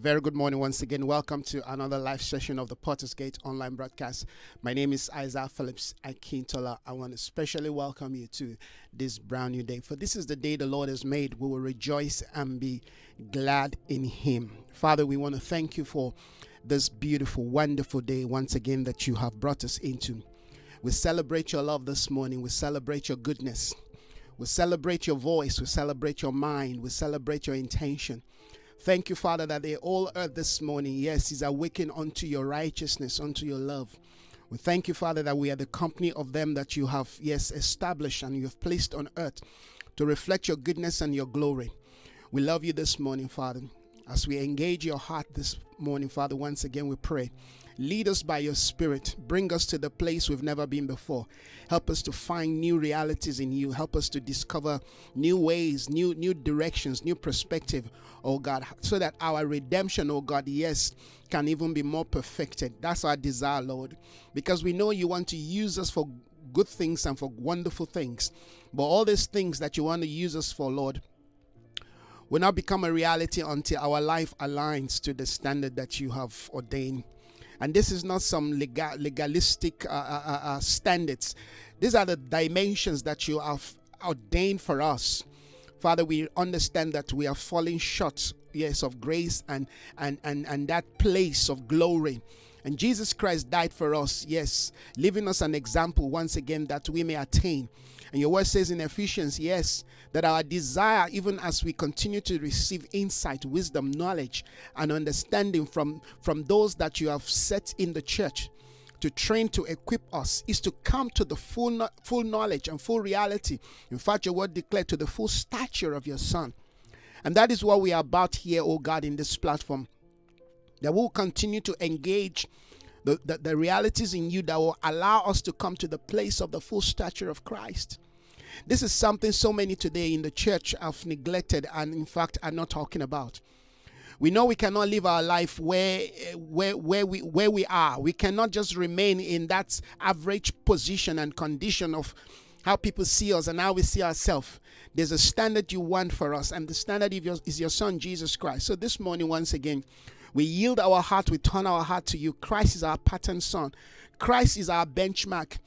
very good morning once again. Welcome to another live session of the Potter's Gate online broadcast. My name is Isaac Phillips Akintola. I want to especially welcome you to this brand new day. For this is the day the Lord has made. We will rejoice and be glad in Him. Father, we want to thank you for this beautiful, wonderful day once again that you have brought us into. We celebrate your love this morning. We celebrate your goodness. We celebrate your voice. We celebrate your mind. We celebrate your intention. Thank you, Father, that they all earth this morning, yes, is awakened unto your righteousness, unto your love. We thank you, Father, that we are the company of them that you have, yes, established and you have placed on earth to reflect your goodness and your glory. We love you this morning, Father. As we engage your heart this morning, Father, once again we pray Lead us by your Spirit. Bring us to the place we've never been before. Help us to find new realities in you. Help us to discover new ways, new new directions, new perspective, oh God, so that our redemption, oh God, yes, can even be more perfected. That's our desire, Lord, because we know you want to use us for good things and for wonderful things. But all these things that you want to use us for, Lord, will not become a reality until our life aligns to the standard that you have ordained. And this is not some legal, legalistic uh, uh, uh, uh, standards. These are the dimensions that you have ordained for us. Father, we understand that we are falling short, yes, of grace and and and and that place of glory. And Jesus Christ died for us, yes, leaving us an example once again that we may attain. And your word says in Ephesians, yes, that our desire, even as we continue to receive insight, wisdom, knowledge, and understanding from, from those that you have set in the church to train to equip us is to come to the full full knowledge and full reality. In fact your word declared to the full stature of your son. And that is what we are about here oh god in this platform that we'll continue to engage the, the, the realities in you that will allow us to come to the place of the full stature of Christ. This is something so many today in the church have neglected and, in fact, are not talking about. We know we cannot live our life where, where, where, we, where we are. We cannot just remain in that average position and condition of how people see us and how we see ourselves. There's a standard you want for us, and the standard is your Son, Jesus Christ. So this morning, once again, we yield our heart, we turn our heart to you. Christ is our pattern son. Christ is our benchmark.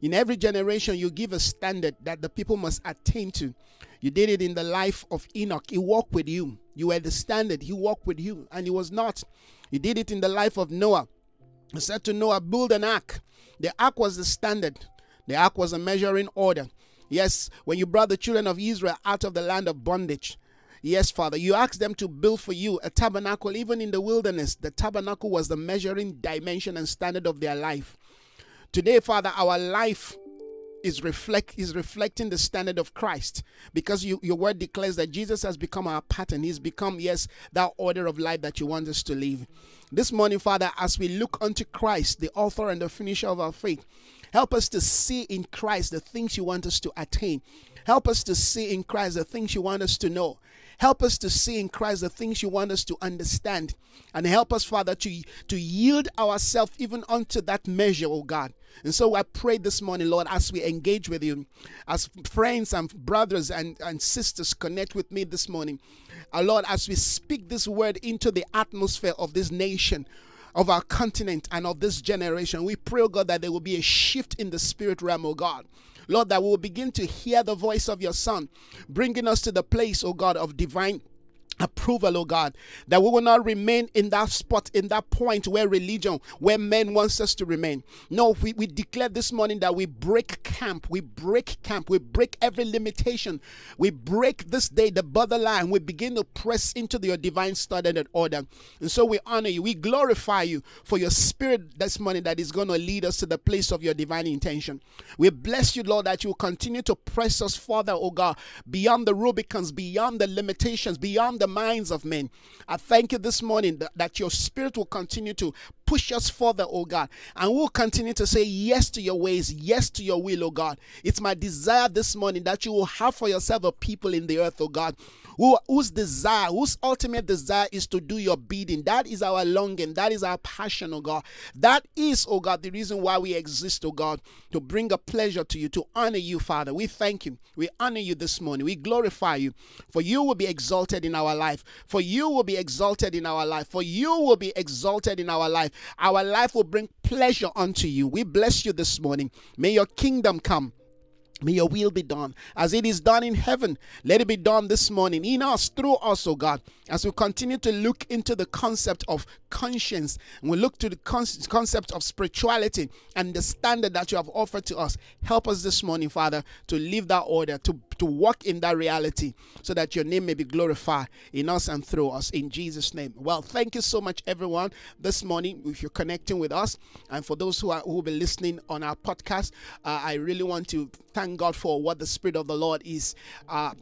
In every generation, you give a standard that the people must attain to. You did it in the life of Enoch. He walked with you. You were the standard. He walked with you, and he was not. You did it in the life of Noah. He said to Noah, Build an ark. The ark was the standard, the ark was a measuring order. Yes, when you brought the children of Israel out of the land of bondage, Yes, Father, you asked them to build for you a tabernacle, even in the wilderness. The tabernacle was the measuring dimension and standard of their life. Today, Father, our life is reflect is reflecting the standard of Christ because you, your word declares that Jesus has become our pattern. He's become, yes, that order of life that you want us to live. This morning, Father, as we look unto Christ, the author and the finisher of our faith, help us to see in Christ the things you want us to attain. Help us to see in Christ the things you want us to know. Help us to see in Christ the things you want us to understand. And help us, Father, to, to yield ourselves even unto that measure, oh God. And so I pray this morning, Lord, as we engage with you, as friends and brothers and, and sisters connect with me this morning, uh, Lord, as we speak this word into the atmosphere of this nation, of our continent, and of this generation, we pray, oh God, that there will be a shift in the spirit realm, oh God. Lord, that we will begin to hear the voice of your Son, bringing us to the place, oh God, of divine approval, oh God, that we will not remain in that spot, in that point where religion, where men wants us to remain. No, we, we declare this morning that we break camp, we break camp, we break every limitation, we break this day the borderline, we begin to press into your divine standard and order. And so we honor you, we glorify you for your spirit this morning that is going to lead us to the place of your divine intention. We bless you, Lord, that you continue to press us further, oh God, beyond the Rubicons, beyond the limitations, beyond the minds of men. I thank you this morning that, that your spirit will continue to push us further, oh God. And we'll continue to say yes to your ways, yes to your will, oh God. It's my desire this morning that you will have for yourself a people in the earth, oh God, who, whose desire, whose ultimate desire is to do your bidding. That is our longing. That is our passion, oh God. That is, oh God, the reason why we exist, oh God, to bring a pleasure to you, to honor you, Father. We thank you. We honor you this morning. We glorify you. For you will be exalted in our life. For you will be exalted in our life. For you will be exalted in our life. Our life will bring pleasure unto you. We bless you this morning. May your kingdom come. May your will be done as it is done in heaven. Let it be done this morning in us, through us, oh God, as we continue to look into the concept of conscience and we look to the concept of spirituality and the standard that you have offered to us. Help us this morning, Father, to live that order, to, to walk in that reality so that your name may be glorified in us and through us in Jesus' name. Well, thank you so much, everyone, this morning, if you're connecting with us. And for those who, are, who will be listening on our podcast, uh, I really want to thank God for what the Spirit of the Lord is uh,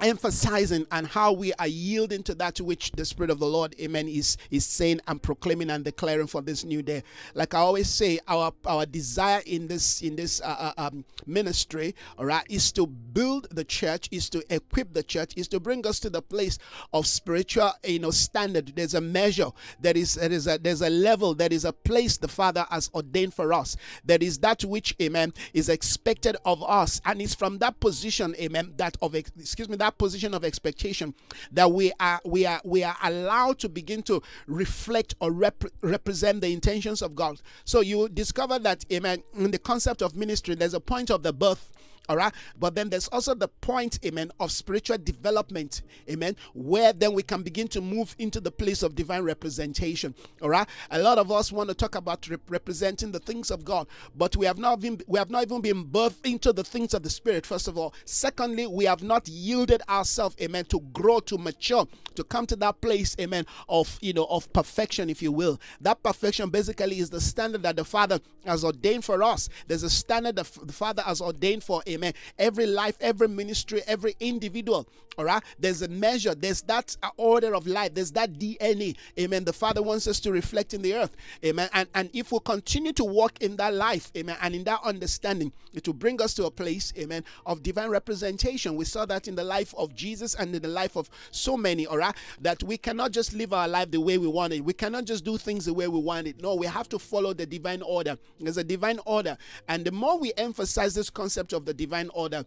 emphasizing and how we are yielding to that which the spirit of the lord amen is is saying and proclaiming and declaring for this new day. Like i always say our our desire in this in this uh, uh, um, ministry all right is to build the church is to equip the church is to bring us to the place of spiritual you know standard. There's a measure. That is there is a there's a level. That is a place the father has ordained for us. That is that which amen is expected of us. And it's from that position amen that of excuse me that position of expectation that we are we are we are allowed to begin to reflect or rep- represent the intentions of God. So you discover that amen in the concept of ministry there's a point of the birth all right? But then there's also the point amen of spiritual development amen where then we can begin to move into the place of divine representation. All right? A lot of us want to talk about rep- representing the things of god but we have not been we have not even been birthed into the things of the spirit first of all. Secondly we have not yielded ourselves amen to grow to mature to come to that place amen of you know of perfection if you will. That perfection basically is the standard that the father has ordained for us. There's a standard that the father has ordained for Amen. Every life, every ministry, every individual. All right. There's a measure. There's that order of life. There's that DNA. Amen. The Father wants us to reflect in the earth. Amen. And, and if we continue to walk in that life, amen, and in that understanding, it will bring us to a place, amen, of divine representation. We saw that in the life of Jesus and in the life of so many, all right, that we cannot just live our life the way we want it. We cannot just do things the way we want it. No, we have to follow the divine order. There's a divine order. And the more we emphasize this concept of the divine order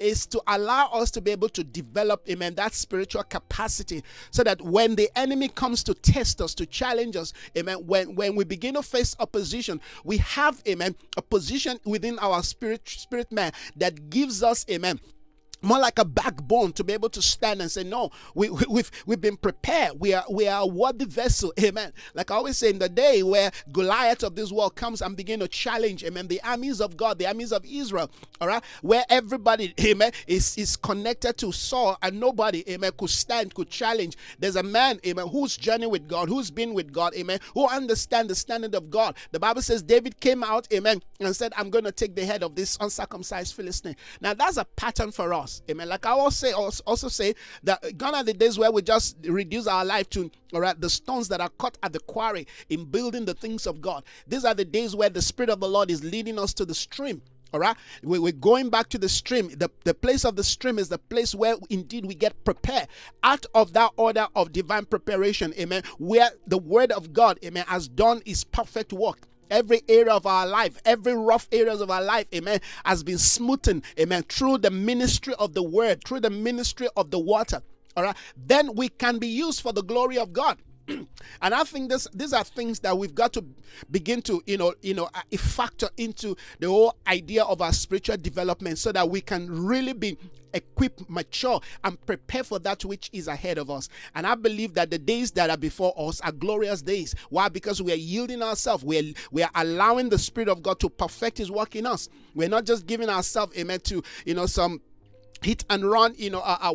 is to allow us to be able to develop, amen, that spiritual capacity so that when the enemy comes to test us, to challenge us, amen, when, when we begin to face opposition, we have, amen, a position within our spirit, spirit man that gives us, amen, more like a backbone to be able to stand and say, No, we, we, have we've, we've been prepared. We are we are a worthy vessel. Amen. Like I always say, in the day where Goliath of this world comes and begin to challenge, amen, the armies of God, the armies of Israel, all right, where everybody, amen, is, is connected to Saul and nobody, amen, could stand, could challenge. There's a man, amen, who's journeyed with God, who's been with God, amen, who understand the standard of God. The Bible says David came out, amen, and said, I'm going to take the head of this uncircumcised Philistine. Now that's a pattern for us. Amen. Like I also say, also say that gone are the days where we just reduce our life to all right the stones that are cut at the quarry in building the things of God. These are the days where the Spirit of the Lord is leading us to the stream. All right, we're going back to the stream. The, the place of the stream is the place where indeed we get prepared out of that order of divine preparation. Amen. Where the word of God, amen, has done its perfect work every area of our life, every rough areas of our life, amen, has been smoothened, amen, through the ministry of the word, through the ministry of the water. All right, then we can be used for the glory of God. and I think this these are things that we've got to begin to you know you know uh, factor into the whole idea of our spiritual development so that we can really be equipped, mature, and prepare for that which is ahead of us. And I believe that the days that are before us are glorious days. Why? Because we are yielding ourselves. We are, we are allowing the Spirit of God to perfect His work in us. We're not just giving ourselves, amen, to you know some hit and run, you know, our, our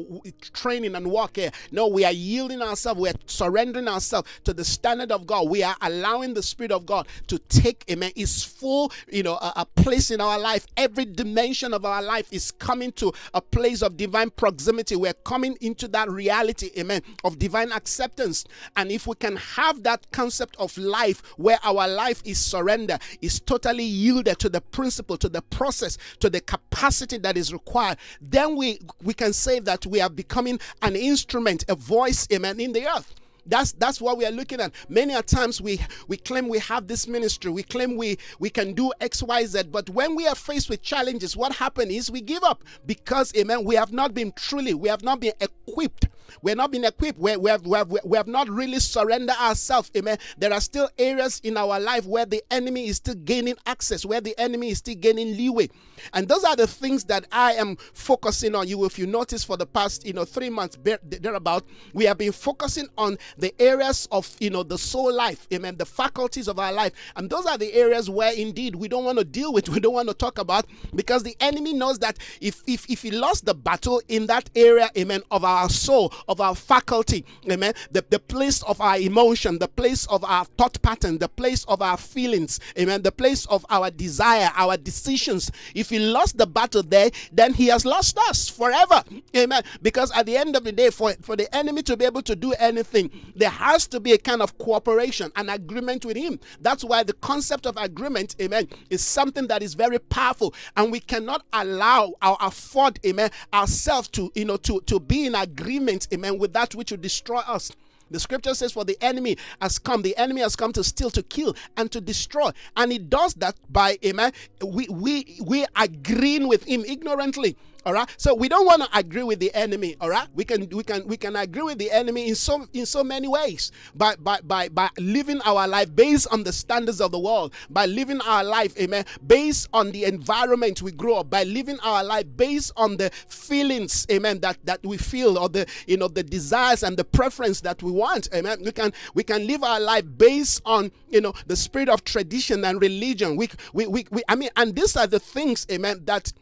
training and walk here. No, we are yielding ourselves. We are surrendering ourselves to the standard of God. We are allowing the Spirit of God to take, amen, is full, you know, a, a place in our life. Every dimension of our life is coming to a place of divine proximity. We're coming into that reality, amen, of divine acceptance. And if we can have that concept of life where our life is surrender, is totally yielded to the principle, to the process, to the capacity that is required, then we we can say that we are becoming an instrument, a voice, amen, in the earth. That's that's what we are looking at. Many a times we we claim we have this ministry, we claim we we can do X, Y, Z, but when we are faced with challenges, what happens is we give up because, amen, we have not been truly, we have not been equipped we're not been equipped. We, we, have, we, have, we have not really surrendered ourselves. Amen. There are still areas in our life where the enemy is still gaining access, where the enemy is still gaining leeway. And those are the things that I am focusing on. You, if you notice, for the past you know three months thereabout, we have been focusing on the areas of you know the soul life, amen, the faculties of our life, and those are the areas where indeed we don't want to deal with, we don't want to talk about, because the enemy knows that if if if he lost the battle in that area, amen, of our soul, of our faculty, amen, the, the place of our emotion, the place of our thought pattern, the place of our feelings, amen, the place of our desire, our decisions. If he lost the battle there, then he has lost us forever, amen. Because at the end of the day, for, for the enemy to be able to do anything, there has to be a kind of cooperation, an agreement with him. That's why the concept of agreement, amen, is something that is very powerful, and we cannot allow or afford, amen, ourselves to, you know, to, to be in agreement amen, with that which will destroy us. The scripture says, For the enemy has come. The enemy has come to steal, to kill, and to destroy. And he does that by, amen, we, we, we agreeing with him ignorantly. All right. So we don't want to agree with the enemy. All right. We can we can we can agree with the enemy in so in so many ways. By by by by living our life based on the standards of the world. By living our life, amen, based on the environment we grow up. By living our life based on the feelings, amen, that that we feel or the you know the desires and the preference that we want. Amen. We can we can live our life based on you know the spirit of tradition and religion. We we we, we I mean, and these are the things, amen, that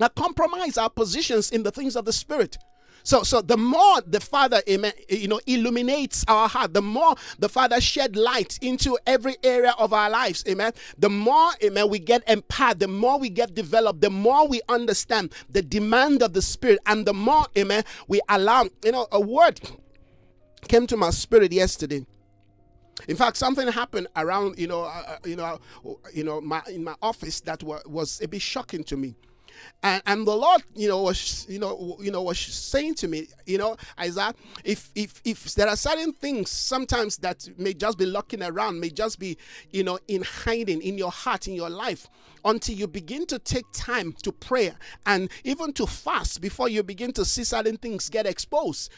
that compromise our positions in the things of the spirit. So, so the more the Father, amen, you know, illuminates our heart, the more the Father shed light into every area of our lives, amen. The more, amen, we get empowered, the more we get developed, the more we understand the demand of the Spirit, and the more, amen, we allow, you know, a word came to my spirit yesterday. In fact, something happened around, you know, uh, uh you know, uh, you know, my in my office that was, was a bit shocking to me. And, and the Lord, you know, was you know, you know, was saying to me, you know, Isaiah, if if if there are certain things sometimes that may just be lurking around, may just be, you know, in hiding in your heart, in your life, until you begin to take time to pray and even to fast before you begin to see certain things get exposed.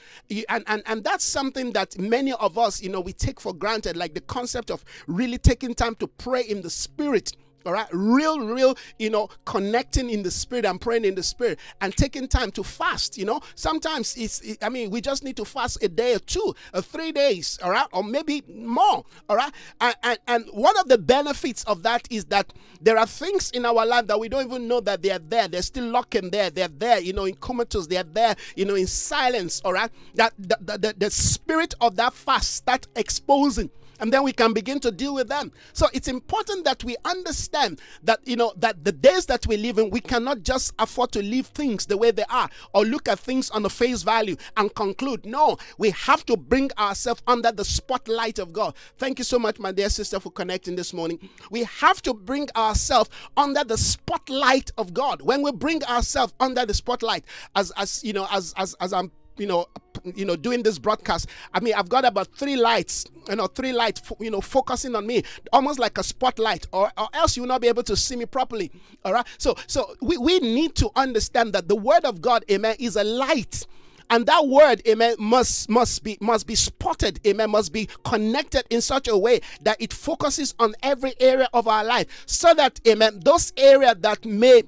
And and and that's something that many of us, you know, we take for granted, like the concept of really taking time to pray in the spirit all right, real, real, you know, connecting in the spirit and praying in the spirit and taking time to fast. You know, sometimes it's, it, I mean, we just need to fast a day or two, or three days, all right, or maybe more, all right. And, and, and one of the benefits of that is that there are things in our life that we don't even know that they are there. They're still locking there. They're there, you know, in comatose. They're there, you know, in silence, all right. That the, the, the, the spirit of that fast start exposing and then we can begin to deal with them. So it's important that we understand that, you know, that the days that we live in, we cannot just afford to leave things the way they are or look at things on the face value and conclude. No, we have to bring ourselves under the spotlight of God. Thank you so much, my dear sister, for connecting this morning. We have to bring ourselves under the spotlight of God. When we bring ourselves under the spotlight, as as you know, as as as I'm you know you know doing this broadcast. I mean i've got about three lights you know three lights you know focusing on me almost like a spotlight or, or else you will not be able to see me properly all right? So so we, we need to understand that the word of god amen is a light. And that word amen must must be must be spotted amen must be connected in such a way that it focuses on every area of our life so that amen those areas that may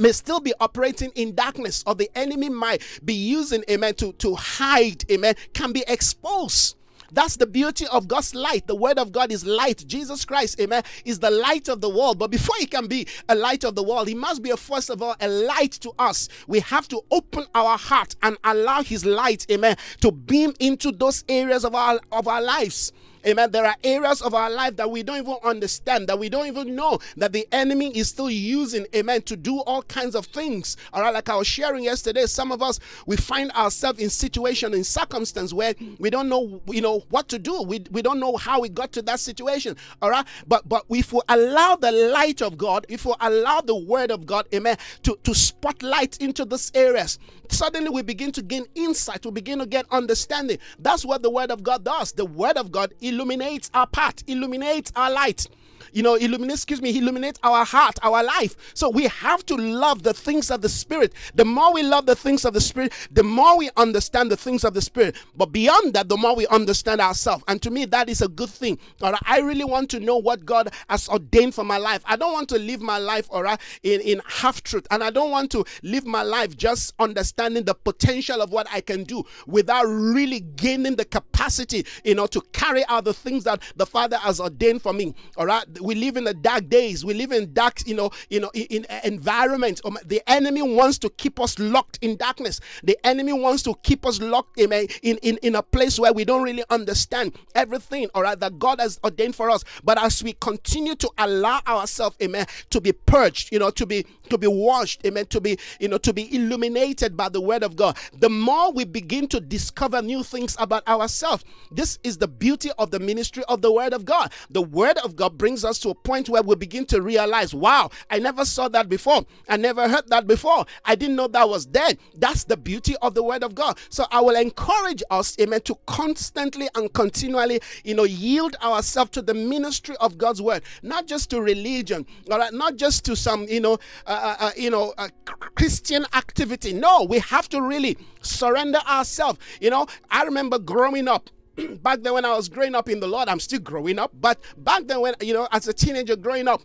may still be operating in darkness or the enemy might be using amen to to hide amen can be exposed That's the beauty of God's light. The word of God is light. Jesus Christ, amen, is the light of the world. But before he can be a light of the world, he must be a, first of all a light to us. We have to open our heart and allow his light, amen, to beam into those areas of our of our lives. Amen. There are areas of our life that we don't even understand, that we don't even know that the enemy is still using, amen, to do all kinds of things. All right, like I was sharing yesterday, some of us we find ourselves in situation, in circumstance where we don't know, you know, what to do. We, we don't know how we got to that situation. All right. But but if we allow the light of God, if we allow the word of God, amen, to, to spotlight into these areas, suddenly we begin to gain insight, we begin to get understanding. That's what the word of God does. The word of God illuminates our path, illuminates our light you know, illuminate, excuse me, illuminate our heart, our life. So we have to love the things of the Spirit. The more we love the things of the Spirit, the more we understand the things of the Spirit. But beyond that, the more we understand ourselves. And to me, that is a good thing. All right, I really want to know what God has ordained for my life. I don't want to live my life, all right, in, in half truth. And I don't want to live my life just understanding the potential of what I can do without really gaining the capacity, you know, to carry out the things that the Father has ordained for me. All right we live in the dark days. We live in dark, you know, you know, in, in environment. Um, the enemy wants to keep us locked in darkness. The enemy wants to keep us locked in a, in, in, in a place where we don't really understand everything, all right, that God has ordained for us. But as we continue to allow ourselves, amen, to be purged, you know, to be to be washed, amen, to be, you know, to be illuminated by the word of God, the more we begin to discover new things about ourselves. This is the beauty of the ministry of the word of God. The word of God brings us to a point where we begin to realize, wow, I never saw that before. I never heard that before. I didn't know that was there. That's the beauty of the word of God. So I will encourage us, amen, to constantly and continually, you know, yield ourselves to the ministry of God's word, not just to religion, all right, not just to some, you know, uh, uh, uh, you know, uh, Christian activity. No, we have to really surrender ourselves. You know, I remember growing up back then when I was growing up in the Lord, I'm still growing up, but back then when, you know, as a teenager growing up,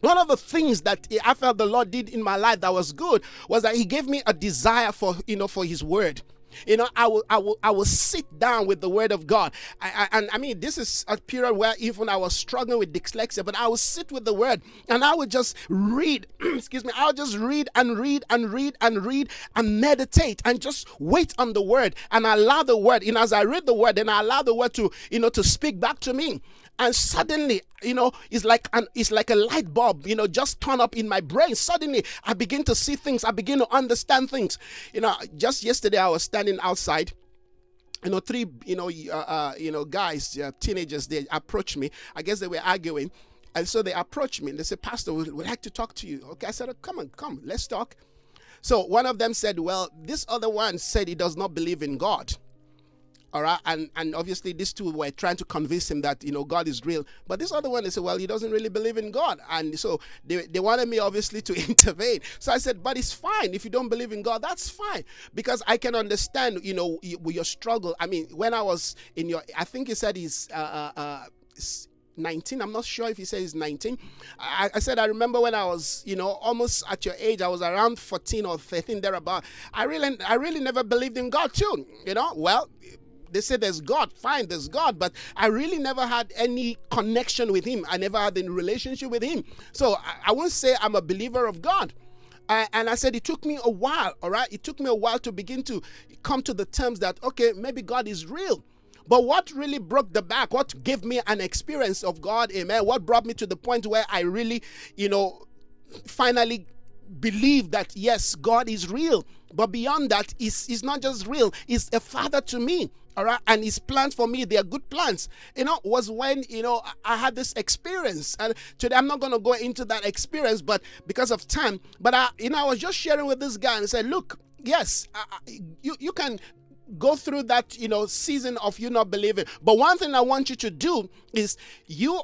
one of the things that I felt the Lord did in my life that was good was that He gave me a desire for, you know, for His word. You know, I will, I will, I will sit down with the Word of God. I, I, and I mean, this is a period where even I was struggling with dyslexia, but I will sit with the Word and I will just read. excuse me. I'll just read and read and read and read and meditate and just wait on the Word and allow the Word. Know, as I read the Word, and I allow the Word to, you know, to speak back to me and suddenly you know it's like an it's like a light bulb you know just turn up in my brain. Suddenly i begin to see things. I begin to understand things. You know just yesterday i was standing outside you know three you know uh, uh, you know guys uh, teenagers they approached me. I guess they were arguing. And so they approached me. And they said pastor we'd, we'd like to talk to you. Okay i said oh, come on come let's talk. So one of them said well this other one said he does not believe in god all right? And and obviously these two were trying to convince him that you know god is real. But this other one they said well he doesn't really believe in god. And so they, they wanted me obviously to intervene. So i said but it's fine. If you don't believe in god that's fine. Because i can understand you know your struggle. I mean when i was in your i think he said he's uh, uh, uh 19 i'm not sure if he says 19 I, I, said i remember when i was you know almost at your age i was around 14 or 13 thereabout. I really i really never believed in god too. You know? Well they say there's God, fine, there's God, but I really never had any connection with Him. I never had any relationship with Him. So I, I won't say I'm a believer of God. Uh, and I said it took me a while, all right? It took me a while to begin to come to the terms that, okay, maybe God is real. But what really broke the back, what gave me an experience of God, amen, what brought me to the point where I really, you know, finally believe that, yes, God is real. But beyond that, he's, he's not just real, he's a father to me all right? And his plans for me they are good plans. You know was when you know i had this experience. And today i'm not going to go into that experience but because of time. But i you know i was just sharing with this guy and I said look yes I, you you can go through that you know season of you not believing. But one thing i want you to do is you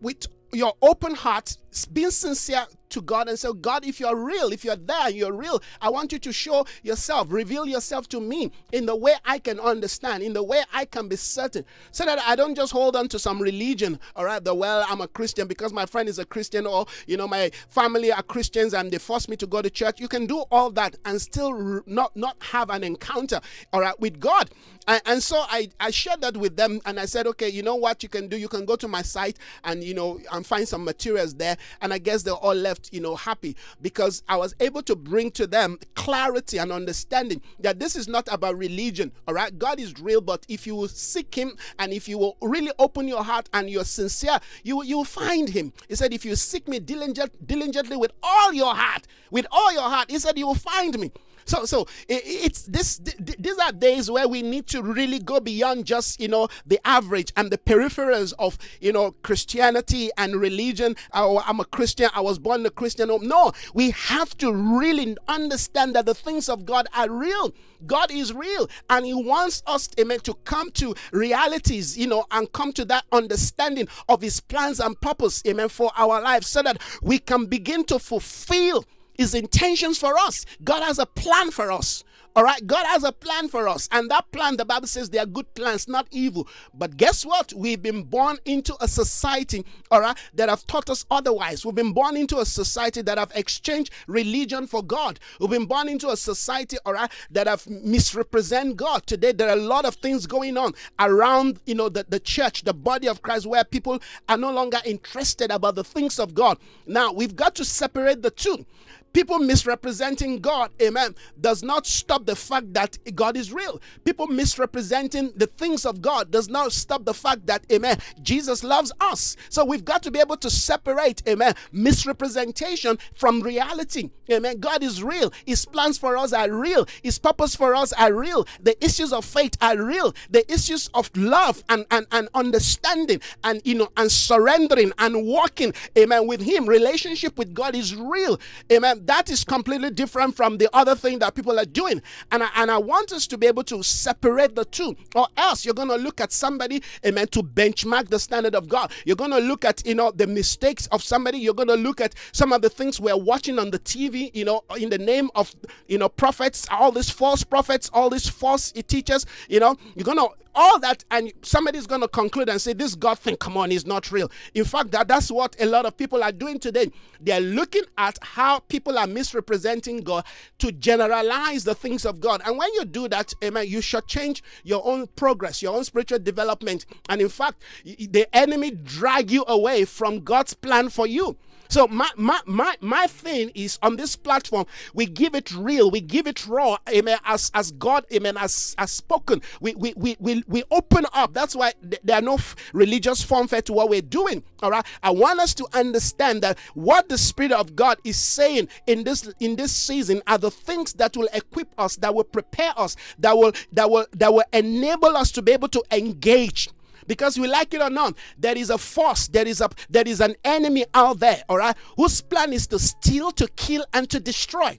with your open heart being sincere to God and say, oh, God, if you're real, if you're there, you're real, I want you to show yourself, reveal yourself to me in the way I can understand, in the way I can be certain, so that I don't just hold on to some religion, all right, the well, I'm a Christian because my friend is a Christian, or, you know, my family are Christians and they force me to go to church. You can do all that and still not, not have an encounter, all right, with God. And, and so I, I shared that with them and I said, okay, you know what you can do? You can go to my site and, you know, and find some materials there. And I guess they're all left, you know, happy because I was able to bring to them clarity and understanding that this is not about religion, all right? God is real, but if you will seek Him and if you will really open your heart and you're sincere, you, you will find Him. He said, if you seek me diligent, diligently with all your heart, with all your heart, He said, you will find me. So, so it's this. These are days where we need to really go beyond just you know the average and the peripherals of you know Christianity and religion. Oh, I'm a Christian. I was born a Christian. No, we have to really understand that the things of God are real. God is real, and He wants us, amen, to come to realities, you know, and come to that understanding of His plans and purpose, amen, for our lives, so that we can begin to fulfill his intentions for us. God has a plan for us. All right, God has a plan for us, and that plan, the Bible says, they are good plans, not evil. But guess what? We've been born into a society, all right, that have taught us otherwise. We've been born into a society that have exchanged religion for God. We've been born into a society, all right, that have misrepresent God. Today, there are a lot of things going on around, you know, the, the church, the body of Christ, where people are no longer interested about the things of God. Now, we've got to separate the two people misrepresenting God, amen, does not stop the fact that God is real. People misrepresenting the things of God does not stop the fact that, amen, Jesus loves us. So we've got to be able to separate, amen, misrepresentation from reality. Amen. God is real. His plans for us are real. His purpose for us are real. The issues of faith are real. The issues of love and, and, and understanding and you know and surrendering and walking, amen, with Him. Relationship with God is real. Amen that is completely different from the other thing that people are doing. And I, and I want us to be able to separate the two, or else you're going to look at somebody, amen, to benchmark the standard of God. You're going to look at, you know, the mistakes of somebody. You're going to look at some of the things we're watching on the TV, you know, in the name of, you know, prophets, all these false prophets, all these false teachers, you know, you're going to all that and somebody's going to conclude and say this god thing come on is not real in fact that that's what a lot of people are doing today they're looking at how people are misrepresenting god to generalize the things of god. And when you do that amen you should change your own progress your own spiritual development. And in fact the enemy drag you away from god's plan for you so my my my my thing is on this platform, we give it real, we give it raw, amen, as as God, amen, as as spoken. We we we we, we open up. That's why there are no f- religious form to what we're doing. All right. I want us to understand that what the Spirit of God is saying in this in this season are the things that will equip us, that will prepare us, that will that will that will enable us to be able to engage because we like it or not, there is a force, there is a there is an enemy out there, all right, whose plan is to steal, to kill, and to destroy.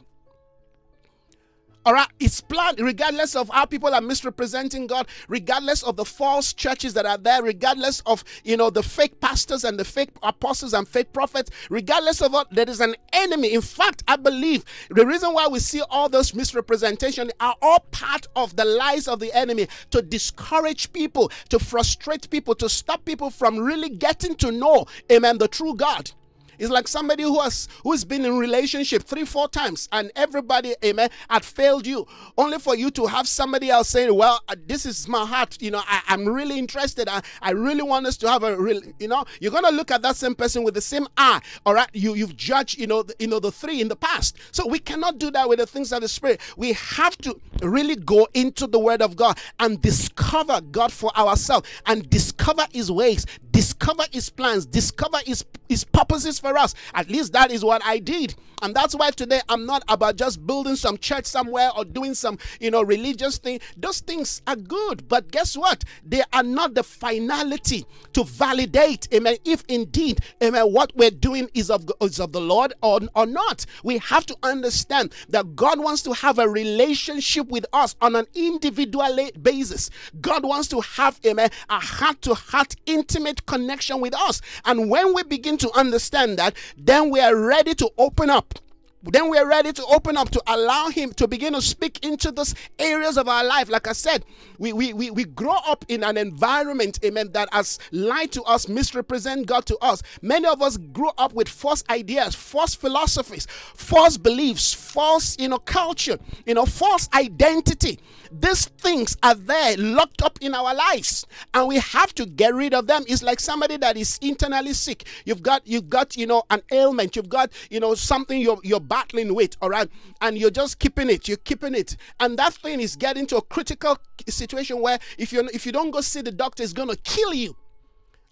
All right, it's planned regardless of how people are misrepresenting God, regardless of the false churches that are there, regardless of you know the fake pastors and the fake apostles and fake prophets, regardless of what there is an enemy. In fact, I believe the reason why we see all those misrepresentation are all part of the lies of the enemy to discourage people, to frustrate people, to stop people from really getting to know, amen, the true God. It's like somebody who has who's been in relationship three, four times, and everybody, amen, had failed you, only for you to have somebody else saying, "Well, uh, this is my heart. You know, I, am really interested. I, I really want us to have a real. You know, you're gonna look at that same person with the same eye. All right, you you've judged. You know, the, you know the three in the past. So we cannot do that with the things of the spirit. We have to really go into the Word of God and discover God for ourselves and discover His ways, discover His plans, discover His His purposes for us. At least that is what I did. And that's why today I'm not about just building some church somewhere or doing some, you know, religious thing. Those things are good, but guess what? They are not the finality to validate, amen, if indeed, amen, what we're doing is of, is of the Lord or, or not. We have to understand that God wants to have a relationship with us on an individual basis. God wants to have, amen, a heart to heart intimate connection with us. And when we begin to understand that, then we are ready to open up then we're ready to open up to allow him to begin to speak into those areas of our life. Like i said we we we, we grow up in an environment amen that has lied to us misrepresent god to us. Many of us grew up with false ideas false philosophies false beliefs false you know culture you know false identity. These things are there locked up in our lives and we have to get rid of them. It's like somebody that is internally sick. You've got you've got you know an ailment. You've got you know something you're you're battling with, all right, and you're just keeping it, you're keeping it, and that thing is getting to a critical situation where if you if you don't go see the doctor, it's gonna kill you.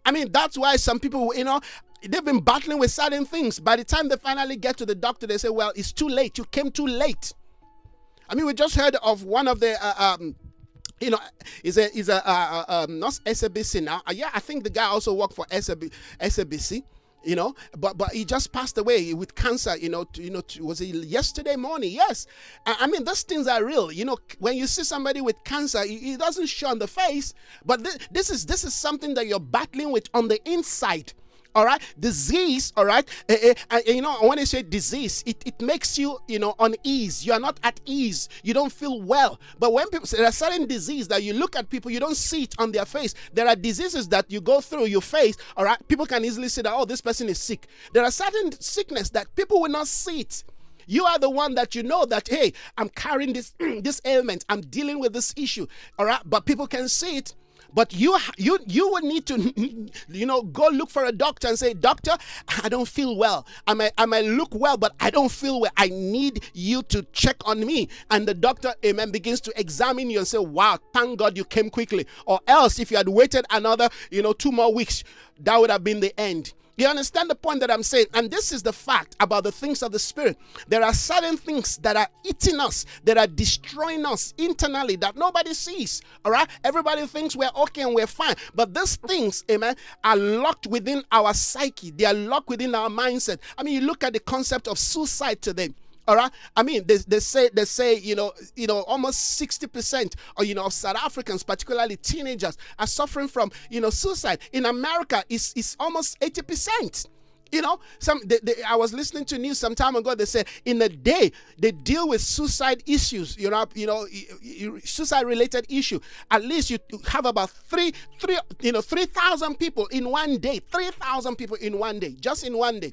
I mean, that's why some people, you know, they've been battling with certain things. By the time they finally get to the doctor, they say, "Well, it's too late. You came too late." I mean, we just heard of one of the. Uh, um, you know, is a is a uh, uh, um, not SABC now. Uh, yeah, I think the guy also worked for SAB, SABC you know but but he just passed away with cancer you know to, you know to, was it yesterday morning? Yes. I, I, mean those things are real. You know when you see somebody with cancer it, doesn't show on the face but th- this is this is something that you're battling with on the inside all right? Disease all right? Uh, uh, you know when i say disease it, it makes you you know unease. You are not at ease. You don't feel well. But when people there are certain disease that you look at people you don't see it on their face. There are diseases that you go through your face all right? People can easily say that oh this person is sick. There are certain sickness that people will not see it. You are the one that you know that hey i'm carrying this this ailment. I'm dealing with this issue all right? But people can see it but you you you would need to you know go look for a doctor and say, Doctor, I don't feel well. I may I may look well, but I don't feel well. I need you to check on me. And the doctor, amen, begins to examine you and say, Wow, thank God you came quickly. Or else if you had waited another, you know, two more weeks, that would have been the end. You understand the point that I'm saying? And this is the fact about the things of the Spirit. There are certain things that are eating us, that are destroying us internally that nobody sees. All right? Everybody thinks we're okay and we're fine. But these things, amen, are locked within our psyche, they are locked within our mindset. I mean, you look at the concept of suicide today. All right. I mean, they, they say they say you know you know almost sixty percent or you know of South Africans, particularly teenagers, are suffering from you know suicide. In America, it's it's almost eighty percent. You know, some they, they, I was listening to news some time ago. They said in a day they deal with suicide issues. You know, you know, suicide related issue. At least you have about three, three, you know, three thousand people in one day. Three thousand people in one day, just in one day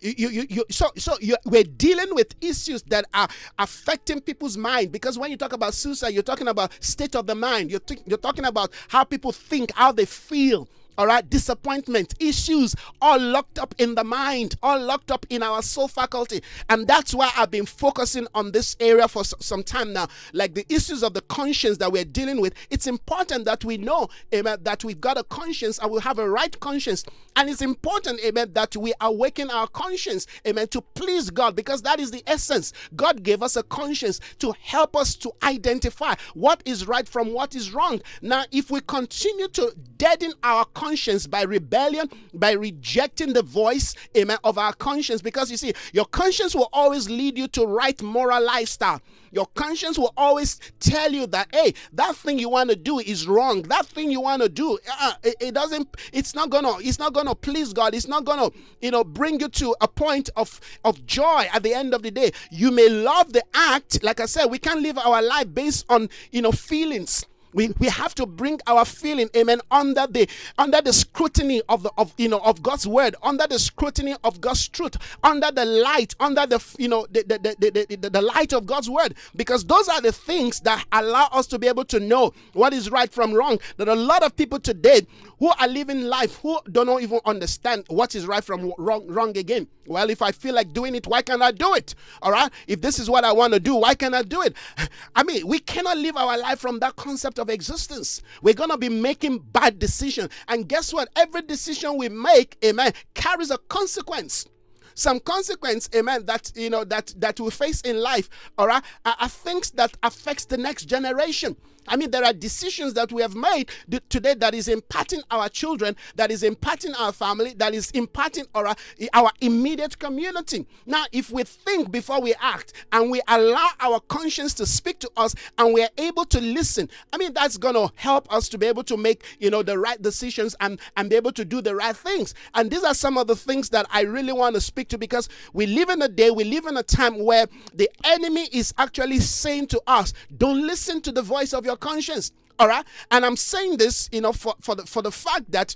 you, you, you, so so you, we're dealing with issues that are affecting people's mind. Because when you talk about suicide you're talking about state of the mind. You're, you're talking about how people think how they feel all right, disappointment, issues, all locked up in the mind, all locked up in our soul faculty. And that's why I've been focusing on this area for some time now. Like the issues of the conscience that we're dealing with, it's important that we know, amen, that we've got a conscience and we have a right conscience. And it's important, amen, that we awaken our conscience, amen, to please God because that is the essence. God gave us a conscience to help us to identify what is right from what is wrong. Now, if we continue to deaden our conscience, conscience by rebellion, by rejecting the voice, amen, of our conscience. Because you see, your conscience will always lead you to right moral lifestyle. Your conscience will always tell you that, hey, that thing you want to do is wrong. That thing you want to do, uh, it, it, doesn't, it's not gonna, it's not gonna please God. It's not gonna, you know, bring you to a point of of joy at the end of the day. You may love the act, like I said, we can't live our life based on, you know, feelings we, we have to bring our feeling amen under the under the scrutiny of the of you know of god's word under the scrutiny of god's truth under the light under the you know the the, the, the, the, the light of god's word. Because those are the things that allow us to be able to know what is right from wrong. That a lot of people today who are living life who don't even understand what is right from wrong wrong again well if i feel like doing it why can't i do it all right if this is what i want to do why can't i do it i mean we cannot live our life from that concept of existence. We're going to be making bad decisions. And guess what? Every decision we make, amen, carries a consequence some consequence amen that you know that that we face in life all right are, are things that affects the next generation I mean, there are decisions that we have made today that is impacting our children, that is impacting our family, that is impacting our, our immediate community. Now, if we think before we act and we allow our conscience to speak to us and we are able to listen, I mean, that's going to help us to be able to make, you know, the right decisions and, and be able to do the right things. And these are some of the things that I really want to speak to because we live in a day, we live in a time where the enemy is actually saying to us, don't listen to the voice of your conscience. All right. And I'm saying this, you know, for, for the for the fact that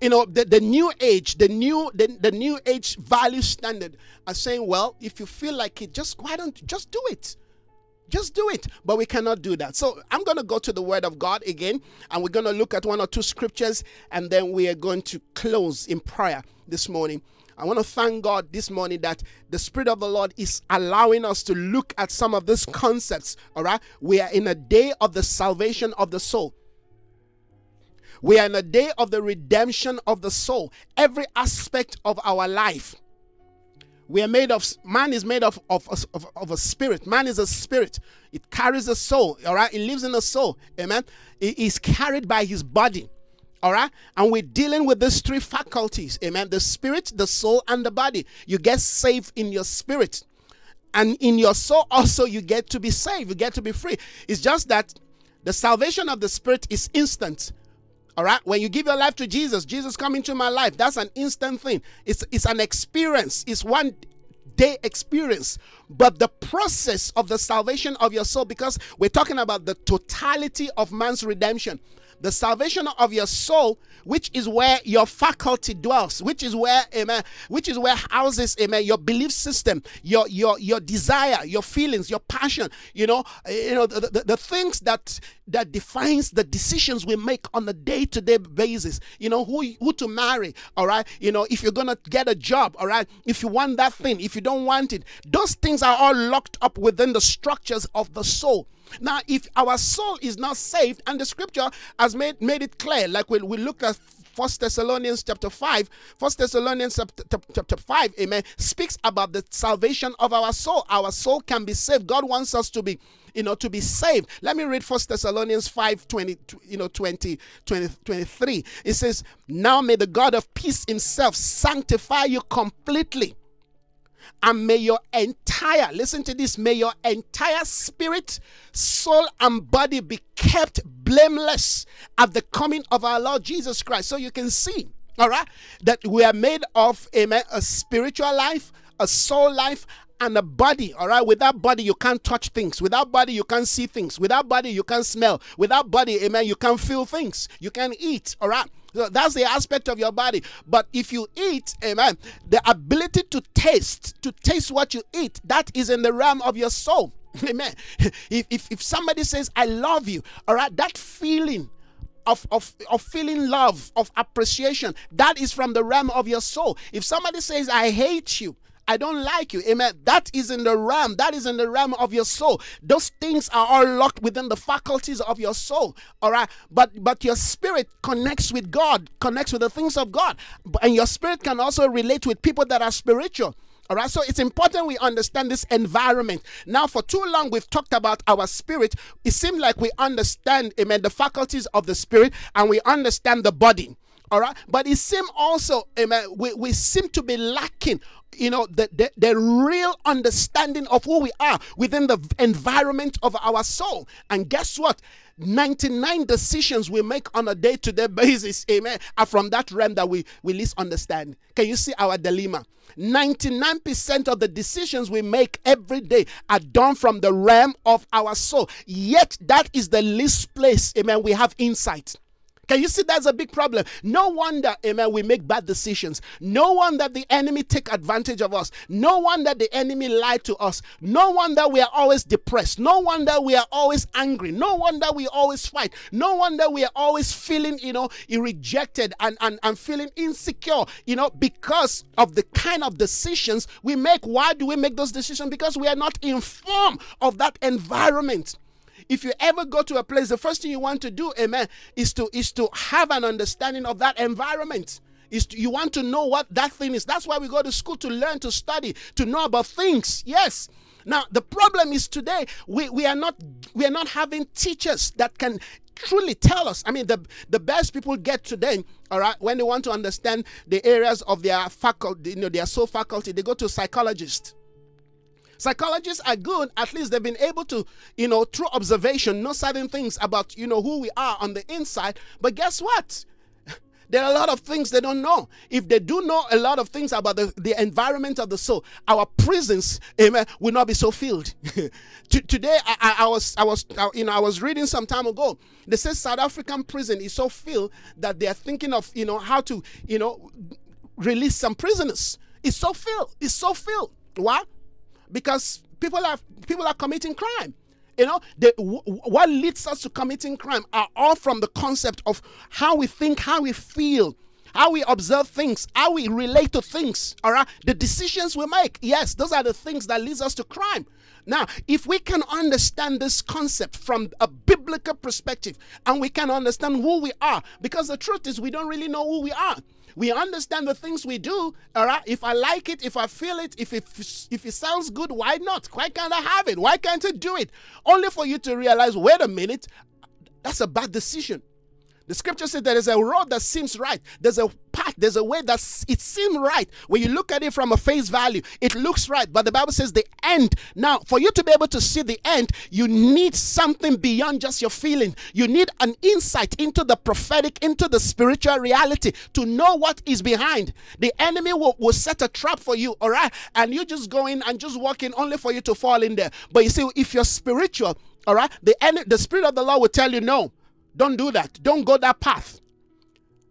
you know the, the new age the new the, the new age value standard are saying well if you feel like it just why don't just do it just do it but we cannot do that so i'm going to go to the word of god again and we're going to look at one or two scriptures and then we are going to close in prayer this morning I want to thank God this morning that the Spirit of the Lord is allowing us to look at some of these concepts. All right. We are in a day of the salvation of the soul. We are in a day of the redemption of the soul. Every aspect of our life. We are made of, man is made of, of, of, of a spirit. Man is a spirit. It carries a soul. All right. It lives in a soul. Amen. It is carried by his body. All right. And we're dealing with these three faculties. Amen. The spirit, the soul, and the body. You get saved in your spirit. And in your soul, also, you get to be saved. You get to be free. It's just that the salvation of the spirit is instant. All right. When you give your life to Jesus, Jesus come into my life. That's an instant thing. It's it's an experience. It's one day experience. But the process of the salvation of your soul, because we're talking about the totality of man's redemption the salvation of your soul, which is where your faculty dwells, which is where, amen, which is where houses, amen, your belief system, your your your desire, your feelings, your passion, you know, you know, the, the, the things that that defines the decisions we make on a day-to-day basis. You know, who who to marry, all right? You know, if you're gonna get a job, all right, if you want that thing, if you don't want it, those things are all locked up within the structures of the soul. Now, if our soul is not saved, and the scripture has made, made it clear, like we, we looked at First Thessalonians chapter 5, First Thessalonians chapter, chapter 5, amen, speaks about the salvation of our soul. Our soul can be saved. God wants us to be, you know, to be saved. Let me read First Thessalonians 5, 20, you know, 20, 20, 23. It says, Now may the God of peace himself sanctify you completely and may your entire, listen to this, may your entire spirit, soul, and body be kept blameless at the coming of our Lord Jesus Christ. So you can see, all right, that we are made of, amen, a spiritual life, a soul life, and a body all right? Without body you can't touch things. Without body you can't see things. Without body you can't smell. Without body amen you can't feel things. You can eat all right so that's the aspect of your body. But if you eat, amen, the ability to taste, to taste what you eat, that is in the realm of your soul. Amen. If, if, if somebody says, I love you, all right, that feeling of, of, of feeling love, of appreciation, that is from the realm of your soul. If somebody says, I hate you, I don't like you. Amen. That is in the realm. That is in the realm of your soul. Those things are all locked within the faculties of your soul. All right. But but your spirit connects with God, connects with the things of God. And your spirit can also relate with people that are spiritual. All right, so it's important we understand this environment. Now, for too long, we've talked about our spirit. It seems like we understand, amen, the faculties of the spirit and we understand the body. All right, but it seems also, amen, we, we seem to be lacking you know the, the, the real understanding of who we are within the environment of our soul. And guess what? 99 decisions we make on a day-to-day basis amen are from that realm that we we least understand. Can you see our dilemma? 99% of the decisions we make every day are done from the realm of our soul. Yet that is the least place amen we have insight can you see that's a big problem? No wonder, amen, we make bad decisions. No wonder the enemy take advantage of us. No wonder the enemy lied to us. No wonder we are always depressed. No wonder we are always angry. No wonder we always fight. No wonder we are always feeling, you know, rejected and, and, and feeling insecure, you know, because of the kind of decisions we make. Why do we make those decisions? Because we are not informed of that environment. If you ever go to a place, the first thing you want to do, amen, is to is to have an understanding of that environment. Is to, you want to know what that thing is. That's why we go to school to learn, to study, to know about things. Yes. Now, the problem is today we, we are not we are not having teachers that can truly tell us. I mean, the the best people get today, all right, when they want to understand the areas of their faculty, you know, their soul faculty, they go to psychologists. Psychologists are good. At least they've been able to, you know, through observation, know certain things about, you know, who we are on the inside. But guess what? There are a lot of things they don't know. If they do know a lot of things about the, the environment of the soul, our prisons, amen, will not be so filled. Today, I, I, I, was, I was, uh, you know, I was reading some time ago. They said South African prison is so filled that they are thinking of, you know, how to, you know, release some prisoners. It's so filled. It's so filled. Why? Because people are people are committing crime. You know, the, what leads us to committing crime are all from the concept of how we think, how we feel, how we observe things, how we relate to things. All right, the decisions we make. Yes, those are the things that leads us to crime. Now, if we can understand this concept from a biblical perspective and we can understand who we are, because the truth is we don't really know who we are. We understand the things we do. All right. If I like it, if I feel it, if it if it sounds good, why not? Why can't I have it? Why can't I do it? Only for you to realize, wait a minute, that's a bad decision. The scripture says there is a road that seems right. There's a path, there's a way that it seems right. When you look at it from a face value, it looks right. But the Bible says the end. Now, for you to be able to see the end, you need something beyond just your feeling. You need an insight into the prophetic, into the spiritual reality to know what is behind. The enemy will, will set a trap for you, all right? And you just go in and just walk in only for you to fall in there. But you see, if you're spiritual, all right, the, the Spirit of the Lord will tell you no don't do that. Don't go that path.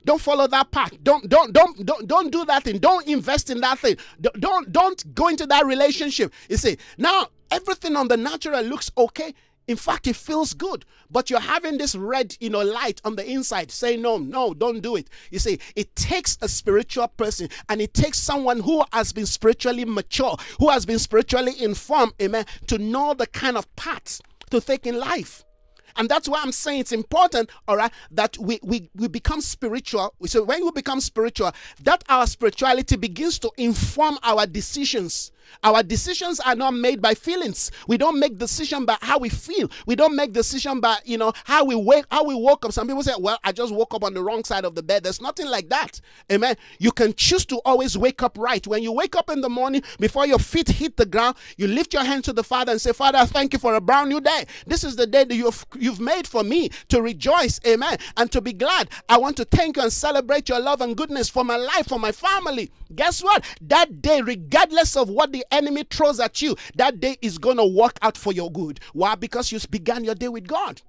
Don't follow that path. Don't don't don't don't don't do that thing. Don't invest in that thing. Don't don't go into that relationship. You see, now everything on the natural looks okay. In fact, it feels good, but you're having this red, you know, light on the inside saying, No, no, don't do it. You see, it takes a spiritual person and it takes someone who has been spiritually mature, who has been spiritually informed, amen, to know the kind of paths to take in life. And that's why I'm saying it's important, all right, that we, we, we become spiritual. So when we become spiritual, that our spirituality begins to inform our decisions. Our decisions are not made by feelings. We don't make decision by how we feel. We don't make decision by you know how we wake how we woke up. Some people say, "Well, I just woke up on the wrong side of the bed." There's nothing like that. Amen. You can choose to always wake up right. When you wake up in the morning, before your feet hit the ground, you lift your hand to the Father and say, "Father, thank you for a brand new day. This is the day that you've you've made for me to rejoice, amen, and to be glad. I want to thank you and celebrate your love and goodness for my life, for my family." Guess what? That day, regardless of what the enemy throws at you, that day is going to work out for your good. Why? Because you began your day with God.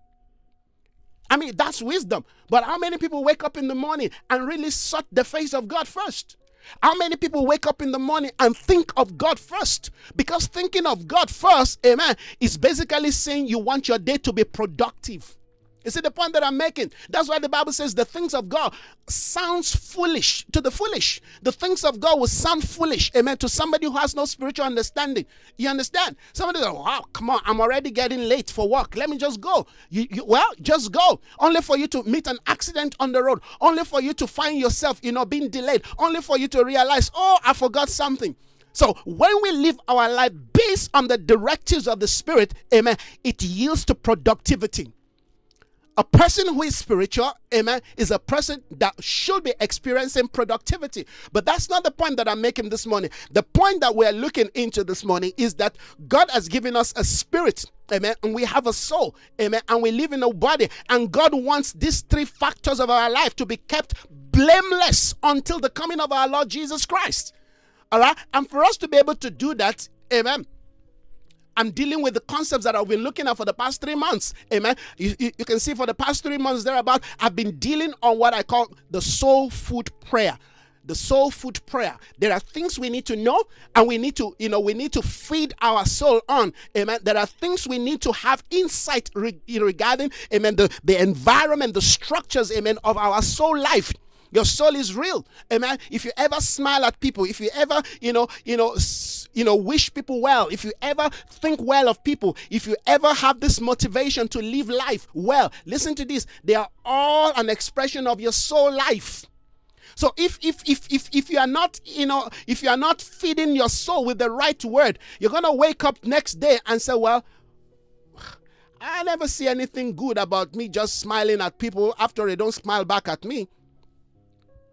I mean, that's wisdom. But how many people wake up in the morning and really sought the face of God first? How many people wake up in the morning and think of God first? Because thinking of God first, amen, is basically saying you want your day to be productive. You see the point that I'm making? That's why the Bible says the things of God sounds foolish to the foolish. The things of God will sound foolish, amen, to somebody who has no spiritual understanding. You understand? Somebody goes, wow, come on, I'm already getting late for work. Let me just go. You, you, well, just go. Only for you to meet an accident on the road. Only for you to find yourself, you know, being delayed. Only for you to realize, oh, I forgot something. So when we live our life based on the directives of the Spirit, amen, it yields to productivity. A person who is spiritual, amen, is a person that should be experiencing productivity. But that's not the point that I'm making this morning. The point that we're looking into this morning is that God has given us a spirit, amen, and we have a soul, amen, and we live in a body. And God wants these three factors of our life to be kept blameless until the coming of our Lord Jesus Christ. All right, and for us to be able to do that, amen I'm dealing with the concepts that I've been looking at for the past three months. Amen. You, you, you can see for the past three months thereabout, I've been dealing on what I call the soul food prayer. The soul food prayer. There are things we need to know and we need to you know we need to feed our soul on. Amen. There are things we need to have insight re- regarding amen the, the environment the structures amen of our soul life your soul is real amen if you ever smile at people if you ever you know you know you know, wish people well, if you ever think well of people, if you ever have this motivation to live life well, listen to this. They are all an expression of your soul life. So if if if if if you are not, you know, if you are not feeding your soul with the right word, you're gonna wake up next day and say, Well, I never see anything good about me just smiling at people after they don't smile back at me.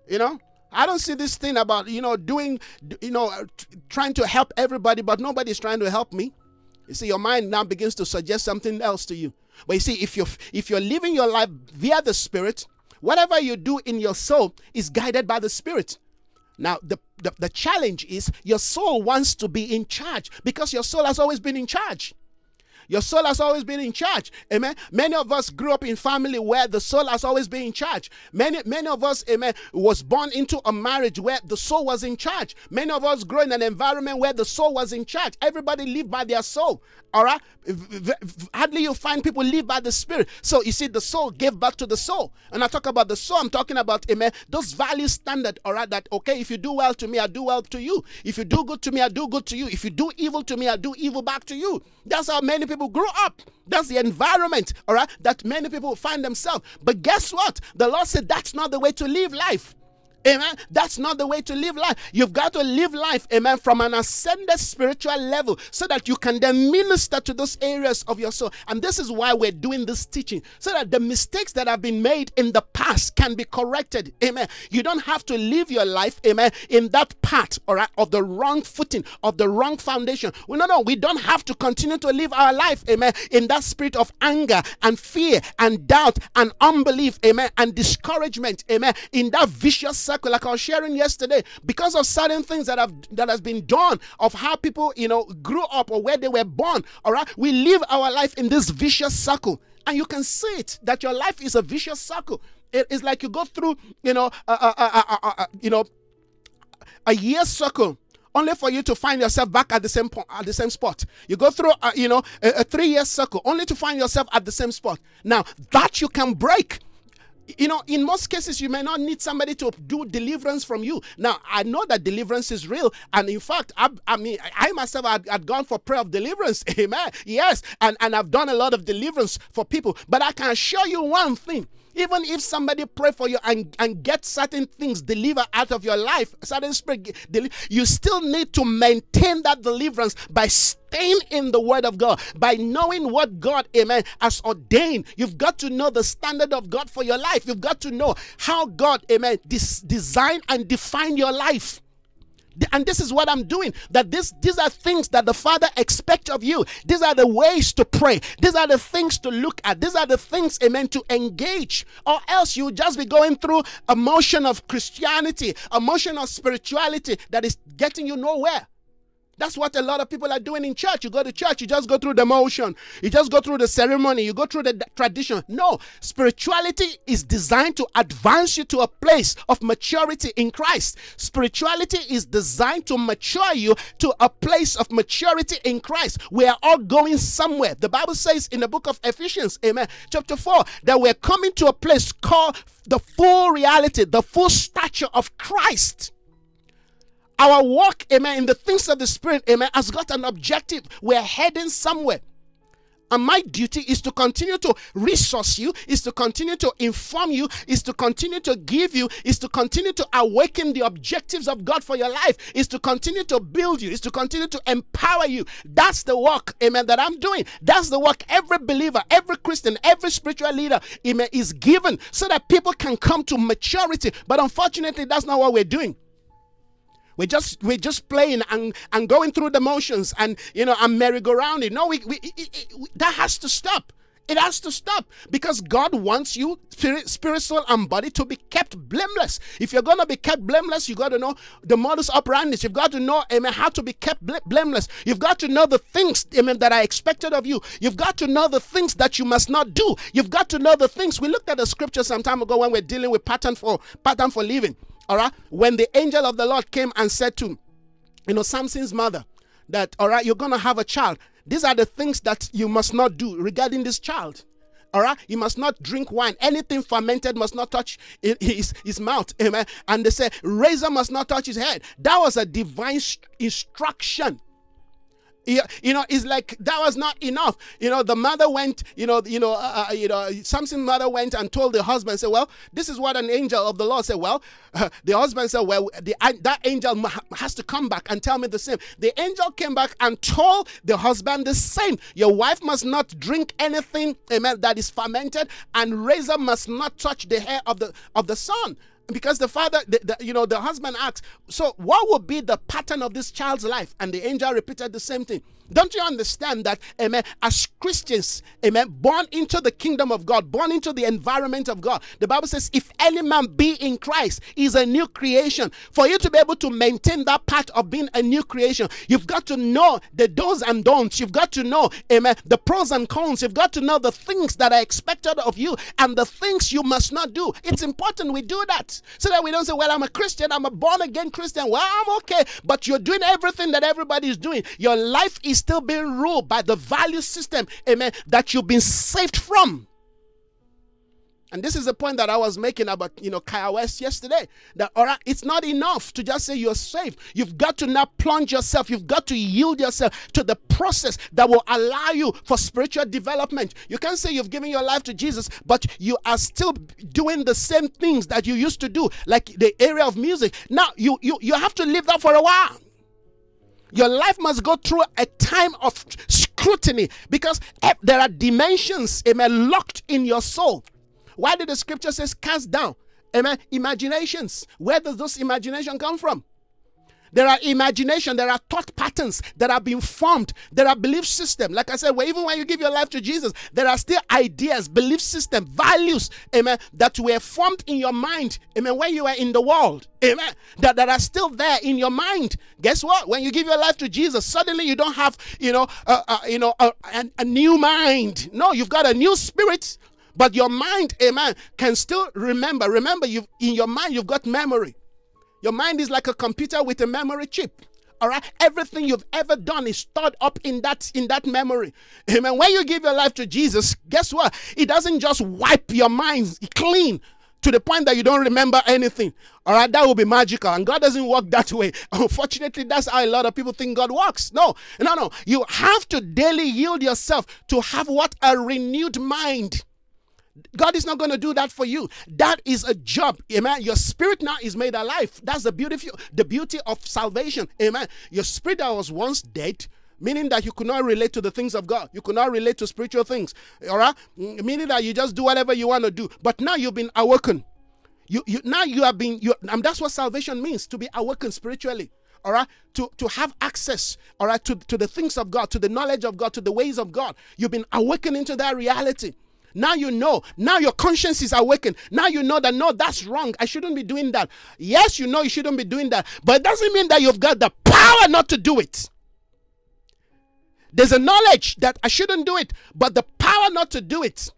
You know? I don't see this thing about, you know, doing, you know, uh, trying to help everybody, but nobody's trying to help me. You see, your mind now begins to suggest something else to you. But you see, if you're if you're living your life via the Spirit, whatever you do in your soul is guided by the Spirit. Now, the, the, the challenge is your soul wants to be in charge because your soul has always been in charge. Your soul has always been in charge. Amen. Many of us grew up in family where the soul has always been in charge. Many, many of us, amen, was born into a marriage where the soul was in charge. Many of us grew in an environment where the soul was in charge. Everybody lived by their soul. All right. Hardly you find people live by the spirit. So you see, the soul gave back to the soul. And I talk about the soul, I'm talking about amen. Those value standard, all right, that okay, if you do well to me, I do well to you. If you do good to me, I do good to you. If you do evil to me, I do evil back to you. That's how many people grew up. That's the environment, all right, that many people find themselves. But guess what? The Lord said that's not the way to live life. Amen. That's not the way to live life. You've got to live life, amen, from an ascended spiritual level so that you can then minister to those areas of your soul. And this is why we're doing this teaching so that the mistakes that have been made in the past can be corrected. Amen. You don't have to live your life, amen, in that part, all right, of the wrong footing, of the wrong foundation. Well, no, no, we don't have to continue to live our life, amen, in that spirit of anger and fear and doubt and unbelief, amen, and discouragement, amen, in that vicious circle, like I was sharing yesterday, because of certain things that have that has been done of how people, you know, grew up or where they were born. All right, we live our life in this vicious circle, and you can see it that your life is a vicious circle. It is like you go through, you know, you know, a year circle only for you to find yourself back at the same point at the same spot you go through uh, you know a, a three year circle only to find yourself at the same spot now that you can break you know, in most cases, you may not need somebody to do deliverance from you. Now, I know that deliverance is real. And in fact, I, I mean, I myself had, gone for prayer of deliverance. Amen. Yes. And, and I've done a lot of deliverance for people. But I can assure you one thing even if somebody pray for you and, and get certain things delivered out of your life, certain spirit, you still need to maintain that deliverance by staying in the word of God, by knowing what God, amen, has ordained. You've got to know the standard of God for your life. You've got to know how God, amen, des- design and define your life and this is what i'm doing that this these are things that the father expects of you. These are the ways to pray. These are the things to look at. These are the things amen to engage. Or else you'll just be going through a motion of christianity a motion of spirituality that is getting you nowhere that's what a lot of people are doing in church. You go to church, you just go through the motion, you just go through the ceremony, you go through the tradition. No, spirituality is designed to advance you to a place of maturity in Christ. Spirituality is designed to mature you to a place of maturity in Christ. We are all going somewhere. The Bible says in the book of Ephesians, amen, chapter 4, that we're coming to a place called the full reality, the full stature of Christ. Our walk, amen, in the things of the Spirit, amen, has got an objective. We're heading somewhere. And my duty is to continue to resource you, is to continue to inform you, is to continue to give you, is to continue to awaken the objectives of God for your life, is to continue to build you, is to continue to empower you. That's the work, amen, that I'm doing. That's the work every believer, every Christian, every spiritual leader, amen, is given so that people can come to maturity. But unfortunately, that's not what we're doing. We're just we're just playing and, and going through the motions and you know and merry-go-rounding. No, we, we it, it, that has to stop. It has to stop because God wants you, spirit, spirit, soul, and body, to be kept blameless. If you're going to be kept blameless, you've got to know the modus operandi. You've got to know, amen, how to be kept blameless. You've got to know the things, amen, that are expected of you. You've got to know the things that you must not do. You've got to know the things. We looked at the scripture some time ago when we're dealing with pattern for pattern for living. All right. When the angel of the Lord came and said to, you know, Samson's mother, that, all right, you're going to have a child. These are the things that you must not do regarding this child. All right, you must not drink wine. Anything fermented must not touch his, his mouth. Amen. And they say, razor must not touch his head. That was a divine instruction You, know, it's like that was not enough. You know, the mother went, you know, you know, uh, uh, you know, Samson's mother went and told the husband, said, "Well, this is what an angel of the Lord said." Well, uh, the husband said, "Well, the, that angel has to come back and tell me the same." The angel came back and told the husband the same. Your wife must not drink anything, amen, that is fermented, and razor must not touch the hair of the of the son because the father, the, the, you know, the husband asked, So, what would be the pattern of this child's life? And the angel repeated the same thing. Don't you understand that, amen, as Christians, amen, born into the kingdom of God, born into the environment of God, the Bible says, if any man be in Christ, is a new creation. For you to be able to maintain that part of being a new creation, you've got to know the do's and don'ts. You've got to know, amen, the pros and cons. You've got to know the things that are expected of you and the things you must not do. It's important we do that so that we don't say, well, I'm a Christian, I'm a born again Christian. Well, I'm okay, but you're doing everything that everybody is doing. Your life is still being ruled by the value system, amen, that you've been saved from. And this is the point that I was making about, you know, Kanye West yesterday. That all right, it's not enough to just say you're saved. You've got to now plunge yourself. You've got to yield yourself to the process that will allow you for spiritual development. You can't say you've given your life to Jesus, but you are still doing the same things that you used to do, like the area of music. Now you you you have to leave that for a while. Your life must go through a time of scrutiny because eh, there are dimensions, amen, locked in your soul. Why did the scripture says cast down? Amen. Imaginations. Where does those imagination come from? There are imagination, there are thought patterns that have been formed. There are belief system. Like I said, well, even when you give your life to Jesus, there are still ideas, belief system, values, amen, that were formed in your mind, amen, when you were in the world, amen, that, that are still there in your mind. Guess what? When you give your life to Jesus, suddenly you don't have, you know, uh, uh, you know, a, a, a new mind. No, you've got a new spirit but your mind amen can still remember remember you in your mind you've got memory your mind is like a computer with a memory chip. All right, everything you've ever done is stored up in that in that memory. Amen. When you give your life to Jesus, guess what? It doesn't just wipe your mind clean to the point that you don't remember anything. All right, that will be magical. And God doesn't work that way. Unfortunately, that's how a lot of people think God works. No, no, no. You have to daily yield yourself to have what? A renewed mind. God is not going to do that for you. That is a job. Amen. Your spirit now is made alive. That's the beauty, the beauty of salvation. Amen. Your spirit that was once dead, meaning that you could not relate to the things of God. You could not relate to spiritual things. All right? Meaning that you just do whatever you want to do. But now you've been awakened. You, you now you have been you and that's what salvation means to be awakened spiritually all right to to have access all right to, to the things of god to the knowledge of god to the ways of god you've been awakened into that reality now you know. Now your conscience is awakened. Now you know that no, that's wrong. I shouldn't be doing that. Yes, you know you shouldn't be doing that. But it doesn't mean that you've got the power not to do it. There's a knowledge that I shouldn't do it, but the power not to do it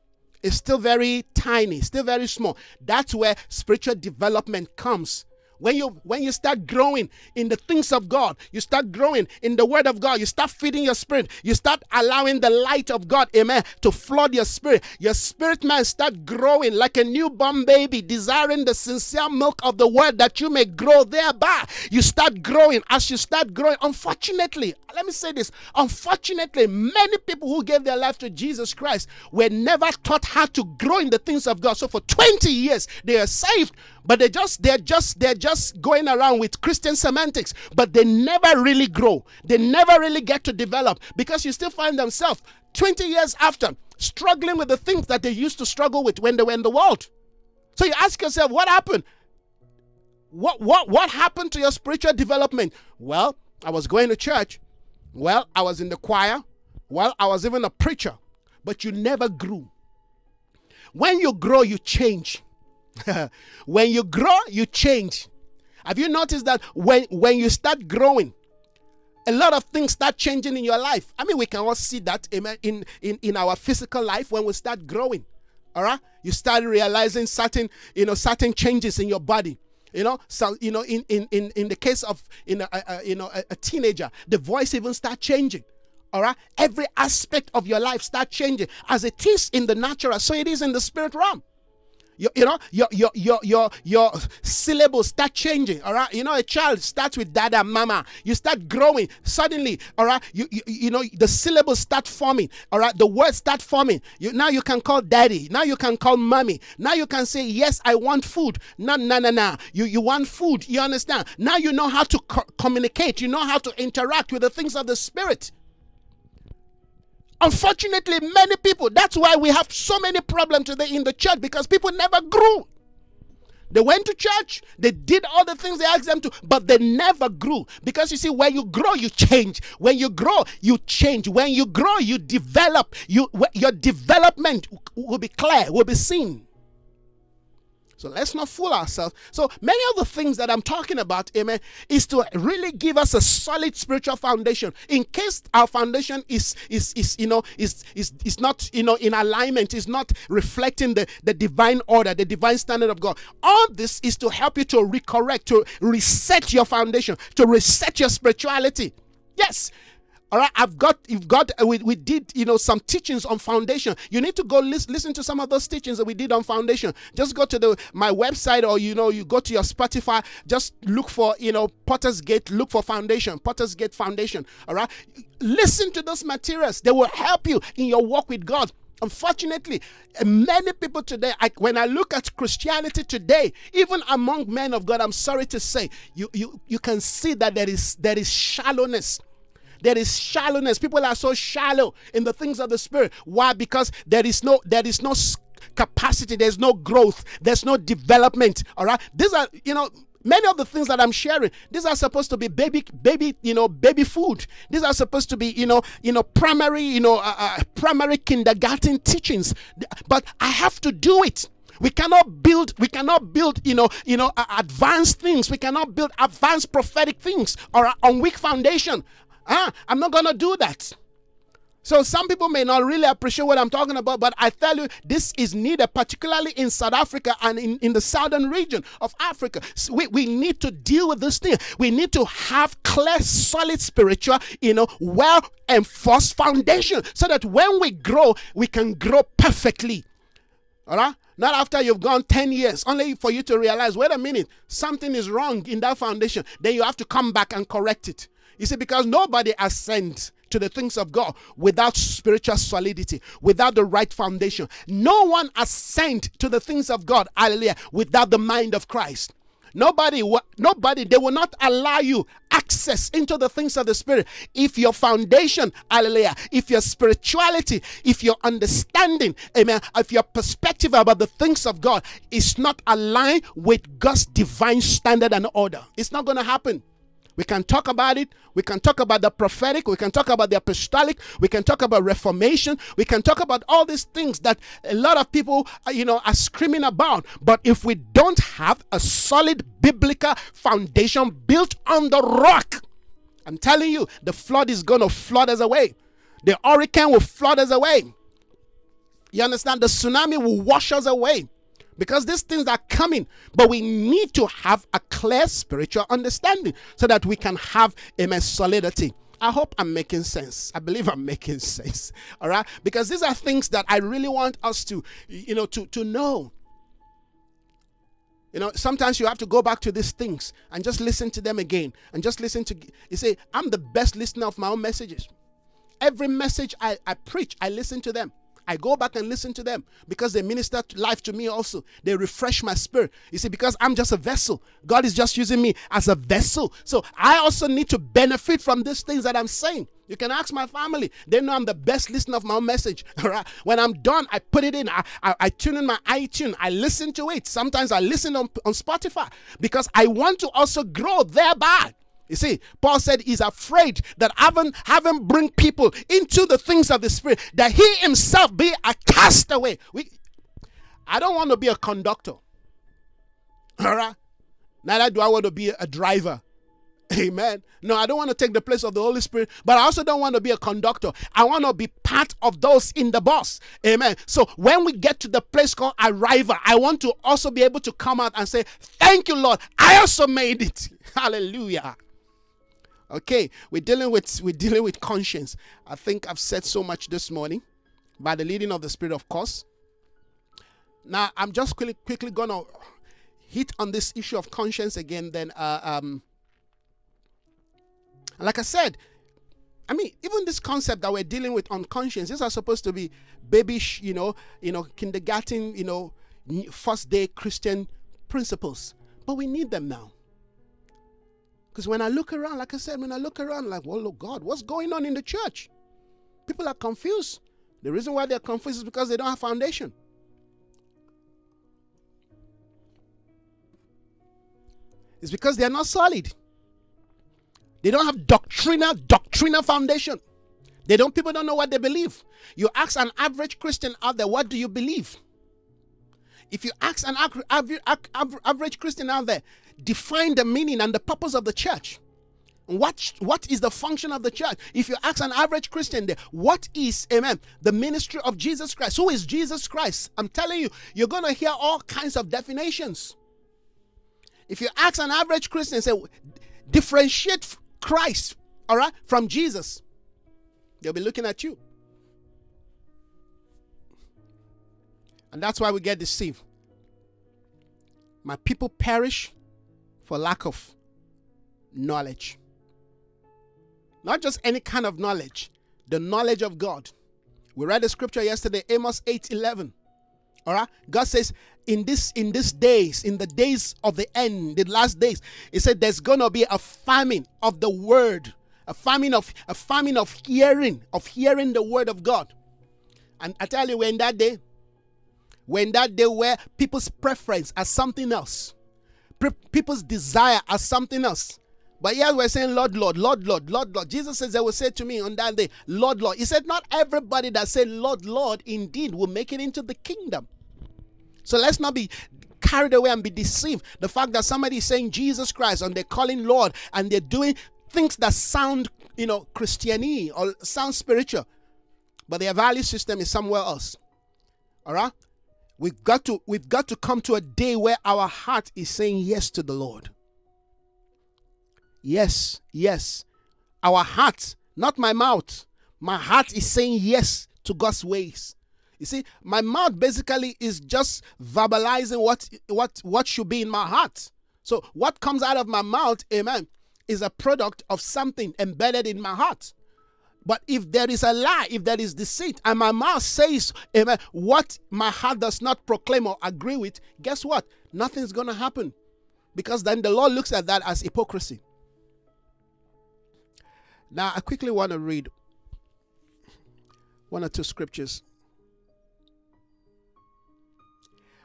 is still very tiny, still very small. That's where spiritual development comes when you when you start growing in the things of God, you start growing in the word of God, you start feeding your spirit, you start allowing the light of God, amen, to flood your spirit. Your spirit man start growing like a newborn baby, desiring the sincere milk of the word that you may grow thereby. You start growing as you start growing. Unfortunately, let me say this. Unfortunately, many people who gave their life to Jesus Christ were never taught how to grow in the things of God. So for 20 years they are saved, but they just they're just they're just going around with Christian semantics, but they never really grow. They never really get to develop because you still find themselves 20 years after struggling with the things that they used to struggle with when they were in the world. So you ask yourself, what happened? What what what happened to your spiritual development? Well, I was going to church. Well, I was in the choir. Well, I was even a preacher, but you never grew. When you grow, you change. when you grow, you change. Have you noticed that when, when you start growing, a lot of things start changing in your life? I mean, we can all see that amen, in, in, in our physical life when we start growing. All right? You start realizing certain, you know, certain changes in your body. You know, so you know, in in in, in the case of in a, a you know a, a teenager, the voice even start changing all right every aspect of your life start changing as it is in the natural so it is in the spirit realm Your, you know, your your your your your syllables start changing. All right. You know, a child starts with dada, mama. You start growing. Suddenly, all right, you, you you know the syllables start forming. All right, the words start forming. You now you can call daddy. Now you can call mommy. Now you can say, Yes, I want food. No, no, no, no. You you want food. You understand? Now you know how to co- communicate. You know how to interact with the things of the spirit. Unfortunately, many people, that's why we have so many problems today in the church because people never grew. They went to church, they did all the things they asked them to, but they never grew. Because you see, when you grow, you change. When you grow, you change. When you grow, you develop. You your development will be clear, will be seen. So let's not fool ourselves. So many of the things that I'm talking about, amen, is to really give us a solid spiritual foundation. In case our foundation is is is you know is is is not you know in alignment, is not reflecting the, the divine order, the divine standard of God. All this is to help you to recorrect, to reset your foundation, to reset your spirituality. Yes, all right, I've got, you've got, uh, we, we did, you know, some teachings on foundation. You need to go listen, to some of those teachings that we did on foundation. Just go to the my website or, you know, you go to your Spotify, just look for, you know, Potter's Gate, look for foundation, Potter's Gate Foundation. All right, listen to those materials. They will help you in your walk with God. Unfortunately, many people today, I, when I look at Christianity today, even among men of God, I'm sorry to say, you, you, you can see that there is, there is shallowness there is shallowness. People are so shallow in the things of the spirit. Why? Because there is no there is no capacity, there's no growth, there's no development. All right. These are, you know, many of the things that i'm sharing these are supposed to be baby baby you know baby food these are supposed to be you know you know primary you know uh, uh, primary kindergarten teachings but i have to do it we cannot build we cannot build you know you know uh, advanced things we cannot build advanced prophetic things or on weak foundation Ah, I'm not going to do that. So some people may not really appreciate what I'm talking about, but I tell you, this is needed, particularly in South Africa and in, in the southern region of Africa. So we, we need to deal with this thing. We need to have clear, solid spiritual, you know, well enforced foundation so that when we grow, we can grow perfectly. All right? Not after you've gone 10 years, only for you to realize, wait a minute, something is wrong in that foundation. Then you have to come back and correct it. You see, because nobody ascends to the things of God without spiritual solidity, without the right foundation. No one ascend to the things of God, hallelujah, without the mind of Christ. Nobody, nobody, they will not allow you access into the things of the spirit if your foundation, hallelujah, if your spirituality, if your understanding, amen, if your perspective about the things of God is not aligned with God's divine standard and order. It's not going to happen. We can talk about it. We can talk about the prophetic. We can talk about the apostolic. We can talk about reformation. We can talk about all these things that a lot of people, uh, you know, are screaming about. But if we don't have a solid biblical foundation built on the rock, I'm telling you, the flood is going to flood us away. The hurricane will flood us away. You understand? The tsunami will wash us away because these things are coming but we need to have a clear spiritual understanding so that we can have a solidity I hope I'm making sense. I believe I'm making sense. All right? Because these are things that I really want us to, you know, to, to know. You know, sometimes you have to go back to these things and just listen to them again and just listen to you say, I'm the best listener of my own messages. Every message I, I preach, I listen to them. I go back and listen to them because they minister life to me also. They refresh my spirit. You see, because I'm just a vessel. God is just using me as a vessel. So I also need to benefit from these things that I'm saying. You can ask my family. They know I'm the best listener of my own message. All right. When I'm done, I put it in. I, I, I tune in my iTunes. I listen to it. Sometimes I listen on, on Spotify because I want to also grow thereby. You see, Paul said he's afraid that having having bring people into the things of the spirit, that he himself be a castaway. We, I don't want to be a conductor. All right. Neither do I want to be a driver. Amen. No, I don't want to take the place of the Holy Spirit, but I also don't want to be a conductor. I want to be part of those in the bus. Amen. So when we get to the place called arrival, I want to also be able to come out and say, Thank you, Lord. I also made it. Hallelujah. Okay, we're dealing with we're dealing with conscience. I think I've said so much this morning by the leading of the Spirit, of course. Now, I'm just quickly, quickly to hit on this issue of conscience again. Then, uh, um, like I said, I mean, even this concept that we're dealing with on conscience, these are supposed to be babyish, you know, you know, kindergarten, you know, first day Christian principles. But we need them now. Because when I look around, like I said, when I look around, like, well, look, God, what's going on in the church? People are confused. The reason why they're confused is because they don't have foundation. It's because they are not solid. They don't have doctrinal doctrinal foundation. They don't people don't know what they believe. You ask an average Christian out there, what do you believe? If you ask an average Christian out there, define the meaning and the purpose of the church. What, what is the function of the church? If you ask an average Christian there, what is, amen, the ministry of Jesus Christ? Who is Jesus Christ? I'm telling you, you're going to hear all kinds of definitions. If you ask an average Christian, say, differentiate Christ, all right, from Jesus, they'll be looking at you. And that's why we get deceived. My people perish for lack of knowledge. Not just any kind of knowledge, the knowledge of God. We read the scripture yesterday, Amos 8 11. All right. God says, in this in these days, in the days of the end, the last days, He said there's gonna be a famine of the word, a famine of a famine of hearing, of hearing the word of God. And I tell you, when that day, when that day where people's preference as something else, people's desire as something else. But here we're saying, Lord, Lord, Lord, Lord, Lord, Lord. Jesus says, they will say to me on that day, Lord, Lord. He said, not everybody that said, Lord, Lord, indeed will make it into the kingdom. So let's not be carried away and be deceived. The fact that somebody is saying Jesus Christ and they're calling Lord and they're doing things that sound, you know, Christiany or sound spiritual, but their value system is somewhere else. All right? We've got to we've got to come to a day where our heart is saying yes to the Lord. Yes, yes. Our heart, not my mouth. My heart is saying yes to God's ways. You see, my mouth basically is just verbalizing what what what should be in my heart. So what comes out of my mouth, amen, is a product of something embedded in my heart. But if there is a lie, if there is deceit, and my mouth says, amen, what my heart does not proclaim or agree with, guess what? Nothing's going to happen. Because then the Lord looks at that as hypocrisy. Now, I quickly want to read one or two scriptures.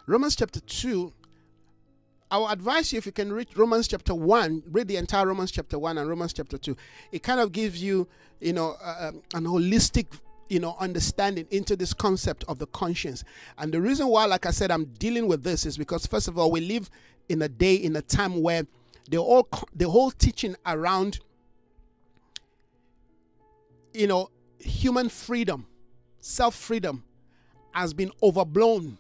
Romans chapter 2. I will advise you if you can read Romans chapter 1, read the entire Romans chapter 1 and Romans chapter 2. It kind of gives you, you know, uh, an holistic you know understanding into this concept of the conscience and the reason why like i said i'm dealing with this is because first of all we live in a day in a time where the whole the whole teaching around you know, human freedom, self freedom has been overblown.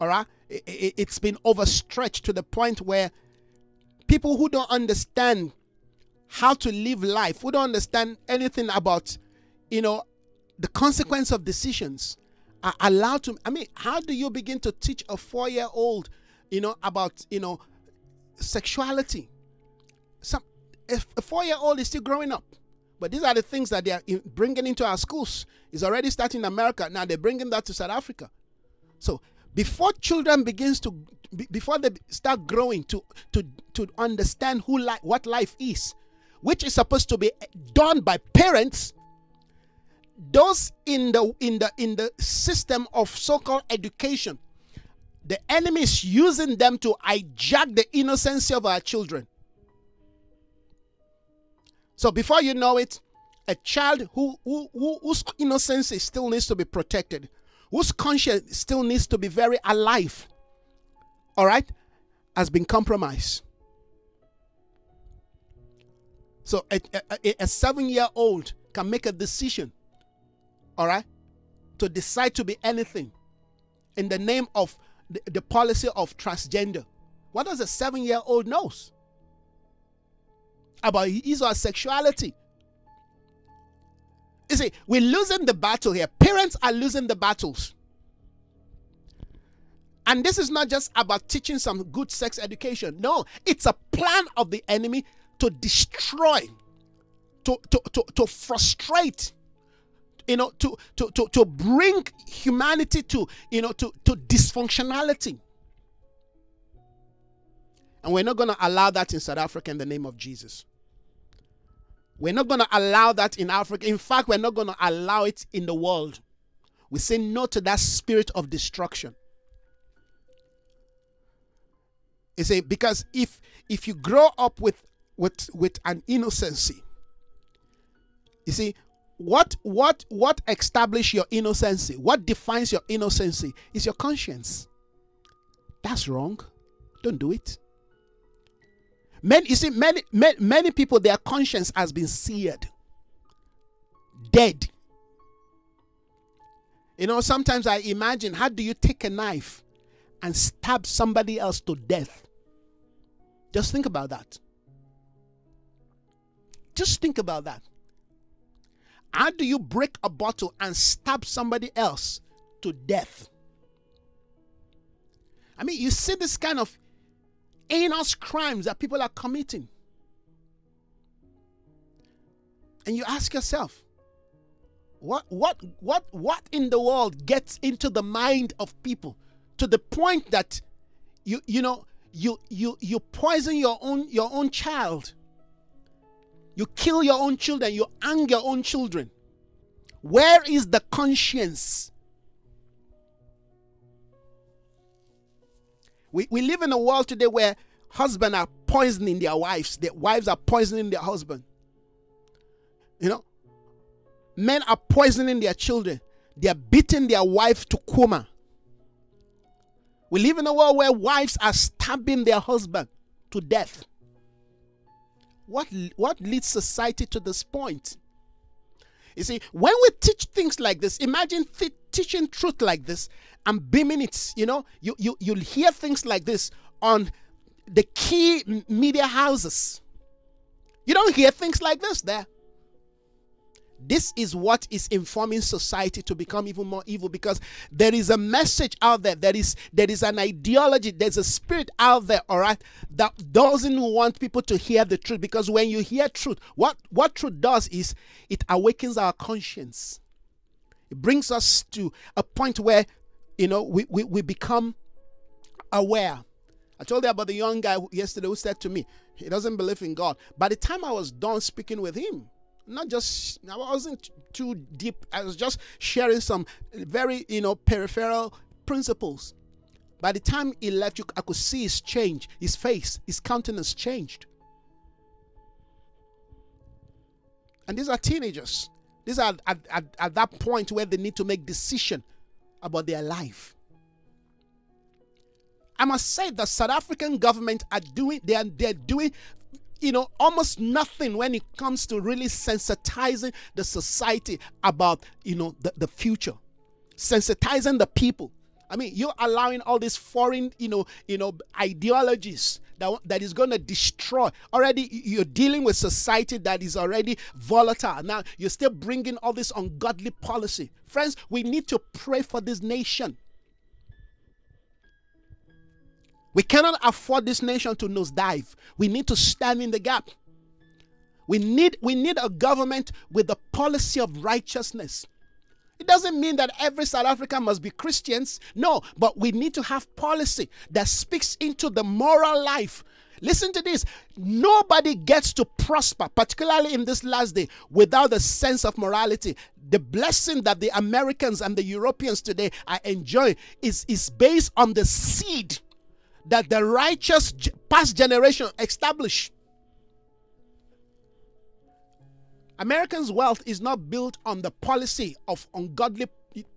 All right? It, has been overstretched to the point where people who don't understand how to live life, who don't understand anything about, you know, the consequence of decisions, are allowed to. I mean, how do you begin to teach a four year old, you know, about, you know, sexuality? Some, if a four year old is still growing up. But these are the things that they are bringing into our schools. It's already starting in America. Now they're bringing that to South Africa. So before children begins to, before they start growing to to to understand who like what life is, which is supposed to be done by parents, those in the in the in the system of so-called education, the enemy is using them to hijack the innocence of our children. So before you know it, a child who, who, who, whose innocence still needs to be protected, whose conscience still needs to be very alive, all right, has been compromised. So a, a, a seven year old can make a decision, all right, to decide to be anything in the name of the, the policy of transgender. What does a seven year old knows? about his or her sexuality. You see, we're losing the battle here. Parents are losing the battles. And this is not just about teaching some good sex education. No, it's a plan of the enemy to destroy, to, to, to, to frustrate, you know, to, to, to, to bring humanity to, you know, to, to dysfunctionality. And we're not going to allow that in South Africa in the name of Jesus. We're not going to allow that in Africa. In fact, we're not going to allow it in the world. We say no to that spirit of destruction. You see, because if if you grow up with with with an innocency, you see, what what what establish your innocency? What defines your innocency is your conscience. That's wrong. Don't do it. Many, you see, many, many, many people, their conscience has been seared, dead. You know, sometimes I imagine how do you take a knife and stab somebody else to death? Just think about that. Just think about that. How do you break a bottle and stab somebody else to death? I mean, you see this kind of heinous crimes that people are committing. And you ask yourself, what what what what in the world gets into the mind of people to the point that you you know you you you poison your own your own child you kill your own children you hang your own children where is the conscience we, we live in a world today where husbands are poisoning their wives their wives are poisoning their husband you know men are poisoning their children they are beating their wife to coma we live in a world where wives are stabbing their husband to death. What, what leads society to this point? You see, when we teach things like this, imagine th- teaching truth like this and beaming it. You know, you, you, you'll hear things like this on the key media houses. You don't hear things like this there. This is what is informing society to become even more evil because there is a message out there. There is there is an ideology. There's a spirit out there, all right, that doesn't want people to hear the truth. Because when you hear truth, what what truth does is it awakens our conscience. It brings us to a point where you know we, we, we become aware. I told you about the young guy yesterday who said to me, he doesn't believe in God. By the time I was done speaking with him, not just I wasn't too deep. I was just sharing some very you know peripheral principles. By the time he left, you, I could see his change, his face, his countenance changed. And these are teenagers. These are at, at, at that point where they need to make decision about their life. I must say the South African government are doing they are they're doing you know, almost nothing when it comes to really sensitizing the society about, you know, the, the future, sensitizing the people. I mean, you're allowing all these foreign, you know, you know, ideologies that, that is going to destroy. Already, you're dealing with society that is already volatile. Now, you're still bringing all this ungodly policy. Friends, we need to pray for this nation. We cannot afford this nation to nosedive. We need to stand in the gap. We need, we need a government with a policy of righteousness. It doesn't mean that every South African must be Christians. No, but we need to have policy that speaks into the moral life. Listen to this. Nobody gets to prosper, particularly in this last day, without a sense of morality. The blessing that the Americans and the Europeans today are enjoying is, is based on the seed that the righteous past generation established. Americans' wealth is not built on the policy of ungodly,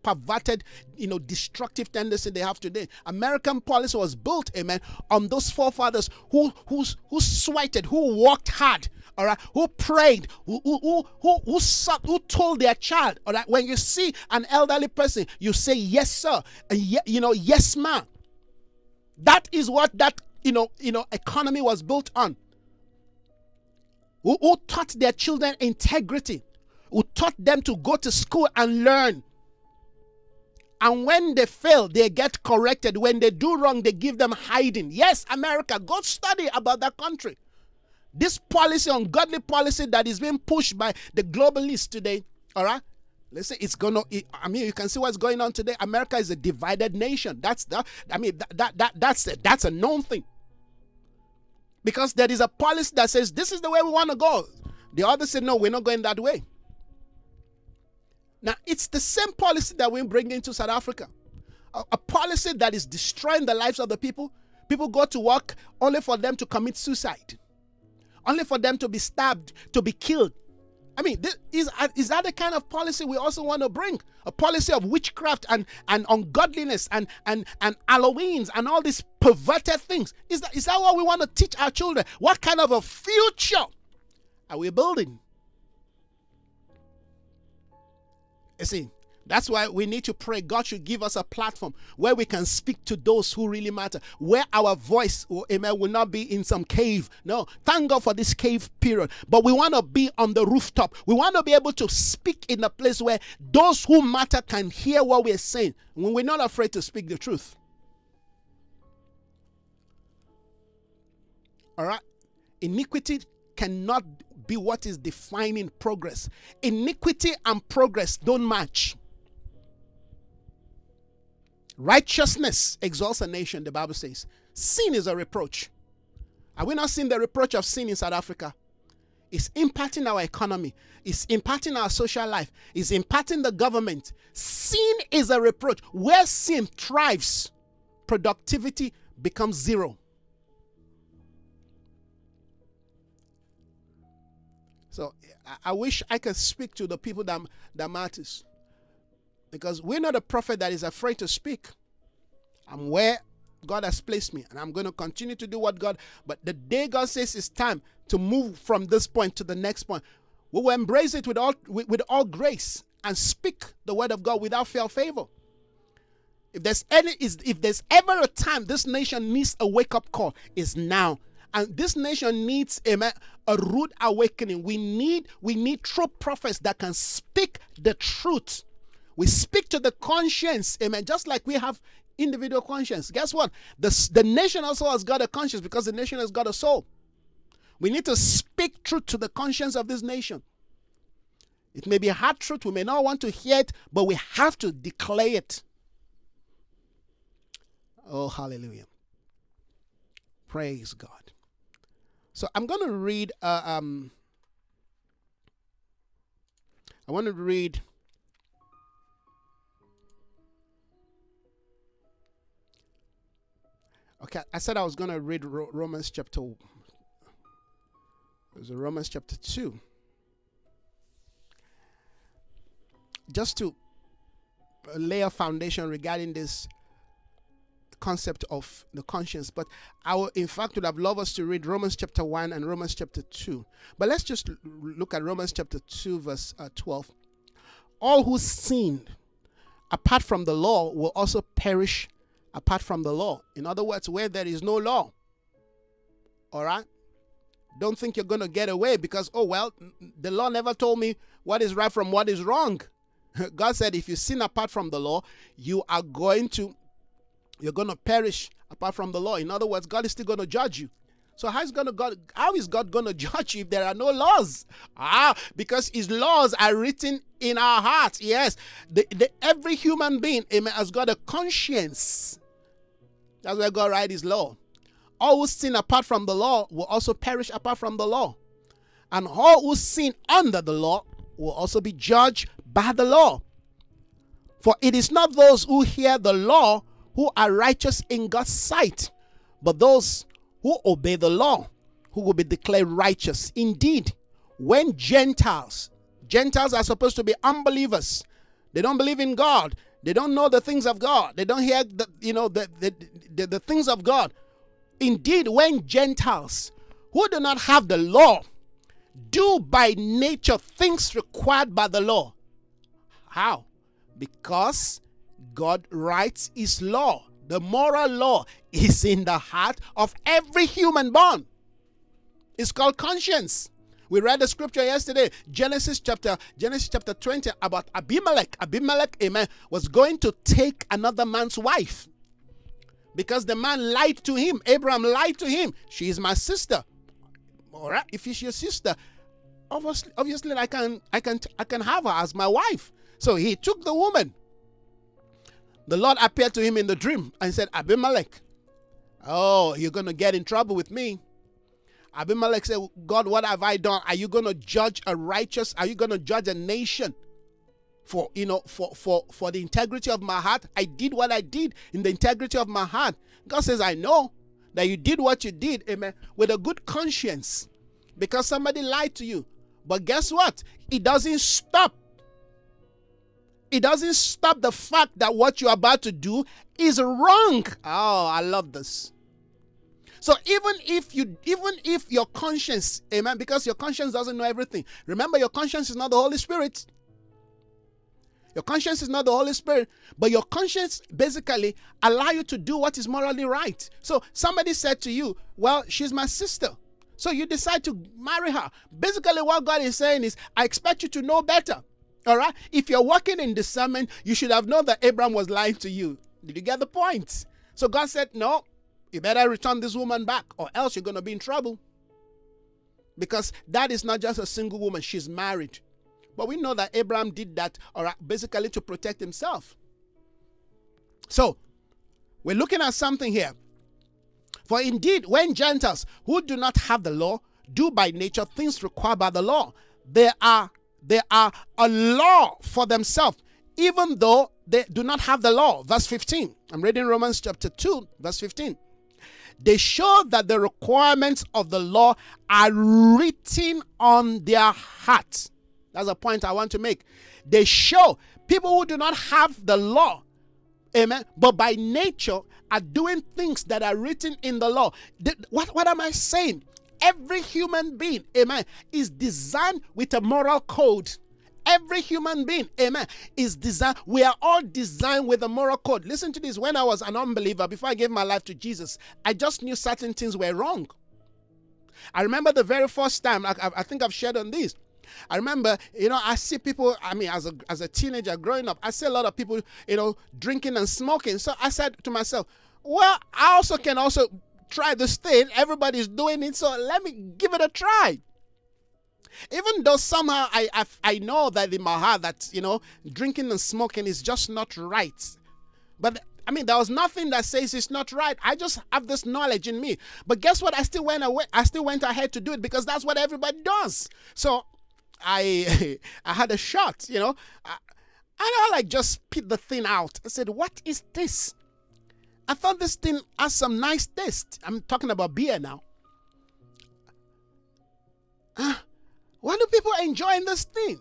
perverted, you know, destructive tendency they have today. American policy was built, amen, on those forefathers who who who sweated, who worked hard, all right, who prayed, who who who who, who, who told their child, all right. When you see an elderly person, you say yes, sir, and you know, yes, ma'am. That is what that you know you know economy was built on. Who, who taught their children integrity, who taught them to go to school and learn. And when they fail, they get corrected. When they do wrong, they give them hiding. Yes, America, go study about that country. This policy, ungodly policy that is being pushed by the globalists today, all right? Say it's gonna. I mean, you can see what's going on today. America is a divided nation. That's that. I mean, that that, that that's a, that's a known thing. Because there is a policy that says this is the way we want to go. The other said no, we're not going that way. Now it's the same policy that we bring into South Africa, a, a policy that is destroying the lives of the people. People go to work only for them to commit suicide, only for them to be stabbed, to be killed, I mean, this, is, uh, is that the kind of policy we also want to bring? A policy of witchcraft and, and ungodliness and, and, and Halloweens and all these perverted things. Is that, is that what we want to teach our children? What kind of a future are we building? You see, that's why we need to pray. God should give us a platform where we can speak to those who really matter, where our voice, oh, amen, will not be in some cave. No, thank God for this cave period. But we want to be on the rooftop. We want to be able to speak in a place where those who matter can hear what we're saying when we're not afraid to speak the truth. All right? Iniquity cannot be what is defining progress. Iniquity and progress don't match. Righteousness exalts a nation, the Bible says. Sin is a reproach. Are we not seeing the reproach of sin in South Africa? It's impacting our economy, it's impacting our social life, it's impacting the government. Sin is a reproach. Where sin thrives, productivity becomes zero. So I wish I could speak to the people that, that matters. Because we're not a prophet that is afraid to speak. I'm where God has placed me, and I'm going to continue to do what God. But the day God says it's time to move from this point to the next point, we will embrace it with all with, with all grace and speak the word of God without fear or favor. If there's any is if there's ever a time this nation needs a wake up call, is now. And this nation needs a, a rude awakening. We need we need true prophets that can speak the truth we speak to the conscience, amen. Just like we have individual conscience. Guess what? The, the nation also has got a conscience because the nation has got a soul. We need to speak truth to the conscience of this nation. It may be hard truth, we may not want to hear it, but we have to declare it. Oh, hallelujah. Praise God. So I'm going to read, uh, um, I want to read Okay, I said I was going to read Romans chapter. It was Romans chapter two. Just to lay a foundation regarding this concept of the conscience. But I will, in fact, would have loved us to read Romans chapter 1 and Romans chapter 2. But let's just look at Romans chapter 2, verse uh, 12. All who sinned apart from the law will also perish apart from the law. In other words, where there is no law. All right? Don't think you're going to get away because, oh, well, the law never told me what is right from what is wrong. God said if you sin apart from the law, you are going to you're going to perish apart from the law. In other words, God is still going to judge you. So how is God, God how is God going to judge you if there are no laws? Ah, because His laws are written in our hearts. Yes, the, the, every human being amen, has got a conscience. That's where God writes His law. All who sin apart from the law will also perish apart from the law, and all who sin under the law will also be judged by the law. For it is not those who hear the law who are righteous in God's sight, but those who obey the law, who will be declared righteous. Indeed, when Gentiles, Gentiles are supposed to be unbelievers, they don't believe in God, they don't know the things of God, they don't hear the you know the the, the, the things of God. Indeed, when Gentiles who do not have the law do by nature things required by the law. How? Because God writes his law the moral law is in the heart of every human born. It's called conscience. We read the scripture yesterday, Genesis chapter Genesis chapter 20 about Abimelech. Abimelech, amen, was going to take another man's wife. Because the man lied to him. Abraham lied to him. She is my sister. All right, if she's your sister, obviously, obviously I can I can I can have her as my wife. So he took the woman. The Lord appeared to him in the dream and said, Abimelech, oh, you're gonna get in trouble with me. Abimelech said, God, what have I done? Are you to judge a righteous? Are you to judge a nation for, you know, for, for, for the integrity of my heart? I did what I did in the integrity of my heart. God says, I know that you did what you did, amen, with a good conscience because somebody lied to you. But guess what? It doesn't stop. It doesn't stop the fact that what you're about to do is wrong. Oh, I love this. So even if you even if your conscience, amen, because your conscience doesn't know everything. Remember, your conscience is not the Holy Spirit. Your conscience is not the Holy Spirit, but your conscience basically allow you to do what is morally right. So somebody said to you, "Well, she's my sister." So you decide to marry her. Basically, what God is saying is, I expect you to know better. All right? If you're working in discernment, you should have known that Abraham was lying to you. Did you get the point? So God said, No, you better return this woman back, or else you're going to be in trouble. Because that is not just a single woman, she's married. But we know that Abraham did that or basically to protect himself. So, we're looking at something here. For indeed, when Gentiles who do not have the law do by nature things required by the law, they are they are a law for themselves, even though they do not have the law. Verse 15. I'm reading Romans chapter 2, verse 15. They show that the requirements of the law are written on their hearts. That's a point I want to make. They show people who do not have the law, amen, but by nature are doing things that are written in the law. What, what am I saying? Every human being, amen, is designed with a moral code. Every human being, amen, is designed. We are all designed with a moral code. Listen to this. When I was an unbeliever, before I gave my life to Jesus, I just knew certain things were wrong. I remember the very first time, I, I think I've shared on this. I remember, you know, I see people, I mean, as a, as a teenager growing up, I see a lot of people, you know, drinking and smoking. So I said to myself, well, I also can also try this thing. Everybody's doing it, so let me give it a try. Even though somehow I, I, I know that in my heart that, you know, drinking and smoking is just not right. But I mean, there was nothing that says it's not right. I just have this knowledge in me. But guess what? I still went away. I still went ahead to do it because that's what everybody does. So I I had a shot, you know. I, and I like just spit the thing out. I said, "What is this?" I thought this thing has some nice taste. I'm talking about beer now. Ah, why do people enjoy this thing?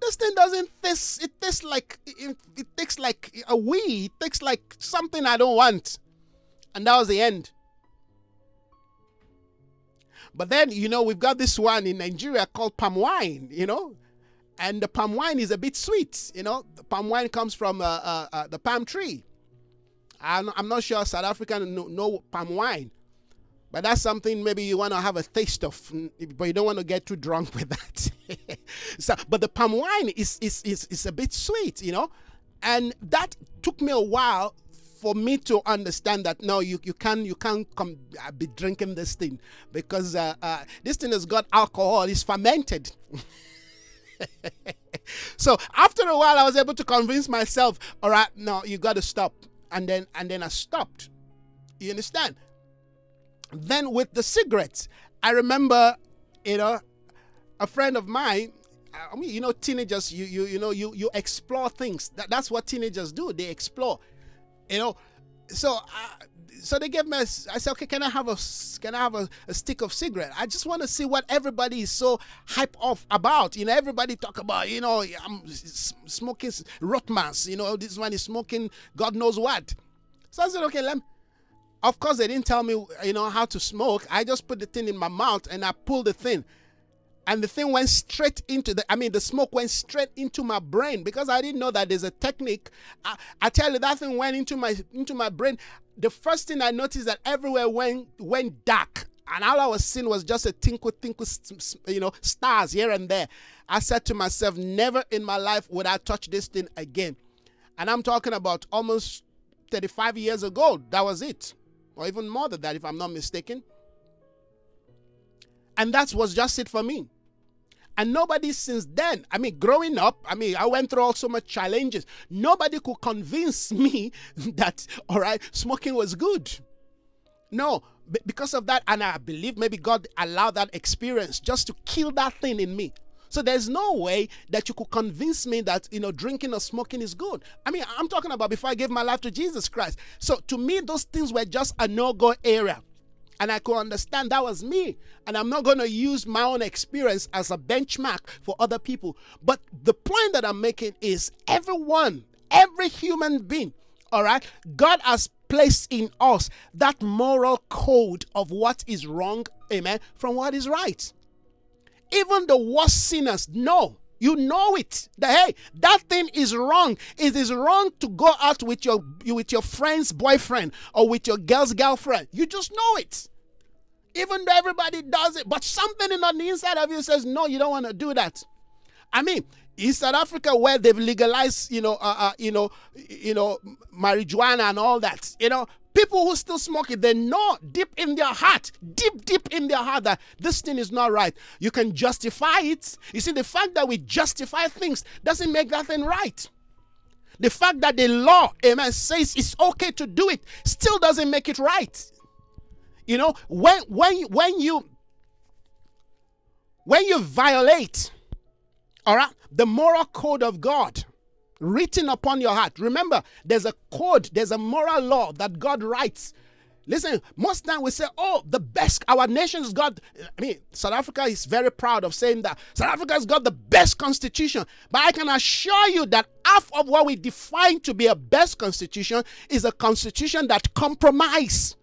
This thing doesn't taste. It tastes like it, it tastes like a wee. It tastes like something I don't want, and that was the end. But then you know we've got this one in Nigeria called palm wine. You know, and the palm wine is a bit sweet. You know, the palm wine comes from uh, uh, uh, the palm tree. I'm, I'm not sure South African know, know palm wine. But that's something maybe you want to have a taste of, but you don't want to get too drunk with that. so, but the palm wine is, is, is, is a bit sweet, you know? And that took me a while for me to understand that no, you, you can't you can't come uh, be drinking this thing because uh, uh, this thing has got alcohol. It's fermented. so after a while, I was able to convince myself, all right, no, you got to stop, and then and then I stopped. You understand? Then with the cigarettes, I remember, you know, a friend of mine. I mean, you know, teenagers, you you you know, you you explore things. That, that's what teenagers do. They explore. You know, so uh, so they gave me. A, I said, okay, can I have a can I have a, a stick of cigarette? I just want to see what everybody is so hype off about. You know, everybody talk about. You know, I'm smoking Rothmans. You know, this one is smoking God knows what. So I said, okay, let me, of course, they didn't tell me, you know, how to smoke. I just put the thing in my mouth and I pulled the thing. And the thing went straight into the, I mean, the smoke went straight into my brain because I didn't know that there's a technique. I, I tell you, that thing went into my into my brain. The first thing I noticed that everywhere went went dark. and all I was seeing was just a tinkle, tinkle, you know, stars here and there. I said to myself, never in my life would I touch this thing again. And I'm talking about almost 35 years ago. That was it. Or even more than that, if I'm not mistaken. And that was just it for me. And nobody since then, I mean, growing up, I mean, I went through all so much challenges. Nobody could convince me that, all right, smoking was good. No, because of that, and I believe maybe God allowed that experience just to kill that thing in me. So there's no way that you could convince me that you know drinking or smoking is good. I mean, I'm talking about before I gave my life to Jesus Christ. So to me, those things were just a no-go area. And I could understand that was me. And I'm not going to use my own experience as a benchmark for other people. But the point that I'm making is everyone, every human being, all right, God has placed in us that moral code of what is wrong, amen, from what is right. Even the worst sinners know you know it. That hey, that thing is wrong. It is wrong to go out with your with your friend's boyfriend or with your girl's girlfriend. You just know it. Even though everybody does it, but something on the inside of you says, no, you don't want to do that. I mean, in South Africa, where they've legalized, you know, uh, uh, you know, you know, marijuana and all that, you know, people who still smoke it, they know deep in their heart, deep, deep in their heart that this thing is not right. You can justify it. You see, the fact that we justify things doesn't make that thing right. The fact that the law, amen, says it's okay to do it still doesn't make it right. You know, when when when you when you violate, all right, the moral code of God written upon your heart. Remember, there's a code, there's a moral law that God writes. Listen, most time we say, oh, the best, our nation's got, I mean, South Africa is very proud of saying that. South Africa's got the best constitution. But I can assure you that half of what we define to be a best constitution is a constitution that compromise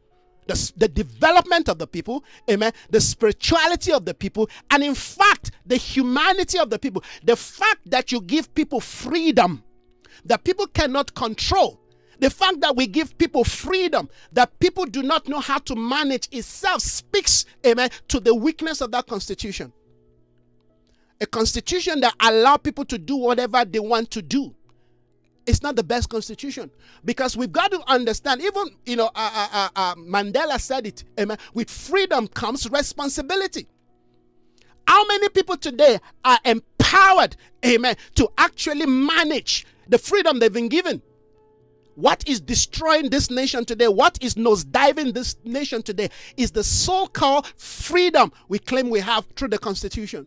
the, the development of the people, amen, the spirituality of the people, and in fact, the humanity of the people. The fact that you give people freedom that people cannot control. The fact that we give people freedom that people do not know how to manage itself speaks, amen, to the weakness of that constitution. A constitution that allow people to do whatever they want to do it's not the best constitution because we've got to understand even you know uh, uh, uh, uh, mandela said it amen with freedom comes responsibility how many people today are empowered amen to actually manage the freedom they've been given. What is destroying this nation today what is nosediving this nation today is the so-called freedom we claim we have through the constitution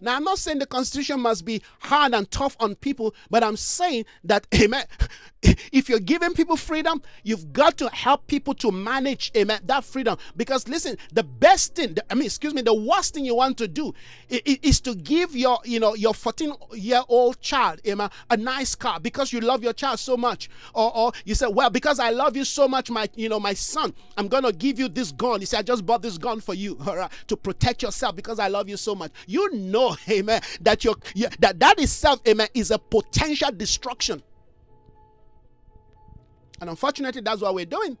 now, I'm not saying the Constitution must be hard and tough on people, but I'm saying that, amen, if you're giving people freedom, you've got to help people to manage, amen, that freedom. Because listen, the best thing, I mean, excuse me, the worst thing you want to do is, to give your, you know, your 14 year old child, amen, a nice car because you love your child so much. Or, or you say, well, because I love you so much, my, you know, my son, I'm going to give you this gun. You say, I just bought this gun for you, all right, to protect yourself because I love you so much. You know amen, that your that that itself, amen, is a potential destruction. And unfortunately, that's what we're doing.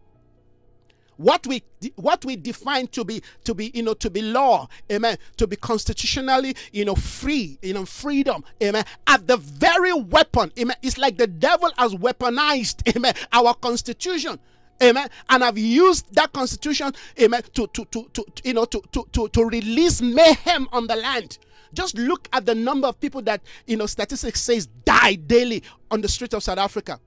What we what we define to be to be you know to be law, amen, to be constitutionally you know free, you know freedom, amen. At the very weapon, amen. It's like the devil has weaponized, amen, our constitution Amen. And I've used that constitution, amen, to, to, to, to you know, to, to, to, to release mayhem on the land. Just look at the number of people that, you know, statistics says die daily on the streets of South Africa.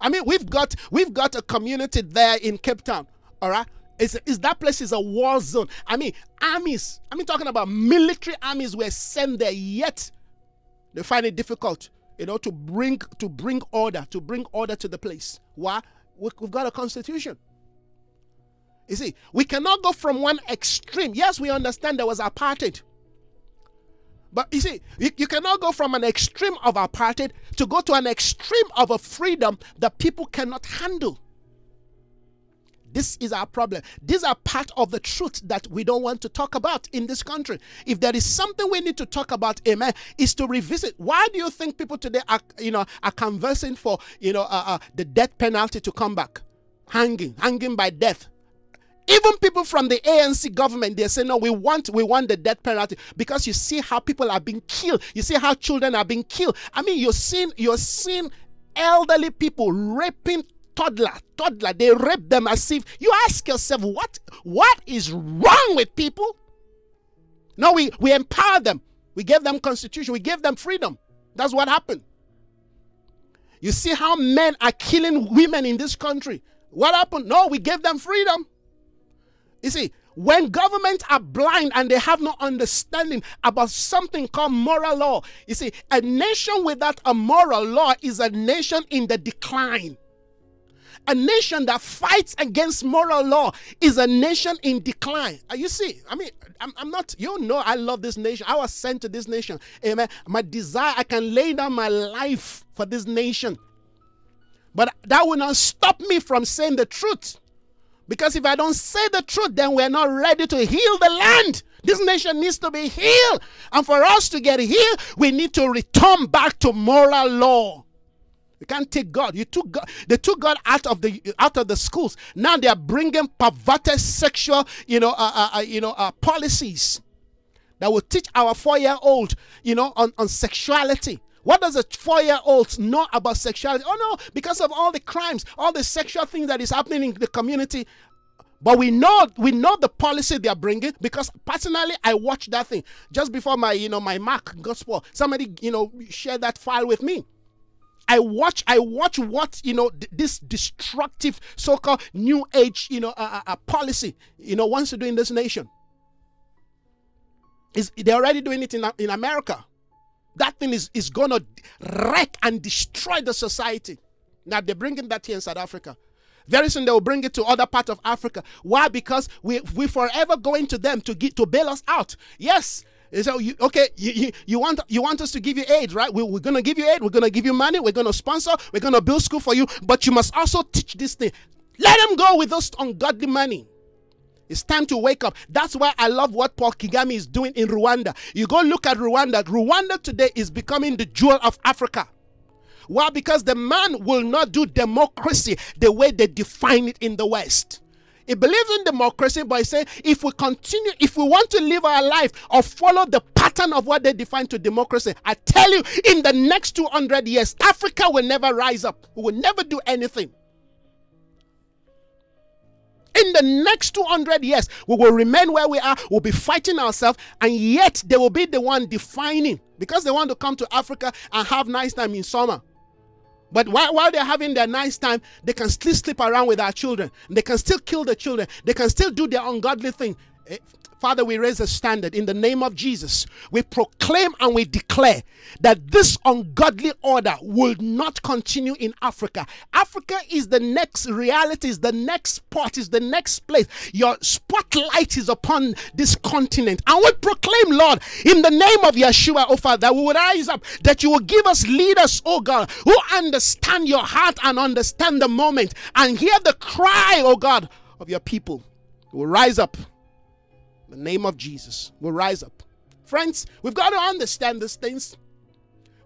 I mean, we've got we've got a community there in Cape Town. All right. Is, is that place is a war zone. I mean, armies, I mean talking about military armies were sent there, yet they find it difficult, you know, to bring to bring order, to bring order to the place. Why? We've got a constitution. You see, we cannot go from one extreme. Yes, we understand there was apartheid. But you see, you, you cannot go from an extreme of apartheid to go to an extreme of a freedom that people cannot handle. This is our problem. These are part of the truth that we don't want to talk about in this country. If there is something we need to talk about, amen, is to revisit. Why do you think people today are, you know, are conversing for, you know, uh, uh, the death penalty to come back, hanging, hanging by death? Even people from the ANC government, they say, no, we want we want the death penalty because you see how people are being killed. You see how children are being killed. I mean, you're seeing you're seeing elderly people raping toddler, toddler. They rape them as if you ask yourself, what what is wrong with people? No, we, we empower them. We gave them constitution. We gave them freedom. That's what happened. You see how men are killing women in this country. What happened? No, we gave them freedom. You see, when governments are blind and they have no understanding about something called moral law, you see, a nation without a moral law is a nation in the decline. A nation that fights against moral law is a nation in decline. Uh, you see, I mean, I'm, I'm not, you know, I love this nation. I was sent to this nation. Amen. My desire, I can lay down my life for this nation. But that will not stop me from saying the truth. Because if I don't say the truth, then we're not ready to heal the land. This nation needs to be healed. And for us to get healed, we need to return back to moral law. You can't take God. You took God. They took God out of the out of the schools. Now they are bringing perverted sexual, you know, uh, uh, uh you know, uh, policies that will teach our four-year-old, you know, on, on sexuality. What does a four-year-old know about sexuality? Oh no, because of all the crimes, all the sexual things that is happening in the community. But we know we know the policy they are bringing because personally I watched that thing just before my you know my Mark gospel. Somebody you know shared that file with me. I watch, I watch what you know this destructive so-called new age, you know, uh, uh, policy, you know, wants to do in this nation. Is they're already doing it in in America. That thing is is gonna wreck and destroy the society. Now they're bringing that here in South Africa. Very soon they will bring it to other parts of Africa. Why? Because we we forever going to them to get to bail us out. Yes, so oh, you, okay, you, you, you, want you want us to give you aid, right? We, we're gonna give you aid. We're gonna give you money. We're gonna sponsor. We're gonna build school for you. But you must also teach this thing. Let them go with those ungodly money. It's time to wake up. That's why I love what Paul Kagame is doing in Rwanda. You go look at Rwanda. Rwanda today is becoming the jewel of Africa. Why? Because the man will not do democracy the way they define it in the West. He believes in democracy, but he said if we continue, if we want to live our life or follow the pattern of what they define to democracy, I tell you, in the next 200 years, Africa will never rise up. We will never do anything. In the next 200 years, we will remain where we are, we'll be fighting ourselves, and yet they will be the one defining because they want to come to Africa and have nice time in summer. But while, while they're having their nice time, they can still sleep around with our children. They can still kill the children. They can still do their ungodly thing. Eh, Father, we raise a standard in the name of Jesus. We proclaim and we declare that this ungodly order will not continue in Africa. Africa is the next reality, is the next spot, is the next place. Your spotlight is upon this continent. And we proclaim, Lord, in the name of Yeshua, oh Father, that we will rise up, that you will give us leaders, oh God, who understand your heart and understand the moment and hear the cry, oh God, of your people. We will rise up the name of Jesus will rise up. Friends, we've got to understand these things.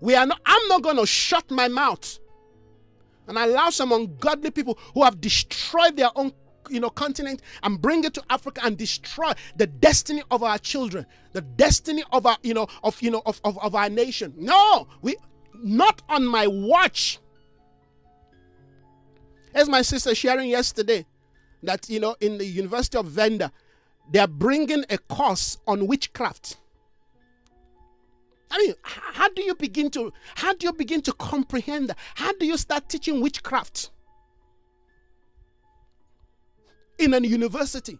We are not, I'm not going to shut my mouth and allow some ungodly people who have destroyed their own you know continent and bring it to Africa and destroy the destiny of our children, the destiny of our you know of you know of, of, of our nation. No, we not on my watch. As my sister sharing yesterday, that you know in the University of Venda, they are bringing a course on witchcraft. I mean, how do you begin to how do you begin to comprehend? How do you start teaching witchcraft in a university?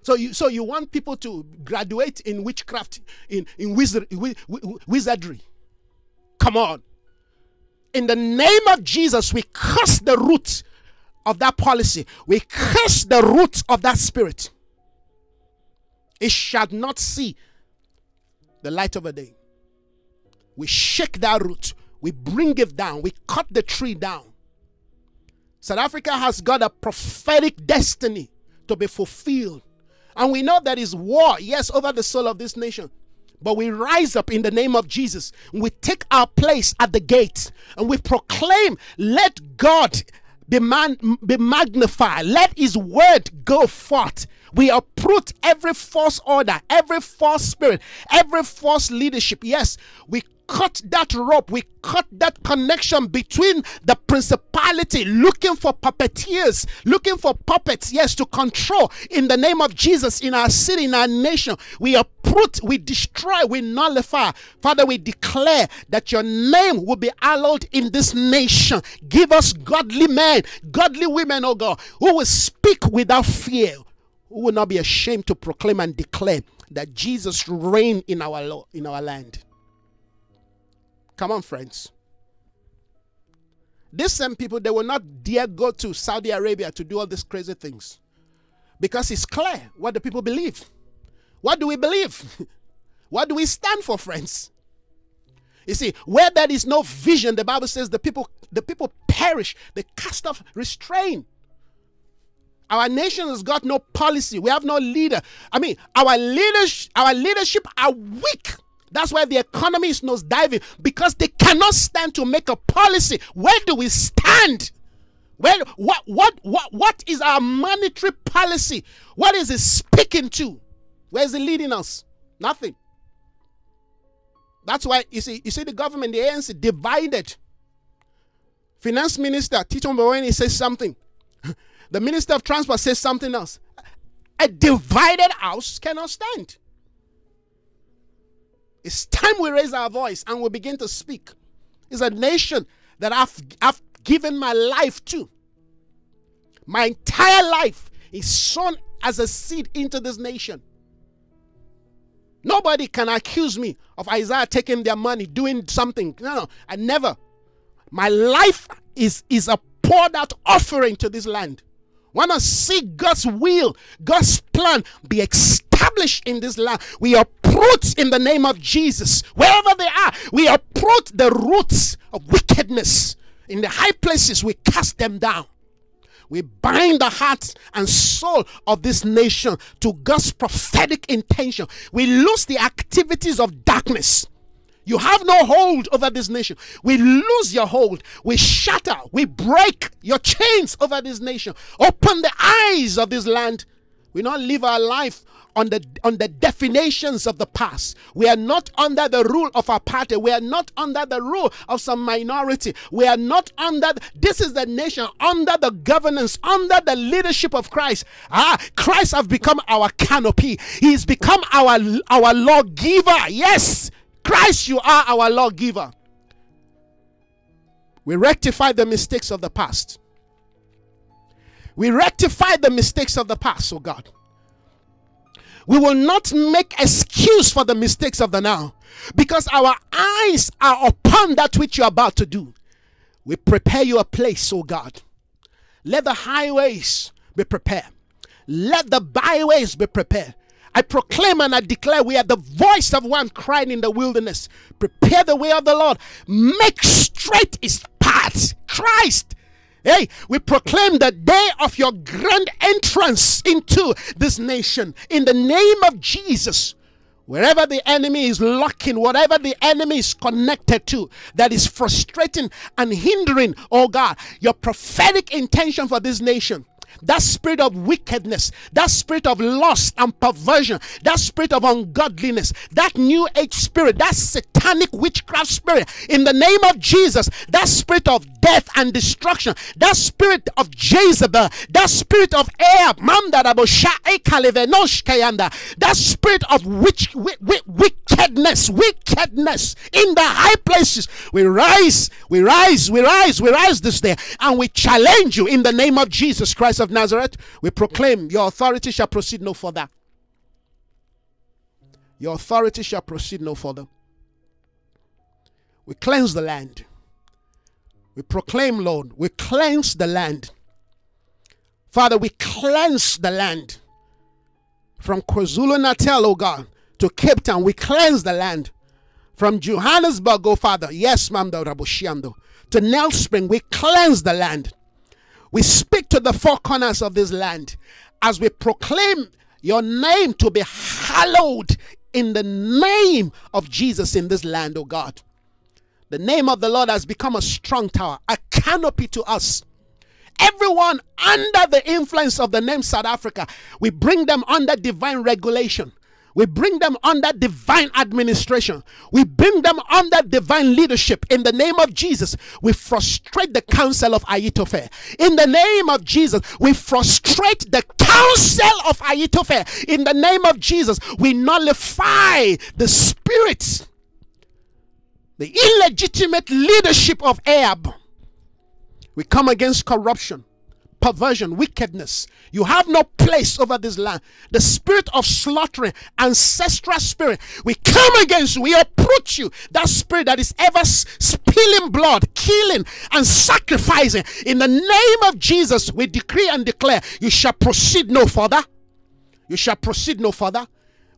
So you so you want people to graduate in witchcraft in in wizard, wizardry? Come on! In the name of Jesus, we curse the root of that policy. We curse the root of that spirit it shall not see the light of a day. We shake that root, we bring it down, we cut the tree down. South Africa has got a prophetic destiny to be fulfilled. And we know there is war, yes, over the soul of this nation. But we rise up in the name of Jesus. We take our place at the gate and we proclaim, let God be, man, be magnified. Let his word go forth We uproot every false order, every false spirit, every false leadership. Yes, we cut that rope, we cut that connection between the principality looking for puppeteers, looking for puppets, yes, to control in the name of Jesus in our city, in our nation. We uproot, we destroy, we nullify. Father, we declare that your name will be hallowed in this nation. Give us godly men, godly women, oh God, who will speak without fear, who will not be ashamed to proclaim and declare that Jesus reign in our law, in our land. Come on, friends. These same people, they will not dare go to Saudi Arabia to do all these crazy things. Because it's clear what the people believe. What do we believe? what do we stand for, friends? You see, where there is no vision, the Bible says the people the people perish, they cast off restraint. Our nation has got no policy. We have no leader. I mean, our leaders, our leadership are weak. That's why the economy is nosediving because they cannot stand to make a policy. Where do we stand? Where what what what what is our monetary policy? What is it speaking to? Where is it leading us? Nothing. That's why you see you see the government, the ANC divided. Finance Minister Tito Mboweni says something. The Minister of Transport says something else. A divided house cannot stand. It's time we raise our voice and we begin to speak. It's a nation that I've, I've given my life to. My entire life is sown as a seed into this nation. Nobody can accuse me of Isaiah taking their money, doing something. No, no, I never. My life is, is a poured out offering to this land. Want to see God's will, God's plan be established in this land. We uproot in the name of Jesus, wherever they are, we uproot the roots of wickedness. In the high places, we cast them down. We bind the heart and soul of this nation to God's prophetic intention. We lose the activities of darkness. You have no hold over this nation. We lose your hold. We shatter. We break your chains over this nation. Open the eyes of this land. We not live our life on the on the definitions of the past. We are not under the rule of our party. We are not under the rule of some minority. We are not under this is the nation under the governance, under the leadership of Christ. Ah, Christ have become our canopy. He's become our our lawgiver. Yes. Christ, you are our lawgiver. We rectify the mistakes of the past. We rectify the mistakes of the past, oh God. We will not make excuse for the mistakes of the now because our eyes are upon that which you're about to do. We prepare you a place, oh God. Let the highways be prepared. Let the byways be prepared. I proclaim and I declare we are the voice of one crying in the wilderness. Prepare the way of the Lord. Make straight his path. Christ. Hey, we proclaim the day of your grand entrance into this nation in the name of Jesus. Wherever the enemy is locking, whatever the enemy is connected to that is frustrating and hindering, oh God, your prophetic intention for this nation that spirit of wickedness, that spirit of lust and perversion, that spirit of ungodliness, that new age spirit, that satanic witchcraft spirit, in the name of Jesus, that spirit of death and destruction, that spirit of Jezebel, that spirit of air, that spirit of witch, wickedness, wickedness in the high places. We rise, we rise, we rise, we rise this day, and we challenge you in the name of Jesus Christ of Nazareth. We proclaim your authority shall proceed no further. Your authority shall proceed no further. We cleanse the land. We proclaim, Lord, we cleanse the land. Father, we cleanse the land. From KwaZulu Natal, oh God, to Cape Town, we cleanse the land. From Johannesburg, oh Father, yes, Mamda Rabushiando, to Nelspruit, we cleanse the land. We speak to the four corners of this land as we proclaim your name to be hallowed in the name of Jesus in this land, oh God. The name of the Lord has become a strong tower, a canopy to us, everyone under the influence of the name South Africa, we bring them under divine regulation. We bring them under divine administration. We bring them under divine leadership. In the name of Jesus, we frustrate the counsel of Ahithophel. In the name of Jesus, we frustrate the counsel of Ahithophel. In the name of Jesus, we nullify the spirits, the illegitimate leadership of Ahab. We come against corruption perversion, wickedness. You have no place over this land. The spirit of slaughtering, ancestral spirit, we come against you. We approach you. That spirit that is ever spilling blood, killing, and sacrificing. In the name of Jesus, we decree and declare you shall proceed no further. You shall proceed no further.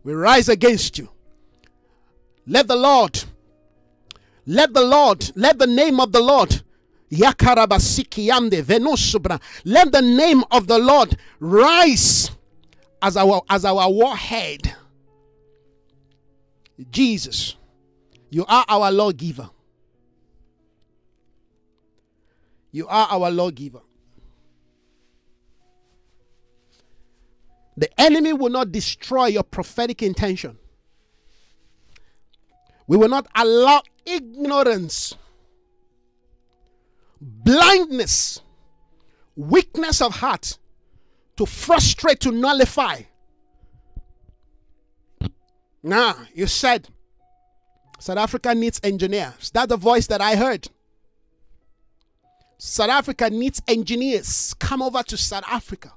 We rise against you. Let the Lord, let the Lord, let the name of the Lord let the name of the Lord rise as our as our warhead. Jesus, you are our lawgiver. You are our lawgiver. The enemy will not destroy your prophetic intention. We will not allow ignorance blindness, weakness of heart to frustrate, to nullify. Now, you said South Africa needs engineers. That's the voice that I heard. South Africa needs engineers. Come over to South Africa.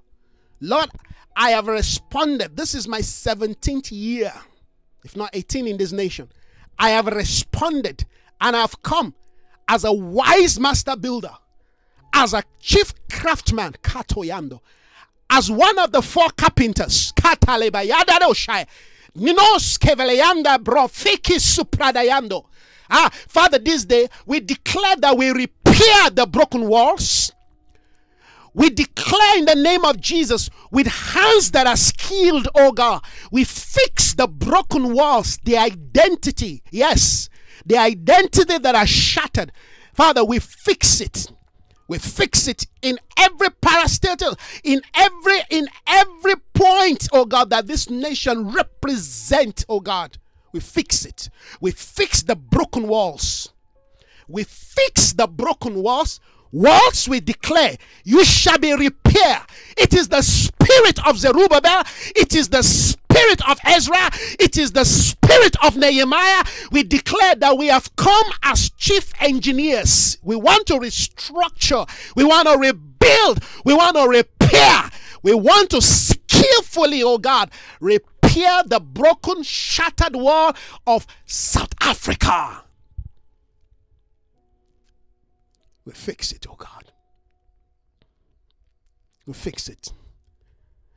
Lord, I have responded. This is my 17th year, if not 18 in this nation. I have responded and I've come as a wise master builder, as a chief craftsman, Katoyando, as one of the four carpenters, Katalebayadadoshai, Ninos Keveleyanda Brofiki Supradayando. Ah, Father, this day we declare that we repair the broken walls. We declare in the name of Jesus with hands that are skilled, oh God. We fix the broken walls, the identity. Yes, the identity that are shattered. Father, we fix it. We fix it in every parastatal, in every in every point, oh God, that this nation represent, oh God. We fix it. We fix the broken walls. We fix the broken walls. Walls we declare, you shall be repaired. It is the spirit of Zerubbabel. It is the spirit of Ezra, it is the spirit of Nehemiah. We declare that we have come as chief engineers. We want to restructure, we want to rebuild, we want to repair, we want to skillfully, oh God, repair the broken, shattered wall of South Africa. We fix it, oh God. We fix it.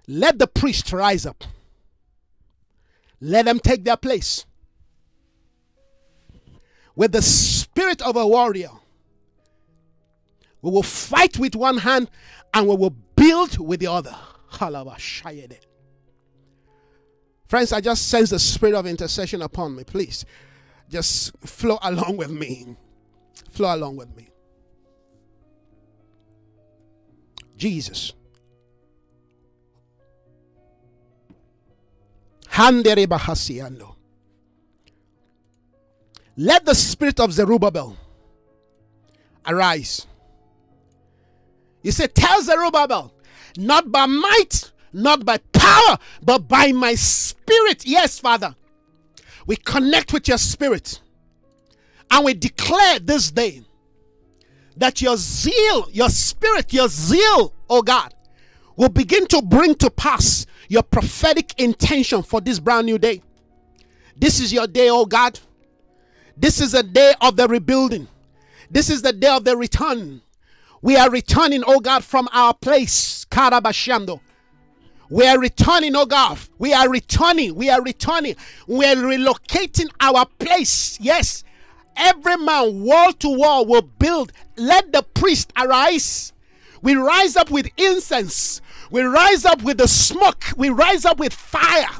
Let the priest rise up. Let them take their place. With the spirit of a warrior, we will fight with one hand and we will build with the other. Friends, I just sense the spirit of intercession upon me. Please, just flow along with me. Flow along with me. Jesus. Let the spirit of Zerubbabel arise. He said, Tell Zerubbabel, not by might, not by power, but by my spirit. Yes, Father. We connect with your spirit and we declare this day that your zeal, your spirit, your zeal, oh God, will begin to bring to pass your prophetic intention for this brand new day. This is your day, oh God. This is a day of the rebuilding. This is the day of the return. We are returning, oh God, from our place, Karabashando. We are returning, oh God. We are returning. We are returning. We are relocating our place. Yes. Every man, wall to wall, will build. Let the priest arise. We rise up with incense. We rise up with the smoke. We rise up with fire.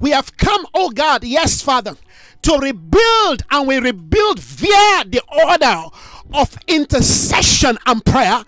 We have come, oh God, yes, Father, to rebuild, and we rebuild via the order of intercession and prayer.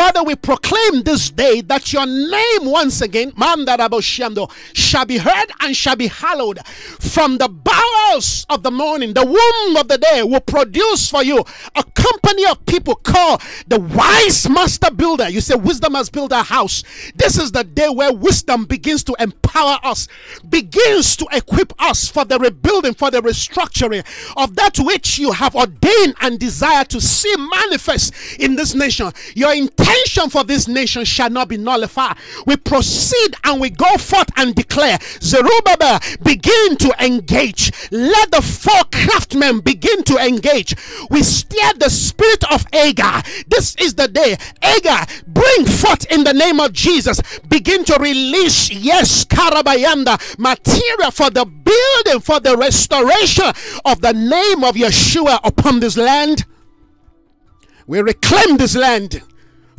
Father, we proclaim this day that your name once again, Mandaraboshiando, shall be heard and shall be hallowed. From the bowels of the morning, the womb of the day will produce for you a company of people called the wise master builder. You say wisdom has built a house. This is the day where wisdom begins to empower us, begins to equip us for the rebuilding, for the restructuring of that which you have ordained and desire to see manifest in this nation. Your intention for this nation shall not be nullified. We proceed and we go forth and declare, Zerubbabel, begin to engage. Let the four craftsmen begin to engage. We steer the spirit of Agar. This is the day. Agar, bring forth in the name of Jesus. Begin to release, yes, Karabayanda, material for the building, for the restoration of the name of Yeshua upon this land. We reclaim this land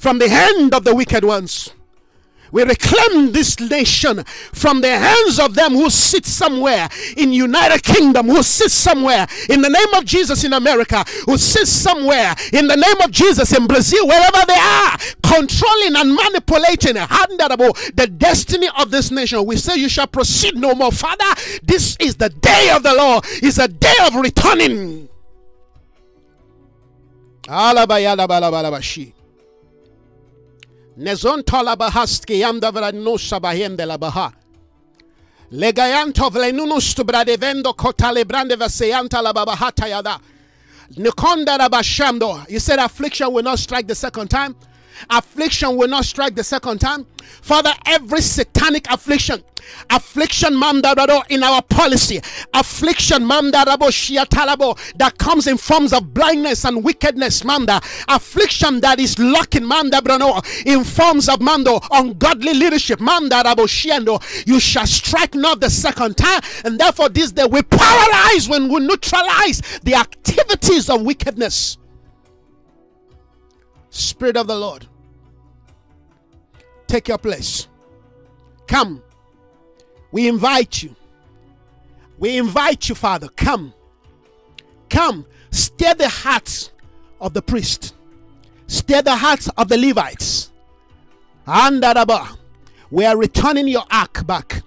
from the hand of the wicked ones. We reclaim this nation from the hands of them who sit somewhere in United Kingdom, who sit somewhere in the name of Jesus in America, who sit somewhere in the name of Jesus in Brazil, wherever they are, controlling and manipulating the destiny of this nation. We say you shall proceed no more. Father, this is the day of the Lord. It's a day of returning. Alaba Nezon tola bahaski bahende la baha. Legayanto vlenunus tu bradevendo kotale brande vaseyanta la yada. Nikonda rabashando. You said affliction will not strike the second time. Affliction will not strike the second time. Father, every satanic affliction affliction mandarado in our policy affliction mandarabo shiatalabo that comes in forms of blindness and wickedness manda affliction that is locking mandabrano in forms of mando ungodly leadership mandarabo shiando you shall strike not the second time and therefore this day we paralyze when we neutralize the activities of wickedness. Spirit of the lord take your place come we invite you. We invite you, Father. Come. Come. Stir the hearts of the priest. Stir the hearts of the Levites. Andaraba. We are returning your ark back.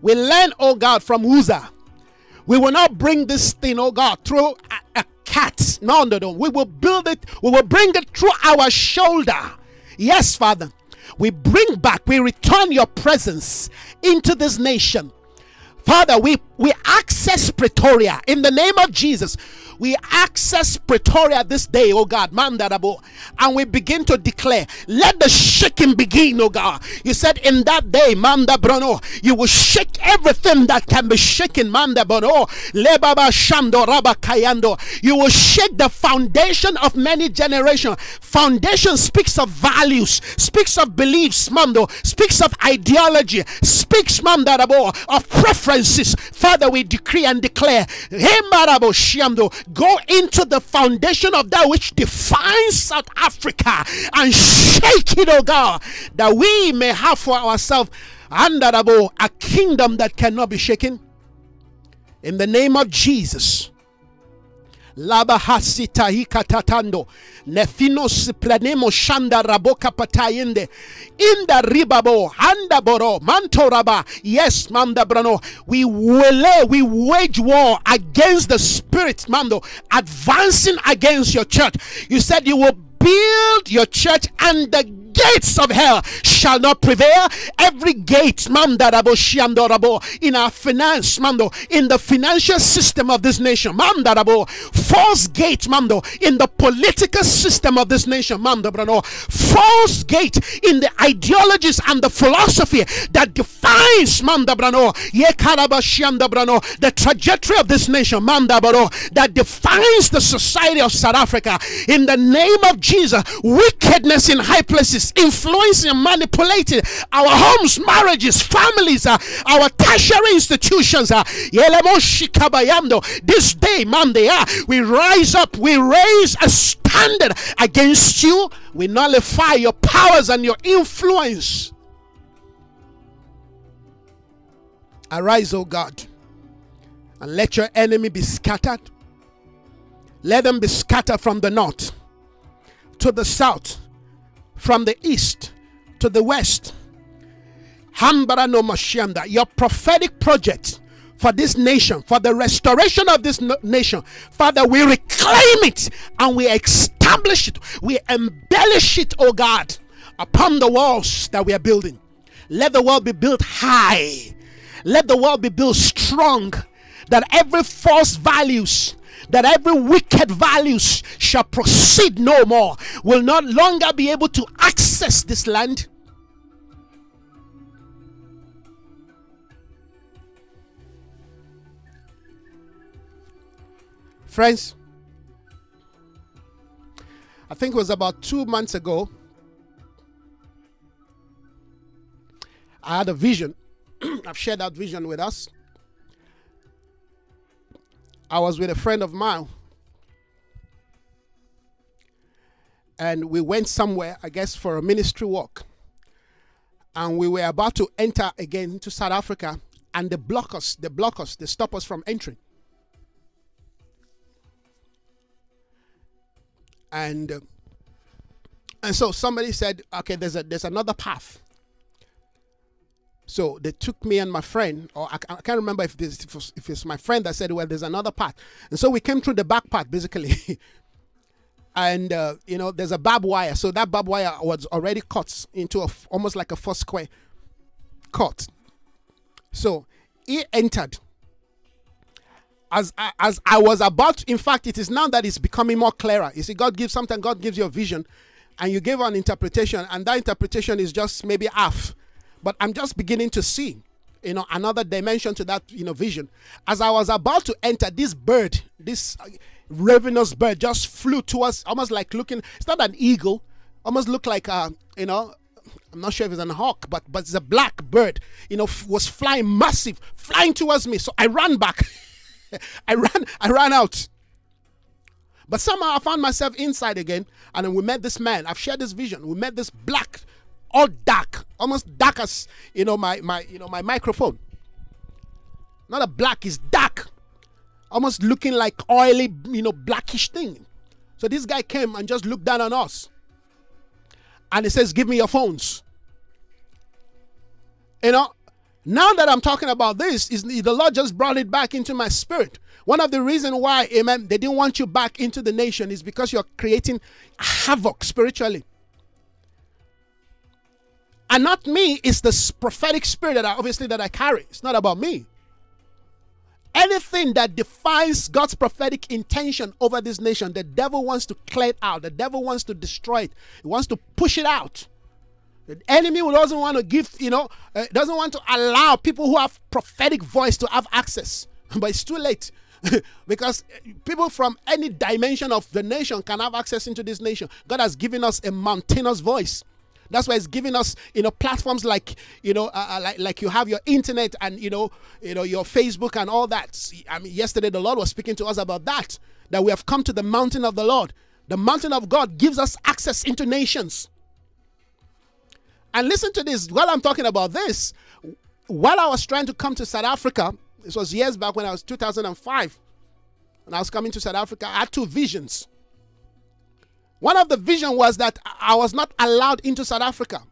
We learn, oh God, from Uzzah. We will not bring this thing, oh God, through a, a cat. No, no, no. We will build it. We will bring it through our shoulder. Yes, Father. We bring back, we return your presence into this nation. Father, we, we access Pretoria in the name of Jesus we access Pretoria this day, oh God, Mandarabo, and we begin to declare, let the shaking begin, oh God. You said in that day, Manda Bruno, you will shake everything that can be shaken, Manda Bruno, Lebaba Shando Raba Kayando. You will shake the foundation of many generations. Foundation speaks of values, speaks of beliefs, Mando, speaks of ideology, speaks, Mandarabo, of preferences. Father, we decree and declare, go into the foundation of that which defines South Africa and shake it, oh God, that we may have for ourselves a kingdom that cannot be shaken. In the name of Jesus. Labahasita hikatatando nefinos planemo shanda raboka patayende. Inda ribabo handa boro mantoraba yes manda brano. We will we wage war against the spirit mando. Advancing against your church. You said you will build your church and the gates of hell shall not prevail. Every gate, mandarabo shiandorabo, in our finance, mando, in the financial system of this nation, mandarabo, false gate, mando, in the political system of this nation, mandabrano, false gate in the ideologies and the philosophy that defines mandabrano, yekarabashiandabrano, the trajectory of this nation, mandabaro, that defines the society of South Africa. In the name of Jesus, wickedness in high places influencing and manipulating our homes, marriages, families, uh, our tertiary institutions. Uh, this day, Monday, uh, we rise up, we raise a standard against you, we nullify your powers and your influence. Arise, O God, and let your enemy be scattered. Let them be scattered from the north to the south from the east to the west. Hambara no Mashianda, your prophetic project for this nation, for the restoration of this nation. Father, we reclaim it and we establish it, we embellish it, oh God, upon the walls that we are building. Let the wall be built high, let the wall be built strong, that every false values that every wicked values shall proceed no more, will not longer be able to access this land. Friends, I think it was about two months ago. I had a vision. I've shared that vision with us. I was with a friend of mine. And we went somewhere, I guess, for a ministry walk. And we were about to enter again to South Africa, and they block us, they block us, they stop us from entering. And uh, and so somebody said, okay, there's a there's another path. So they took me and my friend, or I, I can't remember if this if, was, if it's my friend that said, well, there's another path. And so we came through the back path basically. and uh, you know, there's a barbed wire. So that barbed wire was already cut into a, almost like a four square cut. So he entered. As, as I was about, in fact, it is now that it's becoming more clearer. You see, God gives sometimes God gives you a vision, and you give an interpretation, and that interpretation is just maybe half but I'm just beginning to see, you know, another dimension to that, you know, vision. As I was about to enter, this bird, this uh, ravenous bird, just flew towards, almost like looking. It's not an eagle, almost looked like a, you know, I'm not sure if it's an hawk, but but it's a black bird. You know, f- was flying massive, flying towards me. So I ran back. I ran. I ran out. But somehow I found myself inside again, and then we met this man. I've shared this vision. We met this black all dark, almost dark as you know my my you know my microphone. Not a black, is dark, almost looking like oily, you know, blackish thing. So this guy came and just looked down on us, and he says, "Give me your phones." You know, now that I'm talking about this, is the Lord just brought it back into my spirit. One of the reasons why, amen, they didn't want you back into the nation is because you're creating havoc spiritually and not me it's the prophetic spirit that I, obviously that i carry. It's not about me. Anything that defines god's prophetic intention over this nation the devil wants to clear it out. The devil wants to destroy it. He wants to push it out. The enemy doesn't want to give you know uh, doesn't want to allow people who have prophetic voice to have access. But it's too late. Because people from any dimension of the nation can have access into this nation. God has given us a mountainous voice that's why it's giving us, you know, platforms like, you know, uh, uh, like, like you have your internet and, you know, you know, your Facebook and all that. I mean, yesterday the Lord was speaking to us about that, that we have come to the mountain of the Lord. The mountain of God gives us access into nations. And listen to this while I'm talking about this, while I was trying to come to South Africa, this was years back when I was 2005, and I was coming to South Africa, I had two visions. One of the vision was that I was not allowed into South Africa.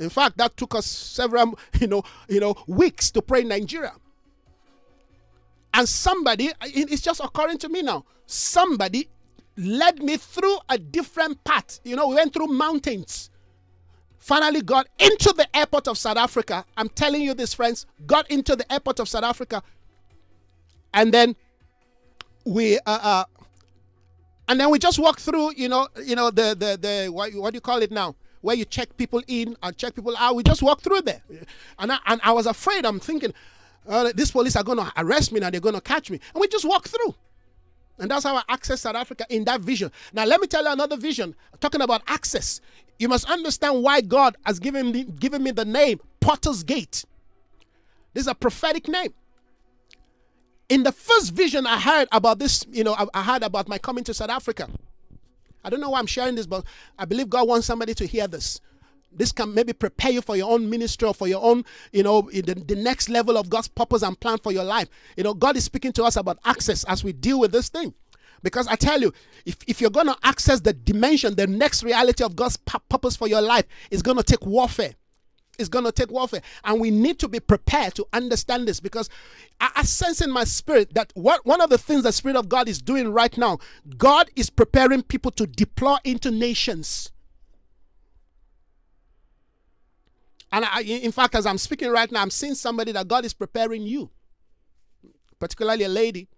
In fact, that took us several, you know, you know, weeks to pray in Nigeria. And somebody, it's just occurring to me now. Somebody led me through a different path. You know, we went through mountains. Finally got into the airport of South Africa. I'm telling you this, friends. Got into the airport of South Africa. And then we uh, uh, and then we just walk through, you know, you know the the the what, what do you call it now? Where you check people in and check people out. We just walk through there, and I, and I was afraid. I'm thinking, uh, these police are going to arrest me and they're going to catch me, and we just walk through. And that's how I access South Africa in that vision. Now, let me tell you another vision talking about access. You must understand why God has given me, given me the name Potter's Gate. This is a prophetic name in the first vision I heard about this, you know, I, I heard about my coming to South Africa. I don't know why I'm sharing this, but I believe God wants somebody to hear this. This can maybe prepare you for your own ministry or for your own, you know, the, the next level of God's purpose and plan for your life. You know, God is speaking to us about access as we deal with this thing. Because I tell you, if, if you're going to access the dimension, the next reality of God's purpose for your life is going to take warfare. It's going to take warfare. And we need to be prepared to understand this because I, I sense in my spirit that what, one of the things the Spirit of God is doing right now, God is preparing people to deploy into nations. And I, in fact, as I'm speaking right now, I'm seeing somebody that God is preparing you, particularly a lady.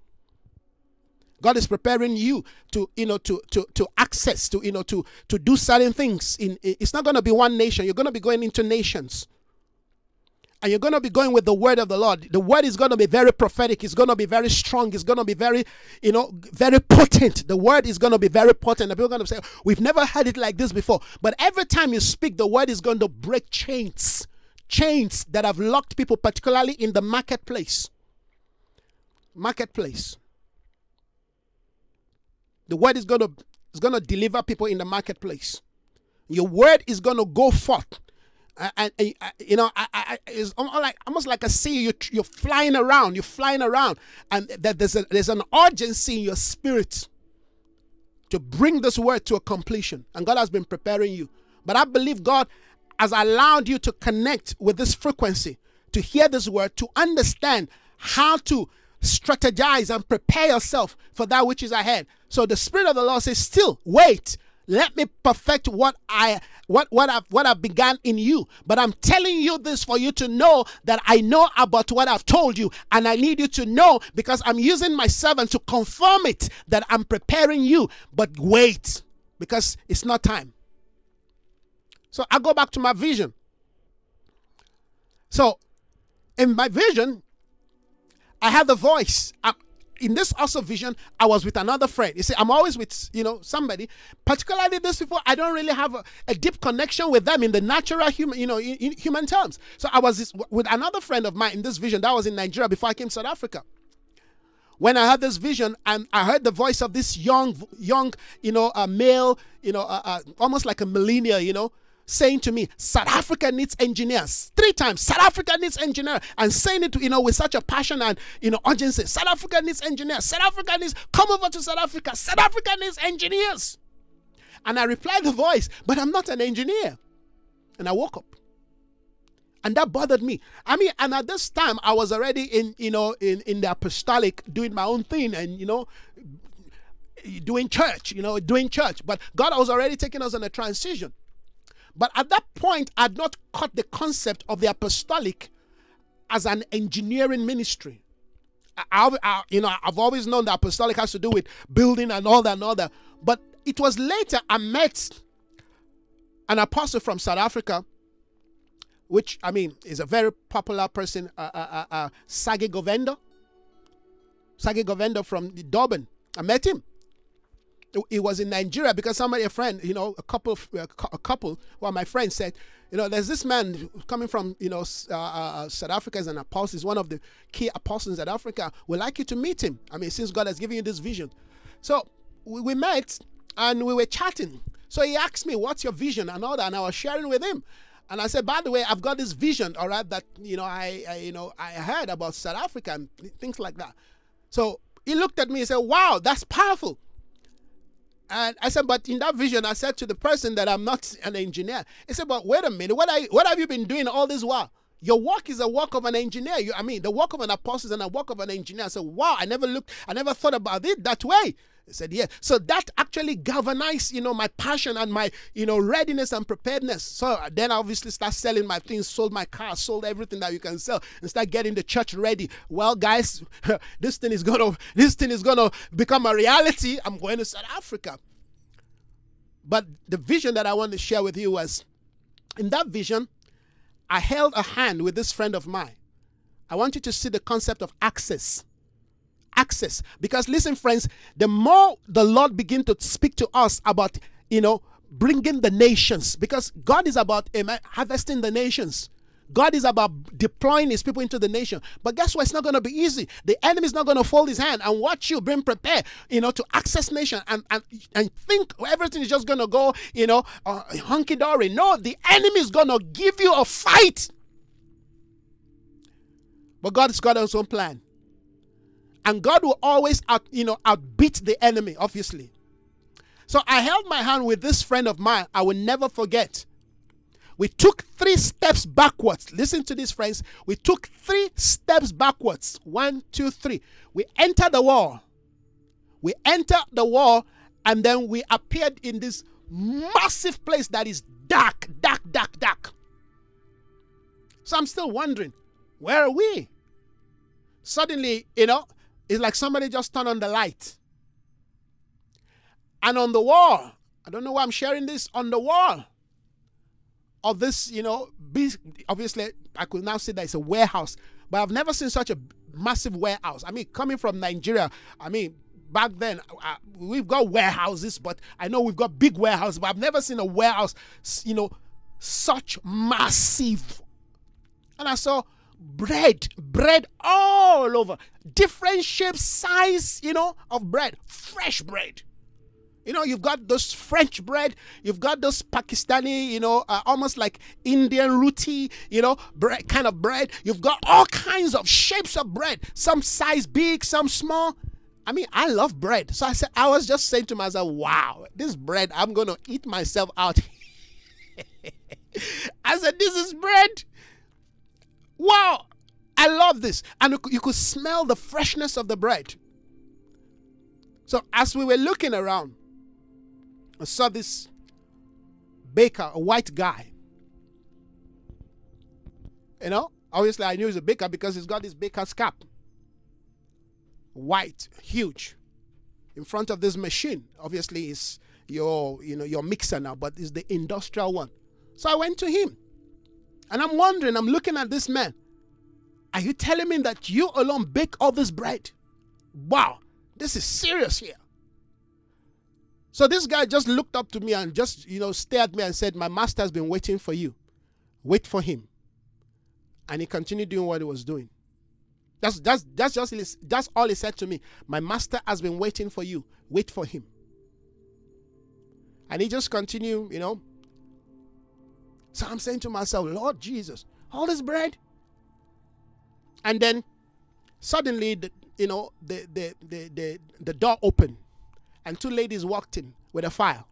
God is preparing you to, you know, to to to access, to you know, to to do certain things. In it's not going to be one nation. You're going to be going into nations and you're going to be going with the word of the Lord. The word is going to be very prophetic. It's going to be very strong. It's going to be very, you know, very potent. The word is going to be very potent. And people are going to say, We've never heard it like this before. But every time you speak, the word is going to break chains, chains that have locked people, particularly in the marketplace. Marketplace. The word is going to is going to deliver people in the marketplace. Your word is going to go forth and, you know, I, I, it's like almost like a sea. You're, you're flying around. You're flying around, and that there's a, there's an urgency in your spirit to bring this word to a completion. And God has been preparing you. But I believe God has allowed you to connect with this frequency, to hear this word, to understand how to strategize and prepare yourself for that which is ahead. So the Spirit of the Lord says, Still, wait let me perfect what I what what I've what I've begun in you. But I'm telling you this for you to know that I know about what I've told you, and I need you to know because I'm using my servant to confirm it that I'm preparing you. But wait, because it's not time. So I go back to my vision. So in my vision, I have the voice. I, in this also vision, I was with another friend. You see, I'm always with, you know, somebody, particularly these people, I don't really have a, a deep connection with them in the natural human, you know, in, in human terms. So I was this, with another friend of mine in this vision that was in Nigeria before I came to South Africa. When I had this vision and I heard the voice of this young, young, you know, a male, you know, almost like a millennial, you know, saying to me, South Africa needs engineers. Three times, South Africa needs engineers. And saying it, you know, with such a passion and, you know, urgency. South Africa needs engineers. South Africa needs, come over to South Africa. South Africa needs engineers. And I replied the voice, but I'm not an engineer. And I woke up. And that bothered me. I mean, and at this time, I was already in, you know, in, in the apostolic, doing my own thing and, you know, doing church, you know, doing church. But God was already taking us on a transition. But at that point, I'd not caught the concept of the apostolic as an engineering ministry. I, I, you know, I've always known that apostolic has to do with building and all that and all that. But it was later I met an apostle from South Africa, which I mean is a very popular person, uh, uh, uh, uh Sage Govende. Sage from Durban. I met him it was in Nigeria because somebody, a friend, you know, a couple, a couple, well, my friend said, you know, there's this man coming from, you know, uh, uh, South Africa as an apostle. He's one of the key apostles in Africa. We'd like you to meet him. I mean, since God has given you this vision. So we, we met and we were chatting. So he asked me, what's your vision and all that. And I was sharing with him. And I said, by the way, I've got this vision, all right, that, you know, I, I you know, I heard about South Africa and things like that. So he looked at me and said, wow, that's powerful. And I said, but in that vision, I said to the person that I'm not an engineer. He said, but wait a minute, what, are you, what have you been doing all this while? Your work is a work of an engineer. You, I mean, the work of an apostle is a work of an engineer. I said, wow, I never looked, I never thought about it that way. He said, yeah. So that actually galvanized, you know, my passion and my, you know, readiness and preparedness. So then I obviously start selling my things, sold my car, sold everything that you can sell, and start getting the church ready. Well, guys, this thing is gonna, this thing is gonna become a reality. I'm going to South Africa. But the vision that I want to share with you was in that vision, I held a hand with this friend of mine. I want you to see the concept of access access. Because listen, friends, the more the Lord begin to speak to us about, you know, bringing the nations, because God is about amen, harvesting the nations. God is about deploying his people into the nation. But guess what? It's not going to be easy. The enemy is not going to fold his hand and watch you being prepared, you know, to access nation and, and, and think everything is just going to go, you know, uh, hunky dory. No, the enemy is going to give you a fight. But God has got his own plan. And God will always out, you know, outbeat the enemy, obviously. So I held my hand with this friend of mine. I will never forget. We took three steps backwards. Listen to this, friends. We took three steps backwards. One, two, three. We entered the wall. We entered the wall, and then we appeared in this massive place that is dark, dark, dark, dark. So I'm still wondering, where are we? Suddenly, you know, it's like somebody just turned on the light. And on the wall, I don't know why I'm sharing this, on the wall of this, you know, obviously I could now say that it's a warehouse, but I've never seen such a massive warehouse. I mean, coming from Nigeria, I mean, back then we've got warehouses, but I know we've got big warehouses, but I've never seen a warehouse, you know, such massive. And I saw bread, bread all over, different shapes, size, you know, of bread, fresh bread. You know, you've got those French bread, you've got those Pakistani, you know, uh, almost like Indian roti, you know, bread kind of bread. You've got all kinds of shapes of bread, some size big, some small. I mean, I love bread. So I said, I was just saying to myself, wow, this bread, I'm going to eat myself out. I said, this is bread. Wow, I love this. And you could smell the freshness of the bread. So as we were looking around, I saw this baker, a white guy. You know, obviously I knew he's a baker because he's got this baker's cap white, huge, in front of this machine. Obviously, it's your you know your mixer now, but it's the industrial one. So I went to him, and I'm wondering. I'm looking at this man. Are you telling me that you alone bake all this bread? Wow, this is serious here. So this guy just looked up to me and just you know stared at me and said, "My master has been waiting for you. Wait for him." And he continued doing what he was doing. That's that's that's just that's all he said to me. My master has been waiting for you. Wait for him. And he just continued, you know. So I'm saying to myself, Lord Jesus, all this bread. And then suddenly the you know the the the the, the door opened and two ladies walked in with a file.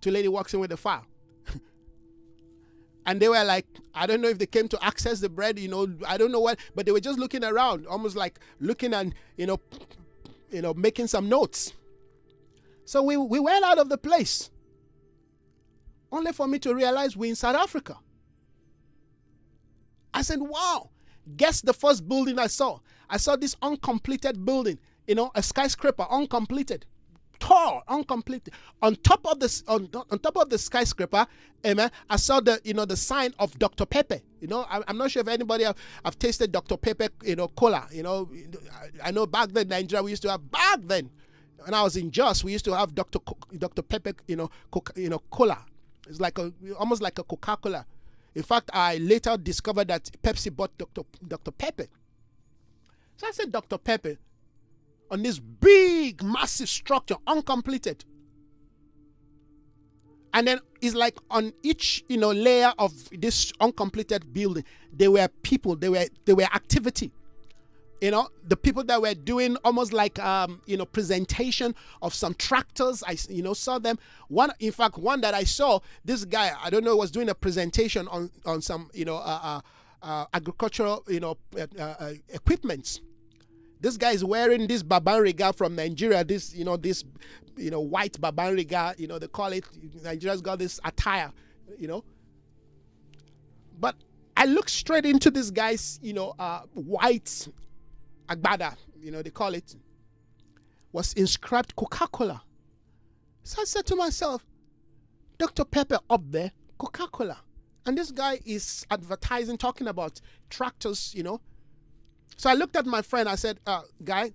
Two ladies walked in with a file. And they were like i don't know if they came to access the bread you know i don't know what but they were just looking around almost like looking and you know you know making some notes. So we, we went out of the place only for me to realize we're in south africa. I said wow guess the first building i saw. I saw this uncompleted building you know a skyscraper uncompleted tall, uncompleted. On top of this, on, on top of the skyscraper, amen. I saw the you know the sign of Dr. Pepper. You know, I, am not sure if anybody have, have tasted Dr. Pepper, you know, cola. You know, I, I know back then Nigeria we used to have back then. When I was in Jos, we used to have Dr. Co- Dr. Pepper, you know, coca, you know, cola. It's like a almost like a Coca-Cola. In fact, I later discovered that Pepsi bought Dr. Dr. Pepper. So I said, Dr. Pepper, on this big, massive structure, uncompleted. And then it's like on each, you know, layer of this uncompleted building, there were people, there were there were activity. You know, the people that were doing almost like um, you know, presentation of some tractors. I you know saw them. One, in fact, one that I saw, this guy, I don't know, was doing a presentation on on some you know uh, uh, uh, agricultural you know uh, uh, equipments this guy is wearing this babban riga from Nigeria. This, you know, this, you know, white babban riga. You know, they call it. Nigeria's got this attire. You know. But I look straight into this guy's, you know, uh, white agbada. You know, they call it. Was inscribed Coca-Cola. So I said to myself, Dr. Pepper up there, Coca-Cola. And this guy is advertising, talking about tractors, you know, so I looked at my friend. I said, uh, "Guy,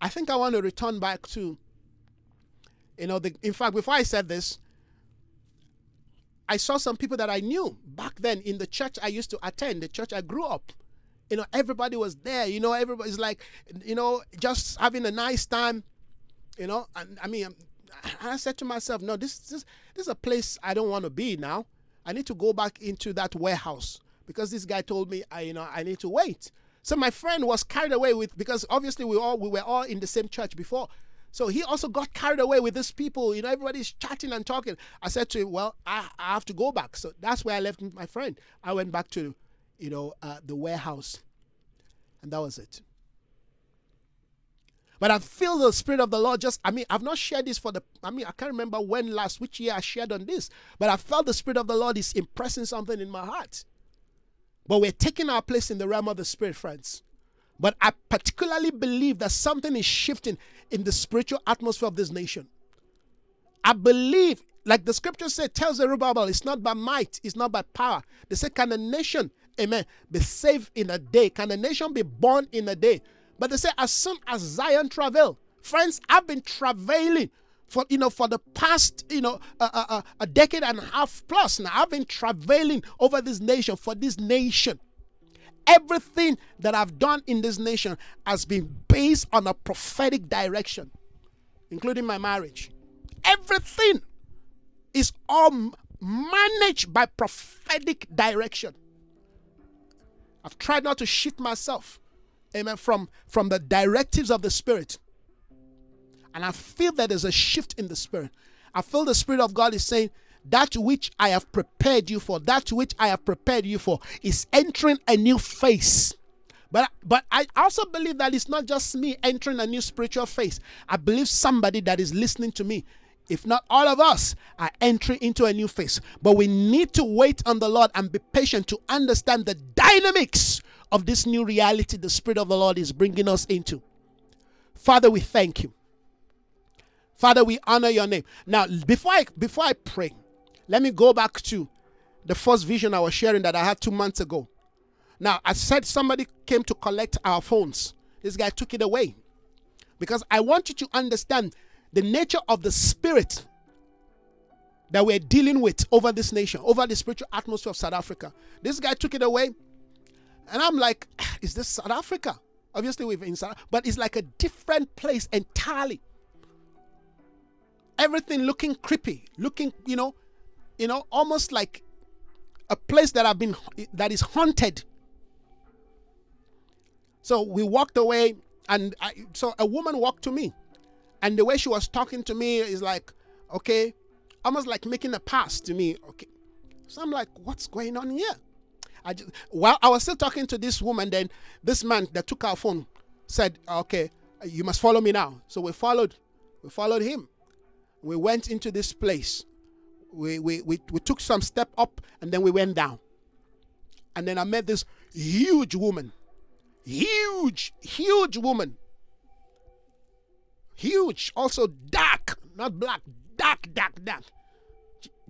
I think I want to return back to, you know, the. In fact, before I said this, I saw some people that I knew back then in the church I used to attend, the church I grew up. You know, everybody was there. You know, everybody's like, you know, just having a nice time. You know, and I mean, I said to myself, no, this this this is a place I don't want to be now. I need to go back into that warehouse because this guy told me, I you know, I need to wait. So my friend was carried away with because obviously we all we were all in the same church before. So he also got carried away with these people. You know, everybody's chatting and talking. I said to him, "Well, I, I have to go back." So that's where I left my friend. I went back to, you know, uh, the warehouse, and that was it. But I feel the Spirit of the Lord just, I mean, I've not shared this for the, I mean, I can't remember when last, which year I shared on this, but I felt the Spirit of the Lord is impressing something in my heart. But we're taking our place in the realm of the Spirit, friends. But I particularly believe that something is shifting in the spiritual atmosphere of this nation. I believe, like the scripture said, tells the Zerubbabel, it's not by might, it's not by power. They say, Can a nation, amen, be saved in a day? Can a nation be born in a day? But they say, as soon as Zion travel, friends, I've been traveling for you know for the past you know a, a decade and a half plus now. I've been traveling over this nation for this nation. Everything that I've done in this nation has been based on a prophetic direction, including my marriage. Everything is all managed by prophetic direction. I've tried not to shift myself amen, from, from the directives of the Spirit. And I feel that there's a shift in the Spirit. I feel the Spirit of God is saying, that which I have prepared you for, that which I have prepared you for, is entering a new phase. But but I also believe that it's not just me entering a new spiritual phase. I believe somebody that is listening to me, if not all of us, are entering into a new phase. But we need to wait on the Lord and be patient to understand the dynamics of this new reality the Spirit of the Lord is bringing us into. Father, we thank you. Father, we honor your name. Now, before I before I pray, let me go back to the first vision I was sharing that I had two months ago. Now, I said somebody came to collect our phones. This guy took it away. Because I want you to understand the nature of the spirit that we're dealing with over this nation, over the spiritual atmosphere of South Africa. This guy took it away. And I'm like, ah, is this South Africa? Obviously, we've in South, but it's like a different place entirely. Everything looking creepy, looking, you know, you know, almost like a place that I've been that is haunted. So we walked away, and I, so a woman walked to me, and the way she was talking to me is like, okay, almost like making a pass to me. Okay, so I'm like, what's going on here? I just, while I was still talking to this woman, then this man that took our phone said, "Okay, you must follow me now." So we followed, we followed him. We went into this place. We we we, we took some step up, and then we went down. And then I met this huge woman, huge, huge woman, huge, also dark, not black, dark, dark, dark.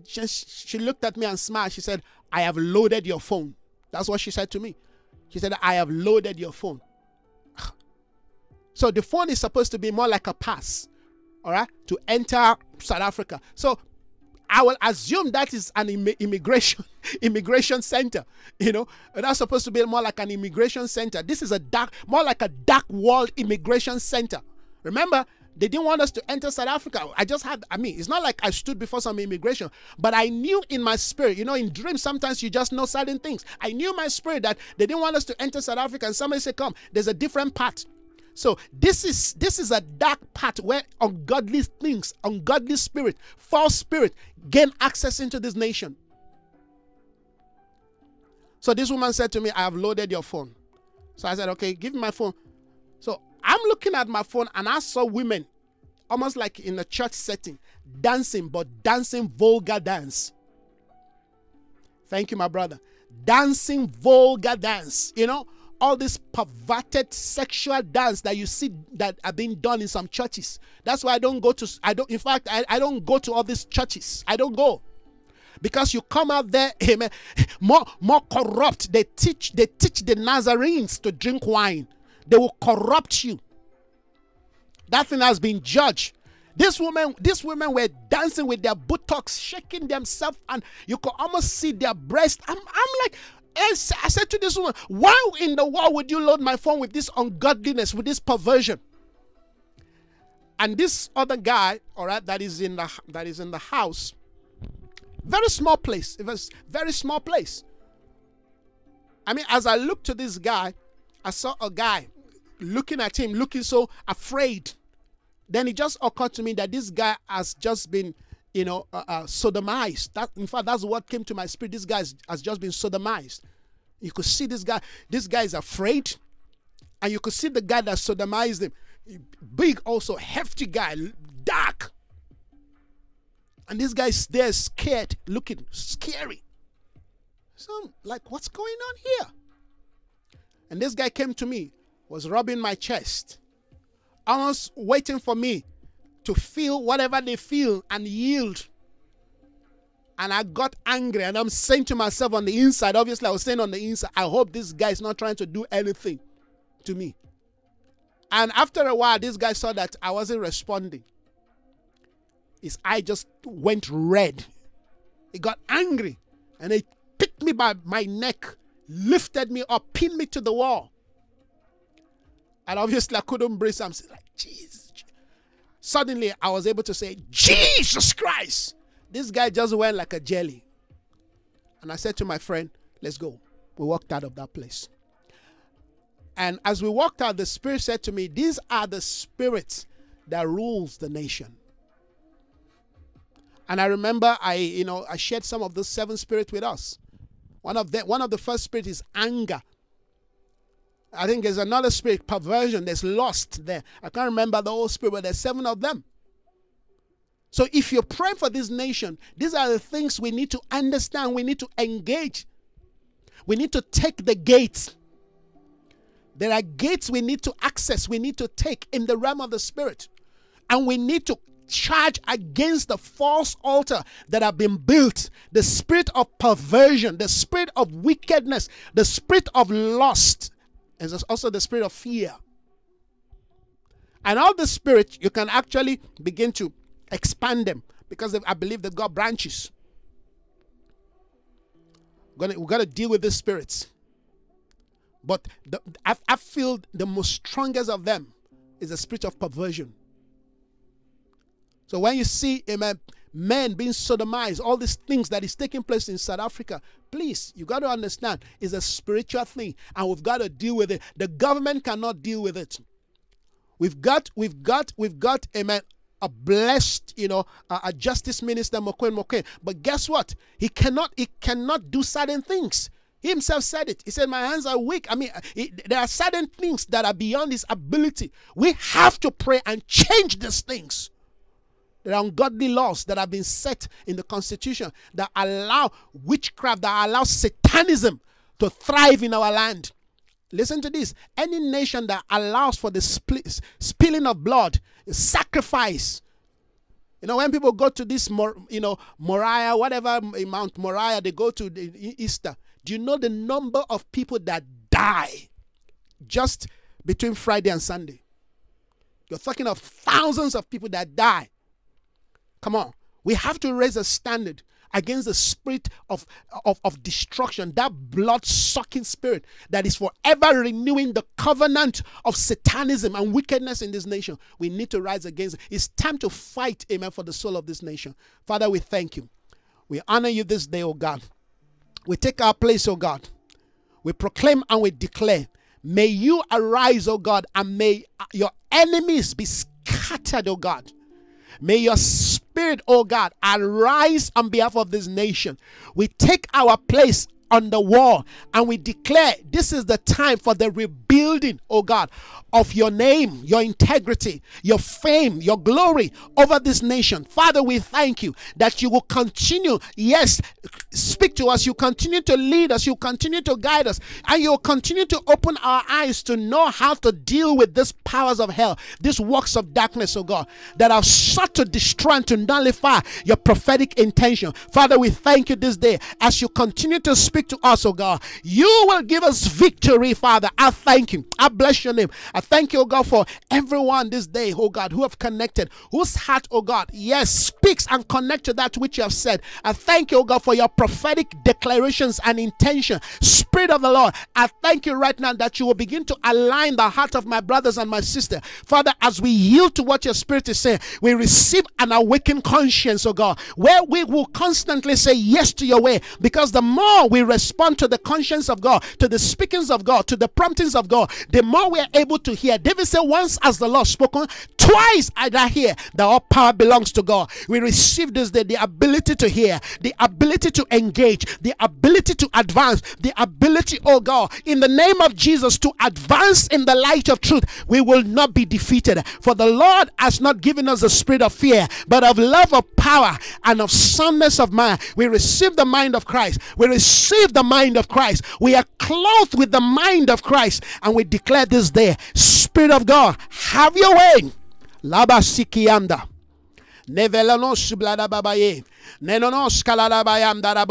She, she looked at me and smiled. She said, I have loaded your phone. That's what she said to me. She said, I have loaded your phone. So the phone is supposed to be more like a pass, all right, to enter South Africa. So I will assume that is an Im- immigration immigration center. You know, and that's supposed to be more like an immigration center. This is a dark, more like a dark world immigration center. Remember, they didn't want us to enter South Africa. I just had, I mean, it's not like I stood before some immigration, but I knew in my spirit, you know, in dreams, sometimes you just know certain things. I knew my spirit that they didn't want us to enter South Africa, and somebody said, Come, there's a different path. So this is this is a dark path where ungodly things, ungodly spirit, false spirit gain access into this nation. So this woman said to me, I have loaded your phone. So I said, okay, give me my phone. So I'm looking at my phone and I saw women, almost like in a church setting, dancing, but dancing vulgar dance. Thank you, my brother. Dancing vulgar dance. You know, all this perverted sexual dance that you see that are being done in some churches. That's why I don't go to I don't in fact I, I don't go to all these churches. I don't go. Because you come out there, amen, more more corrupt. They teach they teach the Nazarenes to drink wine they will corrupt you. That thing has been judged. This woman, these women were dancing with their buttocks, shaking themselves, and you could almost see their breast. I'm, I'm like, I said to this woman, why in the world would you load my phone with this ungodliness, with this perversion? And this other guy, all right, that is in the that is in the house, very small place. It was very small place. I mean, as I looked to this guy, I saw a guy looking at him, looking so afraid. Then it just occurred to me that this guy has just been, you know, uh, uh, sodomized. That, in fact, that's what came to my spirit. This guy has just been sodomized. You could see this guy. This guy is afraid, and you could see the guy that sodomized him. Big, also hefty guy, dark. And this guy's there, scared, looking scary. So I'm like, what's going on here? And this guy came to me, was rubbing my chest, almost waiting for me to feel whatever they feel and yield. And I got angry, and I'm saying to myself on the inside, obviously, I was saying on the inside, I hope this guy is not trying to do anything to me. And after a while, this guy saw that I wasn't responding. His eye just went red. He got angry and he picked me by my neck, lifted me up, pinned me to the wall. And obviously, I couldn't breathe. I'm saying, like, Jesus. Suddenly, I was able to say, Jesus Christ. This guy just went like a jelly. And I said to my friend, let's go. We walked out of that place. And as we walked out, the Spirit said to me, These are the spirits that rules the nation. And I remember I, you know, I shared some of those seven spirits with us. One of the one of the first spirits is anger. I think there's another spirit, perversion. There's lost there. I can't remember the whole spirit, but there's seven of them. So if you're praying for this nation, these are the things we need to understand. We need to engage. We need to take the gates. There are gates we need to access, we need to take in the realm of the spirit. And we need to charge against the false altar that have been built the spirit of perversion, the spirit of wickedness, the spirit of lust, and there's also the spirit of fear. And all the spirits, you can actually begin to expand them because I believe they've got branches. We're gonna, we're gonna deal with the spirits. But the, I, I feel the most strongest of them is the spirit of perversion. So when you see amen, men being sodomized, all these things that is taking place in South Africa, please, you got to understand, it's a spiritual thing, and we've got to deal with it. The government cannot deal with it. We've got, we've got, we've got, a blessed, you know, a, a justice minister, Mogoeng Mogoeng. But guess what? He cannot, he cannot do certain things. He himself said it. He said, My hands are weak. I mean, it, there are certain things that are beyond his ability. We have to pray and change these things. Ungodly laws that have been set in the constitution that allow witchcraft, that allow satanism to thrive in our land. Listen to this any nation that allows for the spilling of blood, sacrifice, you know, when people go to this, you know, Moriah, whatever Mount Moriah, they go to the Easter. Do you know the number of people that die just between Friday and Sunday? You're talking of thousands of people that die. Come on. We have to raise a standard against the spirit of, of, of destruction, that blood sucking spirit that is forever renewing the covenant of satanism and wickedness in this nation. We need to rise against it. It's time to fight, amen, for the soul of this nation. Father, we thank you. We honor you this day, oh God. We take our place, oh God. We proclaim and we declare, may you arise, oh God, and may your enemies be scattered, oh God. May your spirit, oh God, arise on behalf of this nation. We take our place on the wall and we declare this is the time for the rebuilding, oh God, of your name, your integrity, your fame, your glory over this nation. Father, we thank you that you will continue, yes, speak to us. You continue to lead us. You continue to guide us. And you'll continue to open our eyes to know how to deal with these powers of hell, these works of darkness, oh God, that are sought to destroy and to nullify your prophetic intention. Father, we thank you this day as you continue to speak to us, oh God. You will give us victory, Father. I thank you. I bless your name. I thank you, oh God, for everyone this day, oh God, who have connected, whose heart, oh God, yes, speaks and connect to that which you have said. I thank you, oh God, for your prophetic declarations and intention. Spirit of the Lord, I thank you right now that you will begin to align the heart of my brothers and my sister. Father, as we yield to what your spirit is saying, we receive an awakened conscience, oh God, where we will constantly say yes to your way because the more we respond to the conscience of God, to the speakings of God, to the promptings of God, the more we are able to hear. David said, Once as the Lord spoken, twice I that hear that all power belongs to God. We receive this day the ability to hear, the ability to engage, the ability to advance, the ability, oh God, in the name of Jesus to advance in the light of truth. We will not be defeated. For the Lord has not given us a spirit of fear, but of love, of power, and of soundness of mind. We receive the mind of Christ. We receive the mind of Christ. We are clothed with the mind of Christ, and we declare this day, Spirit of God, have your way. Nevelano.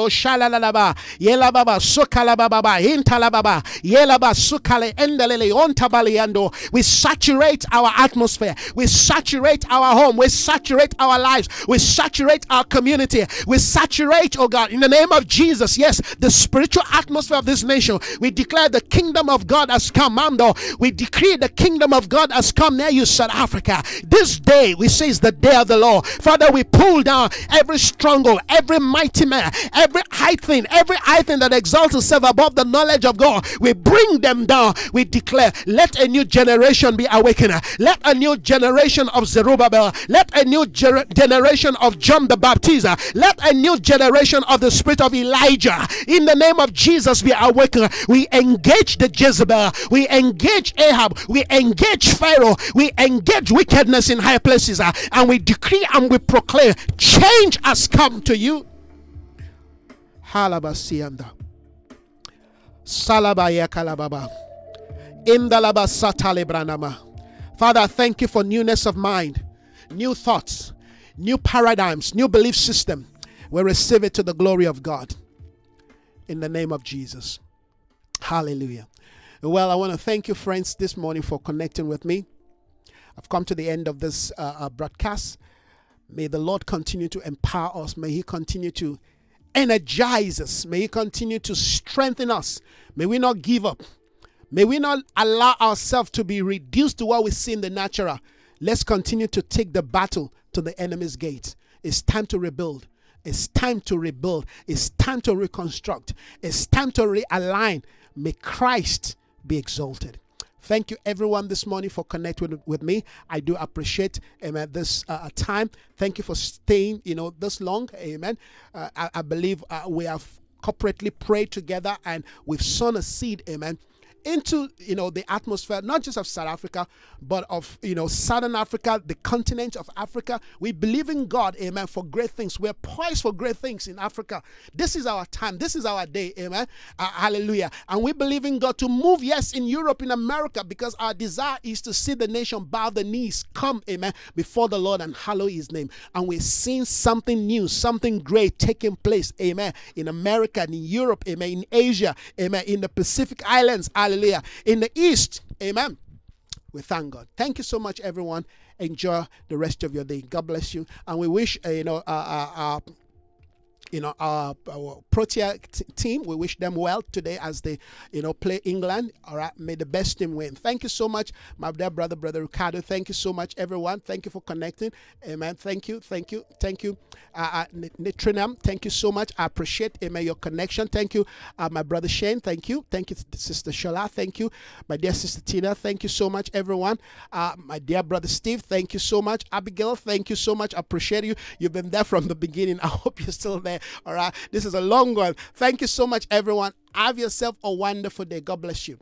Shalalaba. Yela baba sukala baba intala baba. Yela ba sukale ontabaliando. We saturate our atmosphere. We saturate our home. We saturate our lives. We saturate our community. We saturate, oh God, in the name of Jesus. Yes, the spiritual atmosphere of this nation. We declare the kingdom of God has come. Mando. We decree the kingdom of God has come near you, South Africa. This day, we say, is the day of the Lord. Father, we pull down every stronghold, every mighty man, every high thing, every high thing that exalts itself above the knowledge of God. We bring them down. We declare, let a new generation be awakened. Let a new generation of Zerubbabel, let a new ger- generation of John the Baptist, let a new generation of the spirit of Elijah, in the name of Jesus, be awakened. We engage the Jezebel, we engage Ahab, we engage Pharaoh, we engage wickedness in high places, and we decree and we proclaim change has come to you. Halabasianda. Salabaya kalababa. Indalaba satalebranama. Father, thank you for newness of mind, new thoughts, new paradigms, new belief system. We receive it to the glory of God. In the name of Jesus. Hallelujah. Well, I want to thank you, friends, this morning for connecting with me. I've come to the end of this uh, uh, broadcast. May the Lord continue to empower us. May He continue to energize us. May He continue to strengthen us. May we not give up. May we not allow ourselves to be reduced to what we see in the natural. Let's continue to take the battle to the enemy's gate. It's time to rebuild. It's time to rebuild. It's time to reconstruct. It's time to realign. May Christ be exalted. Thank you, everyone, this morning for connecting with, me. I do appreciate, amen, this uh, time. Thank you for staying, you know, this long, amen. Uh, I, I, believe uh, we have corporately prayed together and we've sown a seed, amen into you know the atmosphere not just of South Africa but of you know Southern Africa the continent of Africa. We believe in God amen for great things. We're poised for great things in Africa. This is our time. This is our day amen. Uh, hallelujah. And we believe in God to move yes in Europe in America because our desire is to see the nation bow the knees come amen before the Lord and hallow his name. And we're seeing something new something great taking place amen in America in Europe amen in Asia amen in the Pacific Islands. Hallelujah Hallelujah. In the east, amen. We thank God. Thank you so much, everyone. Enjoy the rest of your day. God bless you. And we wish, uh, you know, uh, uh, uh you know our, our Protea t- team. We wish them well today as they you know play England. All right, may the best team win. Thank you so much, my dear brother, brother Ricardo. Thank you so much, everyone. Thank you for connecting. Amen. Thank you, thank you, thank you, uh, uh, Nitrinam. Thank you so much. I appreciate amen your connection. Thank you, uh, my brother Shane. Thank you, thank you, sister Shola. Thank you, my dear sister Tina. Thank you so much, everyone. Uh, my dear brother Steve. Thank you so much, Abigail. Thank you so much. I appreciate you. You've been there from the beginning. I hope you're still there. All right. This is a long one. Thank you so much, everyone. Have yourself a wonderful day. God bless you.